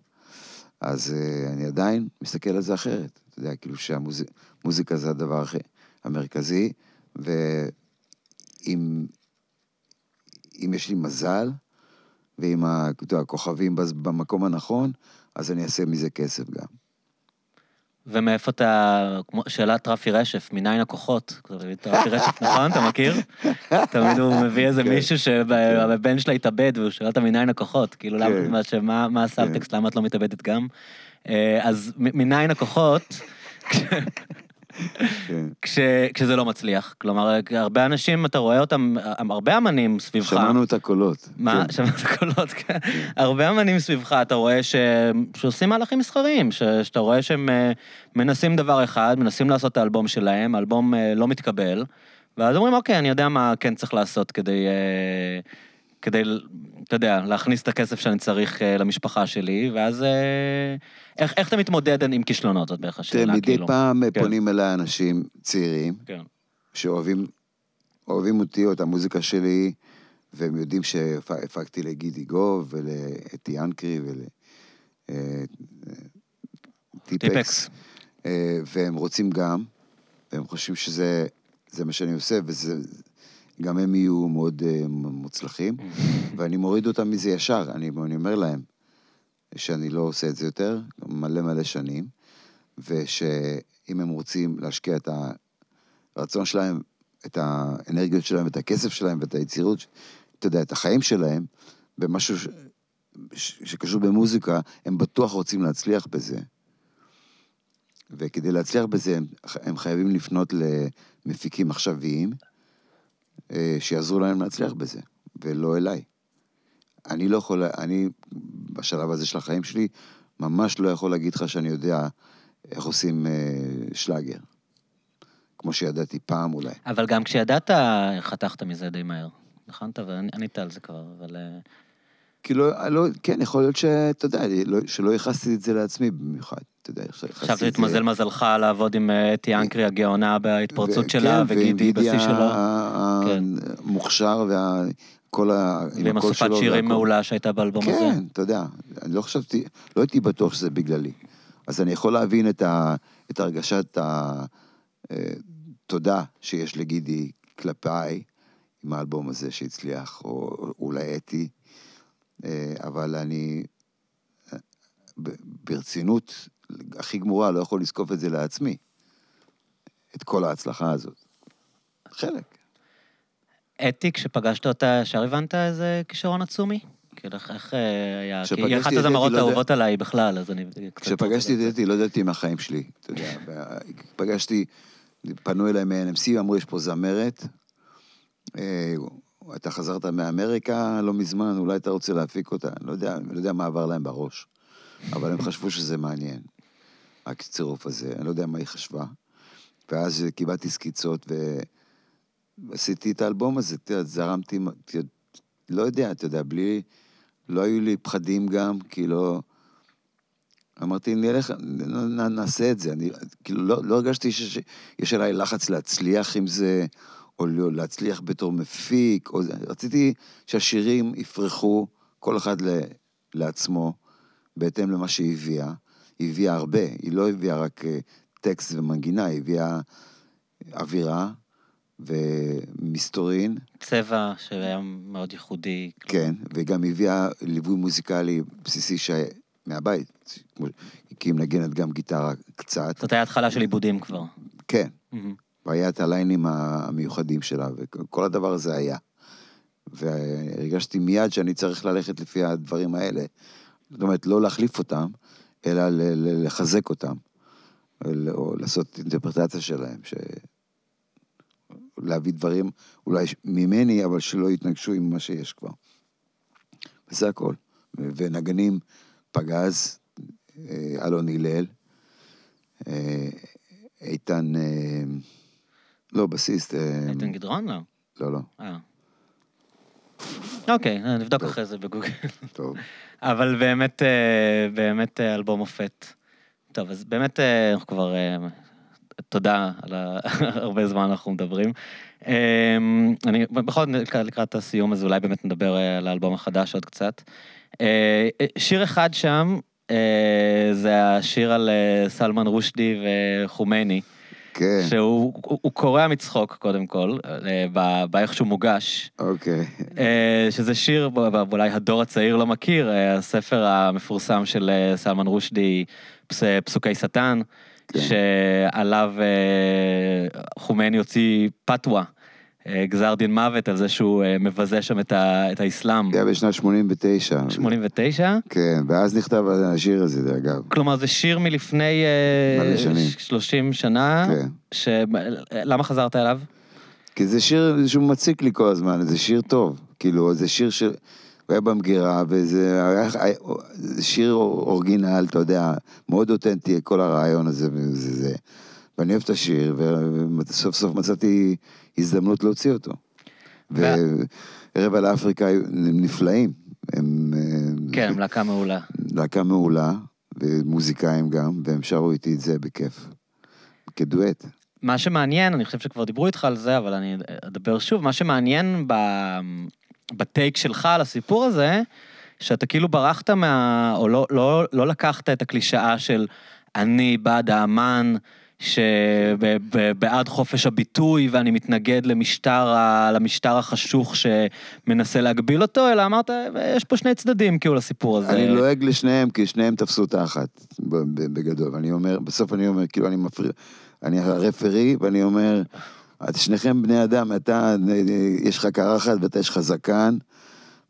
אז uh, אני עדיין מסתכל על זה אחרת. אתה יודע, כאילו שהמוזיקה זה הדבר הכי המרכזי, ואם אם יש לי מזל, ואם הכוכבים במקום הנכון, אז אני אעשה מזה כסף גם. ומאיפה אתה, שאלת רפי רשף, מניין הכוחות? את רפי רשף, נכון? אתה מכיר? [LAUGHS] תמיד הוא מביא איזה כן. מישהו שהבן שלה התאבד, והוא שואל אותה מניין הכוחות. כאילו, כן. מה- הסאבטקסט, למה את לא מתאבדת גם? אה, אז מניין הכוחות, [LAUGHS] כן. כש, כשזה לא מצליח. כלומר, הרבה אנשים, אתה רואה אותם, הרבה אמנים סביבך. שמענו את הקולות. מה? כן. שמעת קולות, כן. הרבה אמנים סביבך, אתה רואה ש... שעושים מהלכים מסחריים, ש... שאתה רואה שהם אה, מנסים דבר אחד, מנסים לעשות את האלבום שלהם, האלבום אה, לא מתקבל, ואז אומרים, אוקיי, אני יודע מה כן צריך לעשות כדי, אה, כדי, אתה יודע, להכניס את הכסף שאני צריך אה, למשפחה שלי, ואז אה, איך, איך אתה מתמודד עם כישלונות, זאת בערך השאלה, מדי כאילו. פעם כן. פונים אליי אנשים צעירים, כן. שאוהבים אוהבים אותי או את המוזיקה שלי, והם יודעים שהפקתי לגידי גוב ולאתי ינקרי ולטיפקס. טיפקס. אה, והם רוצים גם, והם חושבים שזה זה מה שאני עושה, וגם הם יהיו מאוד אה, מוצלחים, ואני מוריד אותם מזה ישר, אני, אני אומר להם שאני לא עושה את זה יותר, מלא מלא שנים, ושאם הם רוצים להשקיע את הרצון שלהם, את האנרגיות שלהם, את הכסף שלהם ואת היצירות, אתה יודע, את החיים שלהם במשהו ש... ש... שקשור במוזיקה, הם בטוח רוצים להצליח בזה. וכדי להצליח בזה, הם, הם חייבים לפנות למפיקים עכשוויים, שיעזרו להם להצליח בזה, ולא אליי. אני לא יכול, אני בשלב הזה של החיים שלי, ממש לא יכול להגיד לך שאני יודע איך עושים אה, שלאגר. כמו שידעתי פעם אולי. אבל גם כשידעת, חתכת מזה די מהר. נכון? טוב, ענית על זה כבר, אבל... כאילו, לא, כן, יכול להיות שאתה יודע, לא, שלא ייחסתי את זה לעצמי במיוחד. אתה יודע, עכשיו זה התמזל מזלך לעבוד עם אה, אתי אנקרי הגאונה בהתפרצות שלה, כן, וגידי בשיא שלו. כן, המוכשר וכל ה... ועם אסופת שירים מעולה שהייתה באלבום הזה. כן, אתה יודע, אני לא חשבתי, לא הייתי בטוח שזה בגללי. אז אני יכול להבין את, ה, את הרגשת התודה אה, שיש לגידי כלפיי עם האלבום הזה שהצליח, או אולי אתי, אבל אני ברצינות הכי גמורה לא יכול לזקוף את זה לעצמי, את כל ההצלחה הזאת. חלק. אתי, כשפגשת אותה, ישר הבנת איזה כישרון עצומי? כאילו, איך אה, היה? כי היא אחת הזמרות לא האהובות עליי בכלל, אז אני... כשפגשתי את אתי, לא ידעתי מהחיים שלי, אתה יודע. פגשתי, פנו אליי מ-NMC, אמרו, יש פה זמרת. אתה חזרת מאמריקה לא מזמן, אולי אתה רוצה להפיק אותה. אני לא יודע, אני לא יודע מה עבר להם בראש, אבל הם חשבו שזה מעניין, הצירוף הזה. אני לא יודע מה היא חשבה. ואז קיבלתי סקיצות ועשיתי את האלבום הזה, יודע, זרמתי, לא יודע, אתה יודע, בלי... לא היו לי פחדים גם, כי לא... אמרתי, נלך, נעשה את זה. אני כאילו לא, לא הרגשתי שיש עליי לחץ להצליח עם זה, או לא, להצליח בתור מפיק, או... רציתי שהשירים יפרחו, כל אחד לעצמו, בהתאם למה שהיא הביאה. היא הביאה הרבה, היא לא הביאה רק אה, טקסט ומנגינה, היא הביאה אווירה, ומסתורין. צבע שהיה מאוד ייחודי. כן, וגם הביאה ליווי מוזיקלי בסיסי ש... מהבית, כי היא מנגנת גם גיטרה קצת. זאת הייתה התחלה של עיבודים כבר. כן, mm-hmm. והיה את הליינים המיוחדים שלה, וכל הדבר הזה היה. והרגשתי מיד שאני צריך ללכת לפי הדברים האלה. זאת אומרת, לא להחליף אותם, אלא לחזק אותם, או לעשות אינטרפרטציה שלהם, ש... להביא דברים אולי ממני, אבל שלא יתנגשו עם מה שיש כבר. וזה הכל. ונגנים פגז, אה, אלון הלל, אה, איתן, אה, לא, בסיסט. איתן גדרון? לא. לא, לא. אוקיי, נבדוק אחרי זה בגוגל. טוב. [LAUGHS] אבל באמת, באמת אלבום מופת. טוב, אז באמת אנחנו כבר תודה על [LAUGHS] הרבה זמן אנחנו מדברים. אני בכל זאת לקראת הסיום, אז אולי באמת נדבר אה, על האלבום החדש עוד קצת. אה, שיר אחד שם, אה, זה השיר על סלמן רושדי וחומייני. כן. שהוא קורע מצחוק, קודם כל, באיך שהוא מוגש. אוקיי. שזה שיר, אולי הדור הצעיר לא מכיר, הספר המפורסם של סלמן רושדי, פסוקי שטן. כן. שעליו אה, חומייני הוציא פתווה, אה, גזר דין מוות על זה שהוא אה, מבזה שם את, ה, את האסלאם. זה היה בשנת 89. 89? כן, ואז נכתב השיר הזה, אגב. כלומר, זה שיר מלפני... מלא שנים. 30 שנה. כן. ש... למה חזרת אליו? כי זה שיר שהוא מציק לי כל הזמן, זה שיר טוב. כאילו, זה שיר ש... הוא היה במגירה, וזה היה, שיר אורגינל, אתה יודע, מאוד אותנטי, כל הרעיון הזה וזה זה. ואני אוהב את השיר, וסוף סוף מצאתי הזדמנות להוציא אותו. וערב על אפריקה היו נפלאים. הם... כן, הם להקה מעולה. להקה מעולה, ומוזיקאים גם, והם שרו איתי את זה בכיף. כדואט. מה שמעניין, אני חושב שכבר דיברו איתך על זה, אבל אני אדבר שוב, מה שמעניין ב... בטייק שלך על הסיפור הזה, שאתה כאילו ברחת מה... או לא, לא, לא לקחת את הקלישאה של אני בעד האמן, שבעד חופש הביטוי ואני מתנגד למשטר, למשטר החשוך שמנסה להגביל אותו, אלא אמרת, יש פה שני צדדים כאילו לסיפור הזה. אני לועג לשניהם, כי שניהם תפסו את האחת, בגדול. ואני אומר, בסוף אני אומר, כאילו אני מפריע, אני הרפרי, ואני אומר, את שניכם בני אדם, אתה, יש לך קרחת ואתה יש לך זקן,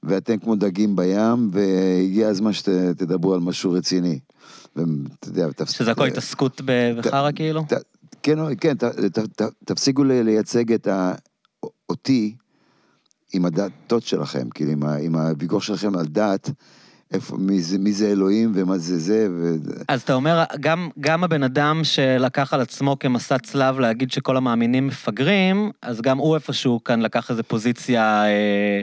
ואתם כמו דגים בים, והגיע הזמן שתדברו על משהו רציני. ואתה יודע, תפס... שזה הכל התעסקות בחרא כאילו? כן, כן, תפסיקו לייצג את ה... אותי עם הדתות שלכם, כאילו, עם הוויכוח שלכם על דת. איפה, מי זה, מי זה אלוהים ומה זה זה. ו... אז אתה אומר, גם, גם הבן אדם שלקח על עצמו כמסע צלב להגיד שכל המאמינים מפגרים, אז גם הוא איפשהו כאן לקח איזו פוזיציה אה,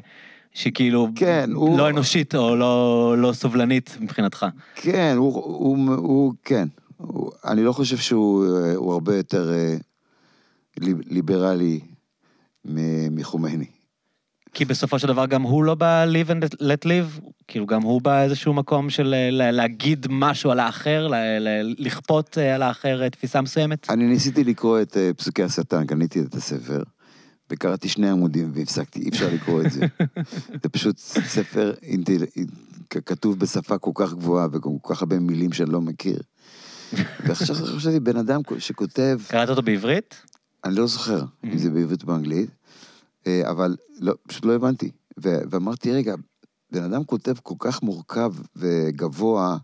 שהיא כאילו כן, לא הוא... אנושית או לא, לא סובלנית מבחינתך. כן, הוא, הוא, הוא, הוא כן. הוא, אני לא חושב שהוא אה, הרבה יותר אה, ליברלי מחומייני. כי בסופו של דבר גם הוא לא בא live and let live, כאילו גם הוא בא איזשהו מקום של להגיד משהו על האחר, לכפות אה, על האחר אה, תפיסה מסוימת. אני ניסיתי לקרוא את אה, פסוקי השטן, קניתי את הספר, וקראתי שני עמודים והפסקתי, אי אפשר לקרוא את זה. [LAUGHS] זה פשוט ספר אינטל... כתוב בשפה כל כך גבוהה וכל כך הרבה מילים שאני לא מכיר. [LAUGHS] ועכשיו חשבתי, בן אדם שכותב... קראת אותו בעברית? אני לא זוכר אם mm-hmm. זה בעברית או באנגלית. אה, אבל לא, פשוט לא הבנתי. ו- ואמרתי, רגע, בן אדם כותב כל כך מורכב וגבוה,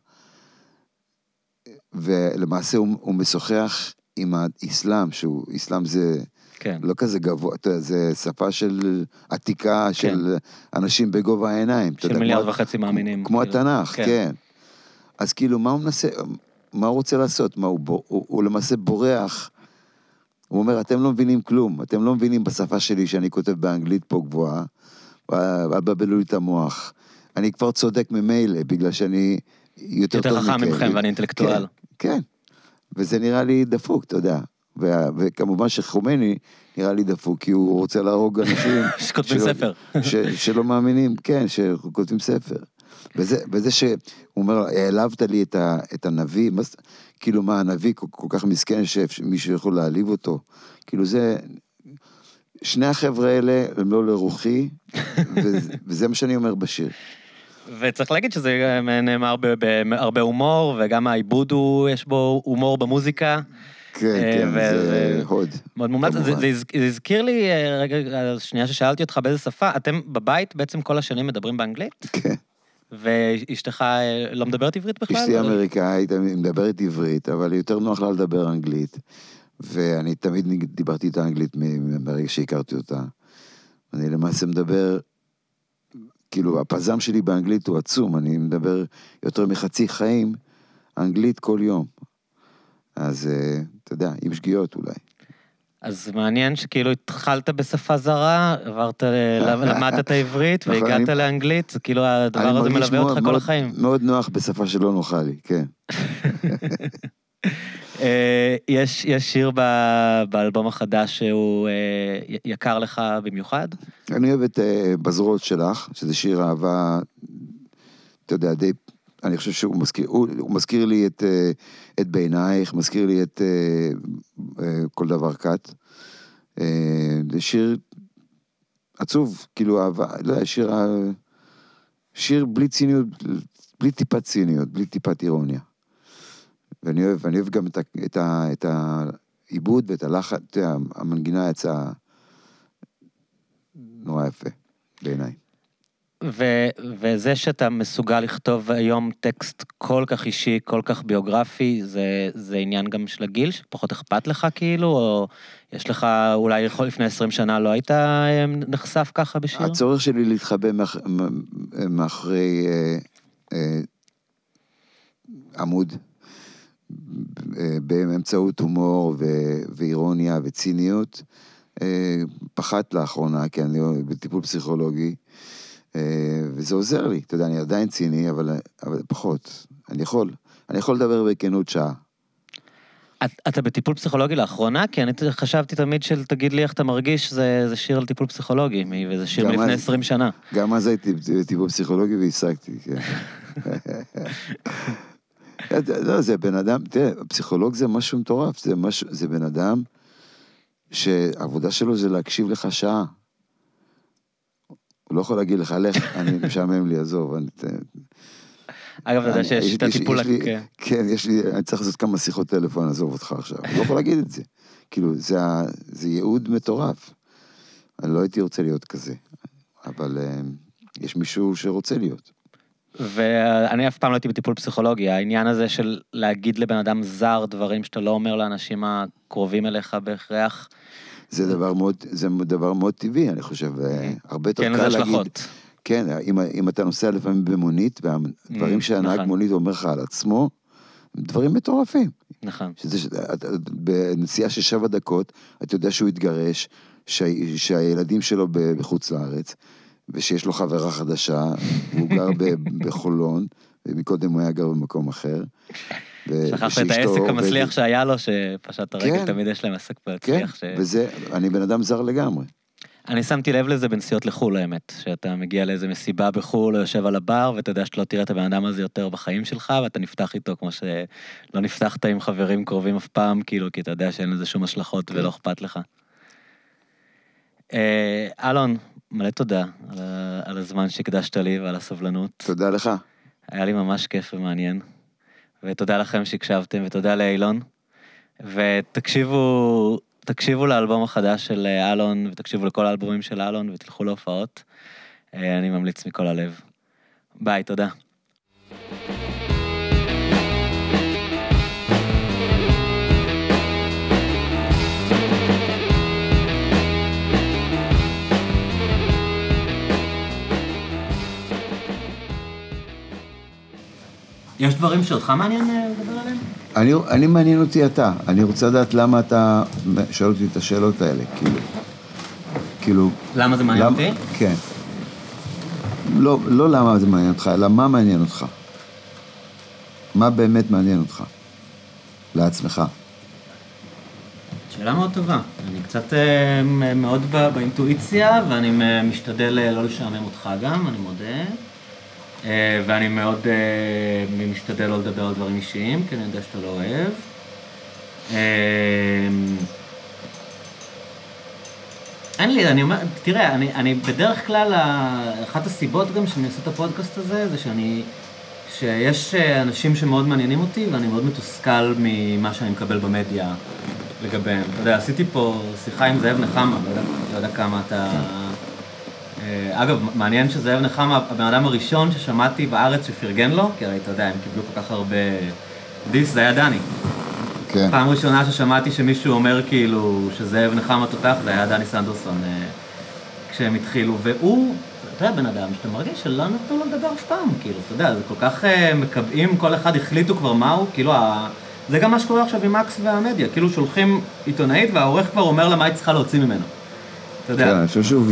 ולמעשה הוא, הוא משוחח עם האסלאם, שהוא, אסלאם זה כן. לא כזה גבוה, אתה יודע, זה שפה של עתיקה, כן. של אנשים בגובה העיניים. של מיליארד וחצי מאמינים. כמו כאילו. התנ"ך, כן. כן. אז כאילו, מה הוא מנסה, מה הוא רוצה לעשות? מה, הוא, הוא, הוא, הוא למעשה בורח הוא אומר, אתם לא מבינים כלום, אתם לא מבינים בשפה שלי שאני כותב באנגלית פה גבוהה, אל תבלבלו לי את המוח. אני כבר צודק ממילא, בגלל שאני יותר טוב מכם. יותר חכם ממכם ואני אינטלקטואל. כן, כן, וזה נראה לי דפוק, אתה יודע. ו- וכמובן שחומני נראה לי דפוק, כי הוא רוצה להרוג אנשים... [LAUGHS] שכותבים ספר. ש- שלא מאמינים, כן, שכותבים ספר. וזה, וזה שהוא אומר, העלבת לי את, ה, את הנביא, מה, כאילו מה, הנביא כל, כל כך מסכן שמישהו יכול להעליב אותו. כאילו זה, שני החבר'ה האלה הם לא לרוחי, וזה, וזה מה שאני אומר בשיר. וצריך להגיד שזה נאמר בהרבה הומור, וגם העיבוד הוא, יש בו הומור במוזיקה. כן, אה, כן, זה הוד. מאוד מומלץ. זה הזכיר לי, אה, רגע, שנייה ששאלתי אותך באיזה שפה, אתם בבית בעצם כל השנים מדברים באנגלית? כן. ואשתך אה, לא מדברת עברית בכלל? אשתי אמריקאית, אני מדברת עברית, אבל יותר נוח לה לדבר אנגלית. ואני תמיד דיברתי איתה אנגלית מרגע שהכרתי אותה. אני למעשה מדבר, כאילו, הפזם שלי באנגלית הוא עצום, אני מדבר יותר מחצי חיים אנגלית כל יום. אז אה, אתה יודע, עם שגיאות אולי. אז מעניין שכאילו התחלת בשפה זרה, עברת, למדת את [LAUGHS] העברית נכון, והגעת לאנגלית, זה כאילו הדבר הזה מלווה אותך כל החיים. מאוד נוח בשפה שלא נוחה לי, כן. [LAUGHS] אה, יש, יש שיר באלבום החדש שהוא אה, יקר לך במיוחד? אני אוהב את בזרועות שלך, שזה שיר אהבה, אתה יודע, די אני חושב שהוא מזכיר, הוא, הוא מזכיר לי את, אה, את בעינייך, מזכיר לי את אה, אה, כל דבר קאט. זה שיר עצוב, כאילו אהבה, לא יודע, שיר, שיר בלי ציניות, בלי טיפת ציניות, בלי טיפת אירוניה. ואני אוהב, ואני אוהב גם את, ה, את, ה, את העיבוד ואת הלחץ, המנגינה יצאה נורא יפה, בעיניי. ו- וזה שאתה מסוגל לכתוב היום טקסט כל כך אישי, כל כך ביוגרפי, זה, זה עניין גם של הגיל, שפחות אכפת לך כאילו, או יש לך, אולי יכול לפני 20 שנה לא היית אה, נחשף ככה בשיר? הצורך שלי להתחבא מאח... מאחורי אה, אה, עמוד, אה, באמצעות הומור ו- ואירוניה וציניות, אה, פחת לאחרונה, כי אני בטיפול פסיכולוגי. אה, וזה עוזר לי, אתה יודע, אני עדיין ציני, אבל, אבל פחות. אני יכול, אני יכול לדבר בכנות שעה. את, אתה בטיפול פסיכולוגי לאחרונה? כי אני חשבתי תמיד של תגיד לי איך אתה מרגיש, זה, זה שיר על טיפול פסיכולוגי, וזה שיר מלפני 20 שנה. גם אז הייתי בטיפול פסיכולוגי והפסקתי, כן. [LAUGHS] [LAUGHS] לא, זה בן אדם, תראה, פסיכולוג זה משהו מטורף, זה, משהו, זה בן אדם שהעבודה שלו זה להקשיב לך שעה. הוא לא יכול להגיד לך, לך, אני [LAUGHS] משעמם לי, עזוב. אני... אגב, אתה יודע שיש את הטיפול... כן, יש לי, אני צריך לעשות כמה שיחות טלפון, עזוב אותך עכשיו. הוא לא יכול להגיד את זה. כאילו, זה ייעוד מטורף. אני לא הייתי רוצה להיות כזה, אבל אה, יש מישהו שרוצה להיות. ואני אף פעם לא הייתי בטיפול פסיכולוגי, העניין הזה של להגיד לבן אדם זר דברים שאתה לא אומר לאנשים הקרובים אליך בהכרח, זה דבר מאוד, זה דבר מאוד טבעי, אני חושב, אה, הרבה יותר כן קל לזה להגיד... השלכות. כן, אם, אם אתה נוסע לפעמים במונית, והדברים Mm, שהנהג נכון. מונית אומר לך על עצמו, הם דברים מטורפים. נכון. שזה, את- בנסיעה של שבע דקות, אתה יודע שהוא התגרש, שה, שהילדים שלו בחוץ לארץ, ושיש לו חברה חדשה, והוא גר בחולון, ומקודם הוא היה גר במקום אחר. ו- שכחת את העסק המצליח שהיה לו, שפשט הרגל, כן. תמיד יש להם עסק כן, מצליח. ש- וזה, אני בן אדם זר לגמרי. אני שמתי לב לזה בנסיעות לחו"ל, האמת. שאתה מגיע לאיזה מסיבה בחו"ל, או יושב על הבר, ואתה יודע שאתה לא תראה את הבן אדם הזה יותר בחיים שלך, ואתה נפתח איתו כמו שלא נפתחת עם חברים קרובים אף פעם, כאילו, כי אתה יודע שאין לזה שום השלכות ולא אכפת לך. אה, אלון, מלא תודה על הזמן שהקדשת לי ועל הסבלנות. תודה לך. היה לי ממש כיף ומעניין. ותודה לכם שהקשבתם, ותודה לאילון. ותקשיבו, תקשיבו לאלבום החדש של אה, אלון, ותקשיבו לכל האלבומים של אלון, ותלכו להופעות. אה, אני ממליץ מכל הלב. ביי, תודה. יש דברים שאותך מעניין אה, לדבר עליהם? אני, אני מעניין אותי אתה, אני רוצה לדעת למה אתה שואל אותי את השאלות האלה, כאילו. כאילו... למה זה מעניין למ- אותי? כן. לא, לא למה זה מעניין אותך, אלא מה מעניין אותך. מה באמת מעניין אותך? לעצמך. שאלה מאוד טובה. אני קצת אה, מאוד ב- באינטואיציה, ואני מ- משתדל אה, לא לשעמם אותך גם, אני מודה. אה, ואני מאוד אה, משתדל לא לדבר על דברים אישיים, כי אני יודע שאתה לא אוהב. אה, אין לי, אני אומר, תראה, אני, אני בדרך כלל, אחת הסיבות גם שאני עושה את הפודקאסט הזה, זה שאני, שיש אנשים שמאוד מעניינים אותי, ואני מאוד מתוסכל ממה שאני מקבל במדיה לגביהם. אתה יודע, עשיתי פה שיחה עם זאב נחמה, לא יודע, לא יודע כמה אתה... אה, אגב, מעניין שזאב נחמה, הבן אדם הראשון ששמעתי בארץ שפרגן לו, כי הרי אתה יודע, הם קיבלו כל כך הרבה דיס, זה היה דני. כן. פעם ראשונה ששמעתי שמישהו אומר כאילו שזאב נחמה תותח, זה היה דני סנדרסון אה, כשהם התחילו, והוא, אתה יודע, בן אדם שאתה מרגיש שלא נתנו לו לדבר אף פעם, כאילו, אתה יודע, זה כל כך אה, מקבעים, כל אחד החליטו כבר מהו, כאילו, ה... זה גם מה שקורה עכשיו עם מקס והמדיה, כאילו שולחים עיתונאית והעורך כבר אומר לה מה היא צריכה להוציא ממנו. אתה יודע. כן, אני חושב שהוא...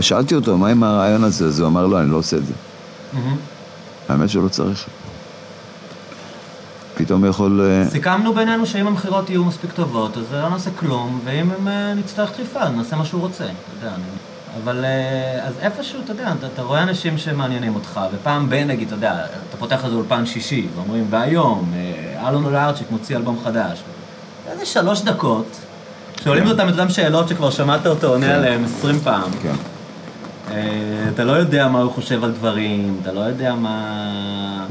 שאלתי אותו, מה עם הרעיון הזה? אז הוא אמר, לא, אני לא עושה את זה. מהמם. האמת שהוא לא צריך. פתאום יכול... אה, סיכמנו בינינו שאם המכירות יהיו מספיק טובות, אז לא נעשה כלום, ואם הם, אה, נצטרך דחיפה, אז נעשה מה שהוא רוצה, אתה יודע. אבל אה, אז איפשהו, אתה יודע, אתה, אתה רואה אנשים שמעניינים אותך, ופעם בין, נגיד, אתה יודע, אתה פותח איזה אולפן שישי, ואומרים, והיום, אלון אולארצ'יק מוציא אלבום חדש. איזה שלוש דקות, שואלים אותם את אותם שאלות שכבר שמעת אותו עונה כן. עליהם עשרים פעם. כן. אה, אתה לא יודע מה הוא חושב על דברים, אתה לא יודע מה...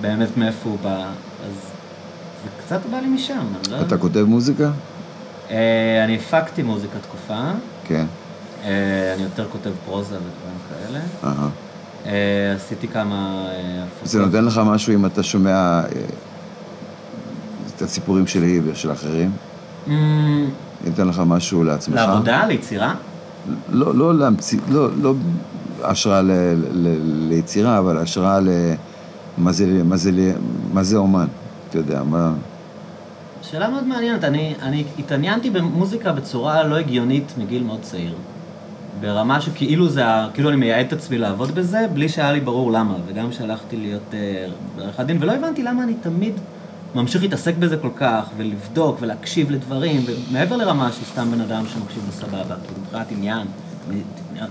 באמת מאיפה הוא בא, אז זה קצת בא לי משם, אני לא יודע. אתה כותב מוזיקה? אה, אני הפקתי מוזיקה תקופה, כן. אה, אני יותר כותב פרוזה ודברים כאלה. עשיתי כמה. זה נותן לך משהו אם אתה שומע את הסיפורים שלי ושל אחרים? אמ, ייתן לך משהו לעצמך? לעבודה, ליצירה? לא, לא להמציא, לא, לא השראה ל, ל, ליצירה, אבל השראה ל... מה זה, מה זה, מה זה אומן, אתה יודע, מה... שאלה מאוד מעניינת, אני, אני התעניינתי במוזיקה בצורה לא הגיונית מגיל מאוד צעיר. ברמה שכאילו זה, כאילו אני מייעד את עצמי לעבוד בזה, בלי שהיה לי ברור למה. וגם כשהלכתי להיות אה, בעריכת דין, ולא הבנתי למה אני תמיד ממשיך להתעסק בזה כל כך, ולבדוק ולהקשיב לדברים, ומעבר לרמה של סתם בן אדם שמקשיב בסבבה, כאילו מבחינת עניין,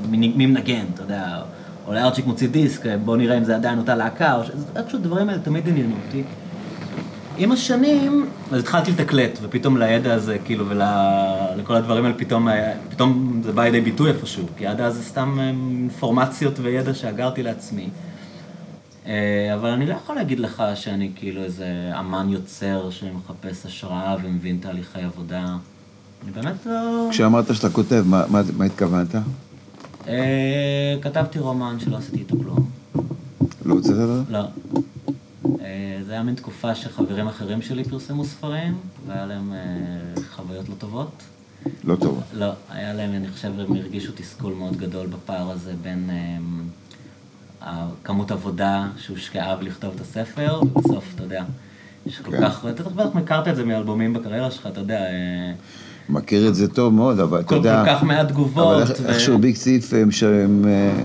מי, מנגן, אתה יודע, או לארצ'יק מוציא דיסק, בוא נראה אם זה עדיין אותה להקה, או ש... איכשהו הדברים האלה תמיד עניינו אותי. עם השנים, אז התחלתי לתקלט, ופתאום לידע הזה, כאילו, ולכל הדברים האלה, פתאום, פתאום זה בא לידי ביטוי איפשהו, כי עד אז זה סתם אה, אינפורמציות וידע שאגרתי לעצמי. אה, אבל אני לא יכול להגיד לך שאני כאילו איזה אמן יוצר שמחפש השראה ומבין תהליכי עבודה. אני באמת לא... כשאמרת שאתה כותב, מה, מה, מה התכוונת? אה, כתבתי רומן שלא עשיתי איתו כלום. לא הוצאת עליו? לא. אה, זה היה מין תקופה שחברים אחרים שלי פרסמו ספרים, והיה להם אה, חוויות לא טובות. לא טוב. לא, היה להם, אני חושב, הם הרגישו תסכול מאוד גדול בפער הזה בין אמ, הכמות עבודה שהושקעה בלכתוב את הספר, ובסוף, אתה יודע, יש כל כן. כך, אתה בטח מכרת את זה מאלבומים בקריירה שלך, אתה יודע, אה, מכיר את זה טוב מאוד, אבל אתה יודע... כל כך מעט תגובות. אבל איכשהו ביג ציף הם אה,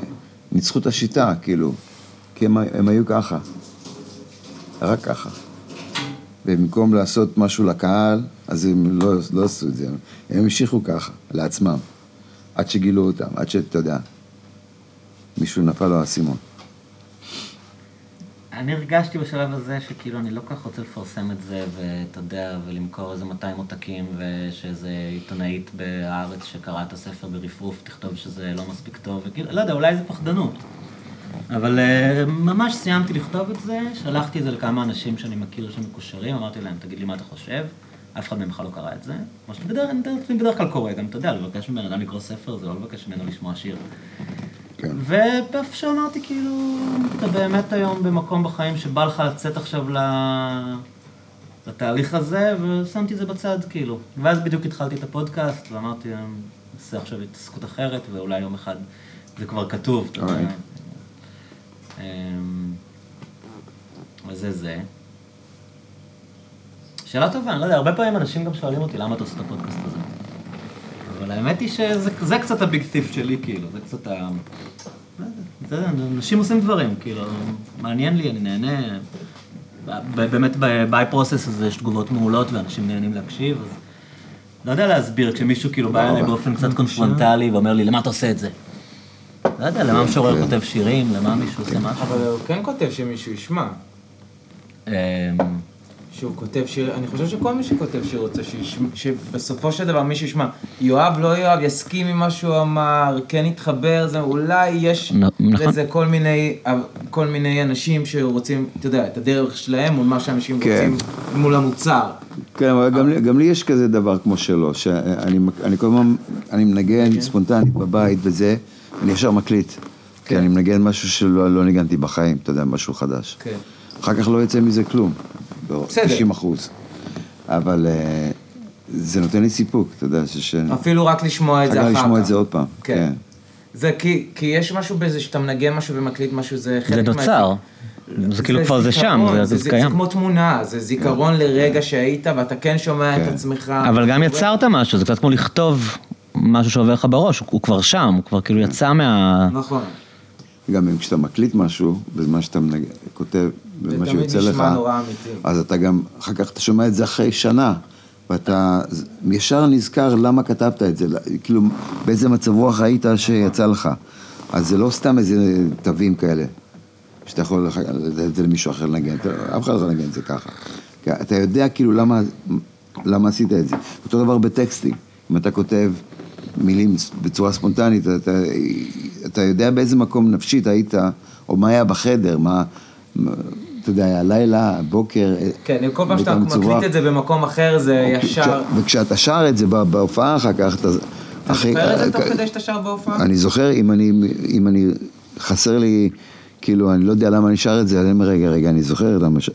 ניצחו את השיטה, כאילו. כי הם, הם היו ככה. רק ככה. ובמקום לעשות משהו לקהל, אז הם לא, לא עשו את זה. הם המשיכו ככה, לעצמם. עד שגילו אותם, עד שאתה יודע, מישהו נפל לו האסימון. אני הרגשתי בשלב הזה שכאילו אני לא כל כך רוצה לפרסם את זה, ואתה יודע, ולמכור איזה 200 עותקים, ושאיזה עיתונאית בהארץ שקראה את הספר ברפרוף תכתוב שזה לא מספיק טוב, וכאילו, לא יודע, אולי זה פחדנות. אבל uh, ממש סיימתי לכתוב את זה, שלחתי את זה לכמה אנשים שאני מכיר שמקושרים, אמרתי להם, תגיד לי מה אתה חושב, אף אחד מהם בכלל לא קרא את זה. כמו שבדרך בדרך כלל קורא, גם אתה יודע, לבקש מבן אדם לקרוא ספר זה לא לבקש ממנו לשמוע שיר. כן. ואיפשהו אמרתי, כאילו, אתה באמת היום במקום בחיים שבא לך לצאת עכשיו. לתהליך הזה, ושמתי את זה בצד, כאילו. ואז בדיוק התחלתי את הפודקאסט, ואמרתי, אני אעשה עכשיו התעסקות אחרת, ואולי יום אחד זה כבר כתוב, אתה יודע. אמ, וזה זה. שאלה טובה, אני לא יודע, הרבה פעמים אנשים גם שואלים אותי למה אתה עושה את הפודקאסט הזה. אבל האמת היא שזה זה קצת הביג טיפ שלי, כאילו, זה קצת ה... לא יודע, אנשים עושים דברים, כאילו, מעניין לי, אני נהנה. באמת ב-by process הזה יש תגובות מעולות ואנשים נהנים להקשיב, אז לא יודע להסביר כשמישהו כאילו בא אליי באופן קצת קונפרונטלי ואומר לי, למה אתה עושה את זה? לא יודע, למה משורר כותב שירים, למה מישהו עושה משהו? אבל הוא כן כותב שמישהו ישמע. שהוא כותב שיר, אני חושב שכל מי שכותב שיר רוצה שישמע, שבסופו של דבר מישהו ישמע. יואב, לא יואב, יסכים עם מה שהוא אמר, כן יתחבר, זה אולי יש נכון. לזה כל מיני, כל מיני אנשים שרוצים, אתה יודע, את הדרך שלהם מול מה שאנשים כן. רוצים מול המוצר. כן, אבל גם, לי- גם לי יש כזה דבר כמו שלו, שאני אני כל הזמן, אני מנגן ספונטנית בבית וזה, אני ישר מקליט. כי אני מנגן משהו שלא לא ניגנתי בחיים, אתה יודע, משהו חדש. כן. אחר כך לא יוצא מזה כלום. 90 אחוז. אבל אה, זה נותן לי סיפוק, אתה יודע, ש... אפילו רק לשמוע את זה אחר כך. לשמוע את זה עוד פעם, כן. כן. זה כי, כי יש משהו בזה שאתה מנגן משהו ומקליט משהו, זה חלק זה נוצר. זה כאילו כבר זה שם, זה- זה קיים. זה כמו תמונה, זה זיכרון לרגע שהיית ואתה כן שומע את כן. עצמך. אבל גם יצרת משהו, זה קצת כמו לכתוב משהו שעובר לך בראש, הוא- כבר שם, הוא כבר כאילו יצא מה... נכון. גם אם כשאתה מקליט משהו, בזמן שאתה. כותב, במה תמיד שיוצא לך, נשמע נורא אמיתי. אז אתה גם, אחר כך אתה שומע את זה אחרי שנה, ואתה ישר נזכר למה כתבת את זה, כאילו, באיזה מצב רוח היית שיצא לך. אז זה לא סתם איזה תווים כאלה, שאתה יכול לתת את זה למישהו אחר לנגן, אף אחד לא יכול לנגן את זה ככה. אתה יודע כאילו למה, למה עשית את זה. אותו דבר בטקסטים, אם אתה כותב מילים בצורה ספונטנית, אתה, אתה יודע באיזה מקום נפשית היית, או מה היה בחדר, מה אתה יודע, הלילה, הבוקר. כן, כל פעם שאתה. מקליט את זה במקום אחר, זה ישר... כש- וכשאתה שר את זה בה- בהופעה אחר כך, אתה... אתה זוכר את זה תוך כדי שאתה שר בהופעה? אני זוכר, אם אני, אם אני, חסר לי, כאילו, אני לא יודע למה אני שר את זה, אני אומר, רגע, רגע, אני זוכר למה, ש...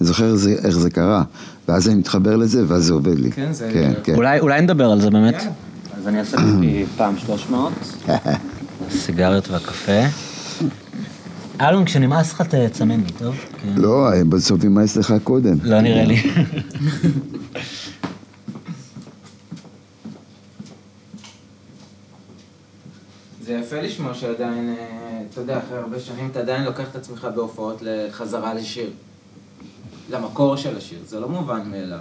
אני זוכר זה, איך זה קרה, ואז אני מתחבר לזה, ואז זה עובד לי. כן, זה- כן, כן. אולי אולי נדבר על זה באמת. יאללה. אז אני אעשה לי פעם 300, [LAUGHS] סיגריות והקפה. אלון, כשנמאס לך תצמן לי, טוב? כן. לא, בסוף ימאס לך קודם. לא נראה לי. [LAUGHS] זה יפה לשמוע שעדיין, אה, אתה יודע, אחרי הרבה שנים אתה עדיין לוקח את עצמך בהופעות לחזרה לשיר. למקור של השיר, זה לא מובן מאליו.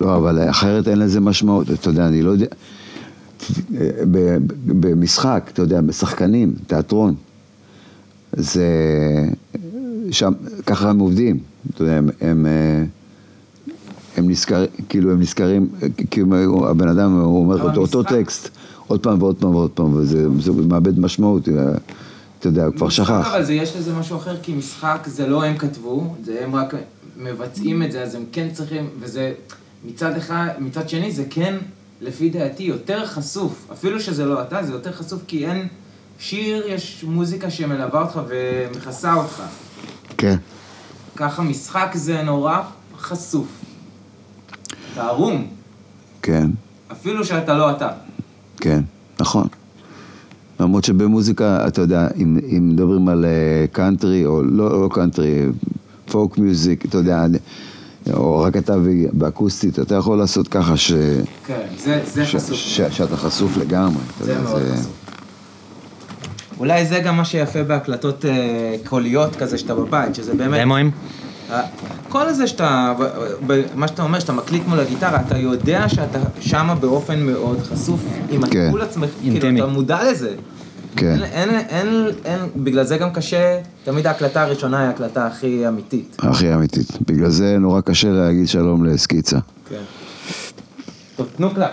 לא, אבל אחרת אין לזה משמעות, אתה יודע, אני לא יודע... ב- ב- במשחק, אתה יודע, בשחקנים, תיאטרון, זה... שם, ככה הם עובדים, אתה יודע, הם... הם אה, הם נזכרים, כאילו הם נזכרים, כאילו הבן אדם, הוא אומר אותו, אותו טקסט, עוד פעם ועוד פעם ועוד פעם, וזה זה מאבד משמעות, אה, אתה יודע, הוא כבר שכח. אבל זה, יש לזה משהו אחר, כי משחק זה לא הם כתבו, זה הם רק מבצעים את זה, אז הם כן צריכים, וזה מצד אחד, מצד שני זה כן לפי דעתי, יותר חשוף. אפילו שזה לא אתה, זה יותר חשוף כי אין... שיר, יש מוזיקה שמלווה אותך ומכסה אותך. כן. ככה משחק זה נורא חשוף. אתה ערום, כן, אפילו שאתה לא אתה. כן, נכון. למרות שבמוזיקה, אתה יודע, אם, אם מדברים על קאנטרי, או לא, לא קאנטרי, folk music, אתה יודע, או רק אתה באקוסטית, אתה יכול לעשות ככה ש... כן, זה, זה ש, חשוף. ש, שאתה חשוף לגמרי. זה יודע, מאוד חשוף. אולי זה גם מה שיפה בהקלטות אה, קוליות כזה שאתה בבית, שזה באמת... דמוים? אה, כל הזה שאתה, מה שאתה אומר, שאתה מקליט מול הגיטרה, אתה יודע שאתה שמה באופן מאוד חשוף עם כן. הטיפול עצמך, כאילו. אתה מודע לזה. כן. אין, אין, אין, אין, בגלל זה גם קשה, תמיד ההקלטה הראשונה היא ההקלטה הכי אמיתית. הכי אמיתית. בגלל זה נורא קשה להגיד שלום לסקיצה. כן. טוב, תנו קלאפ.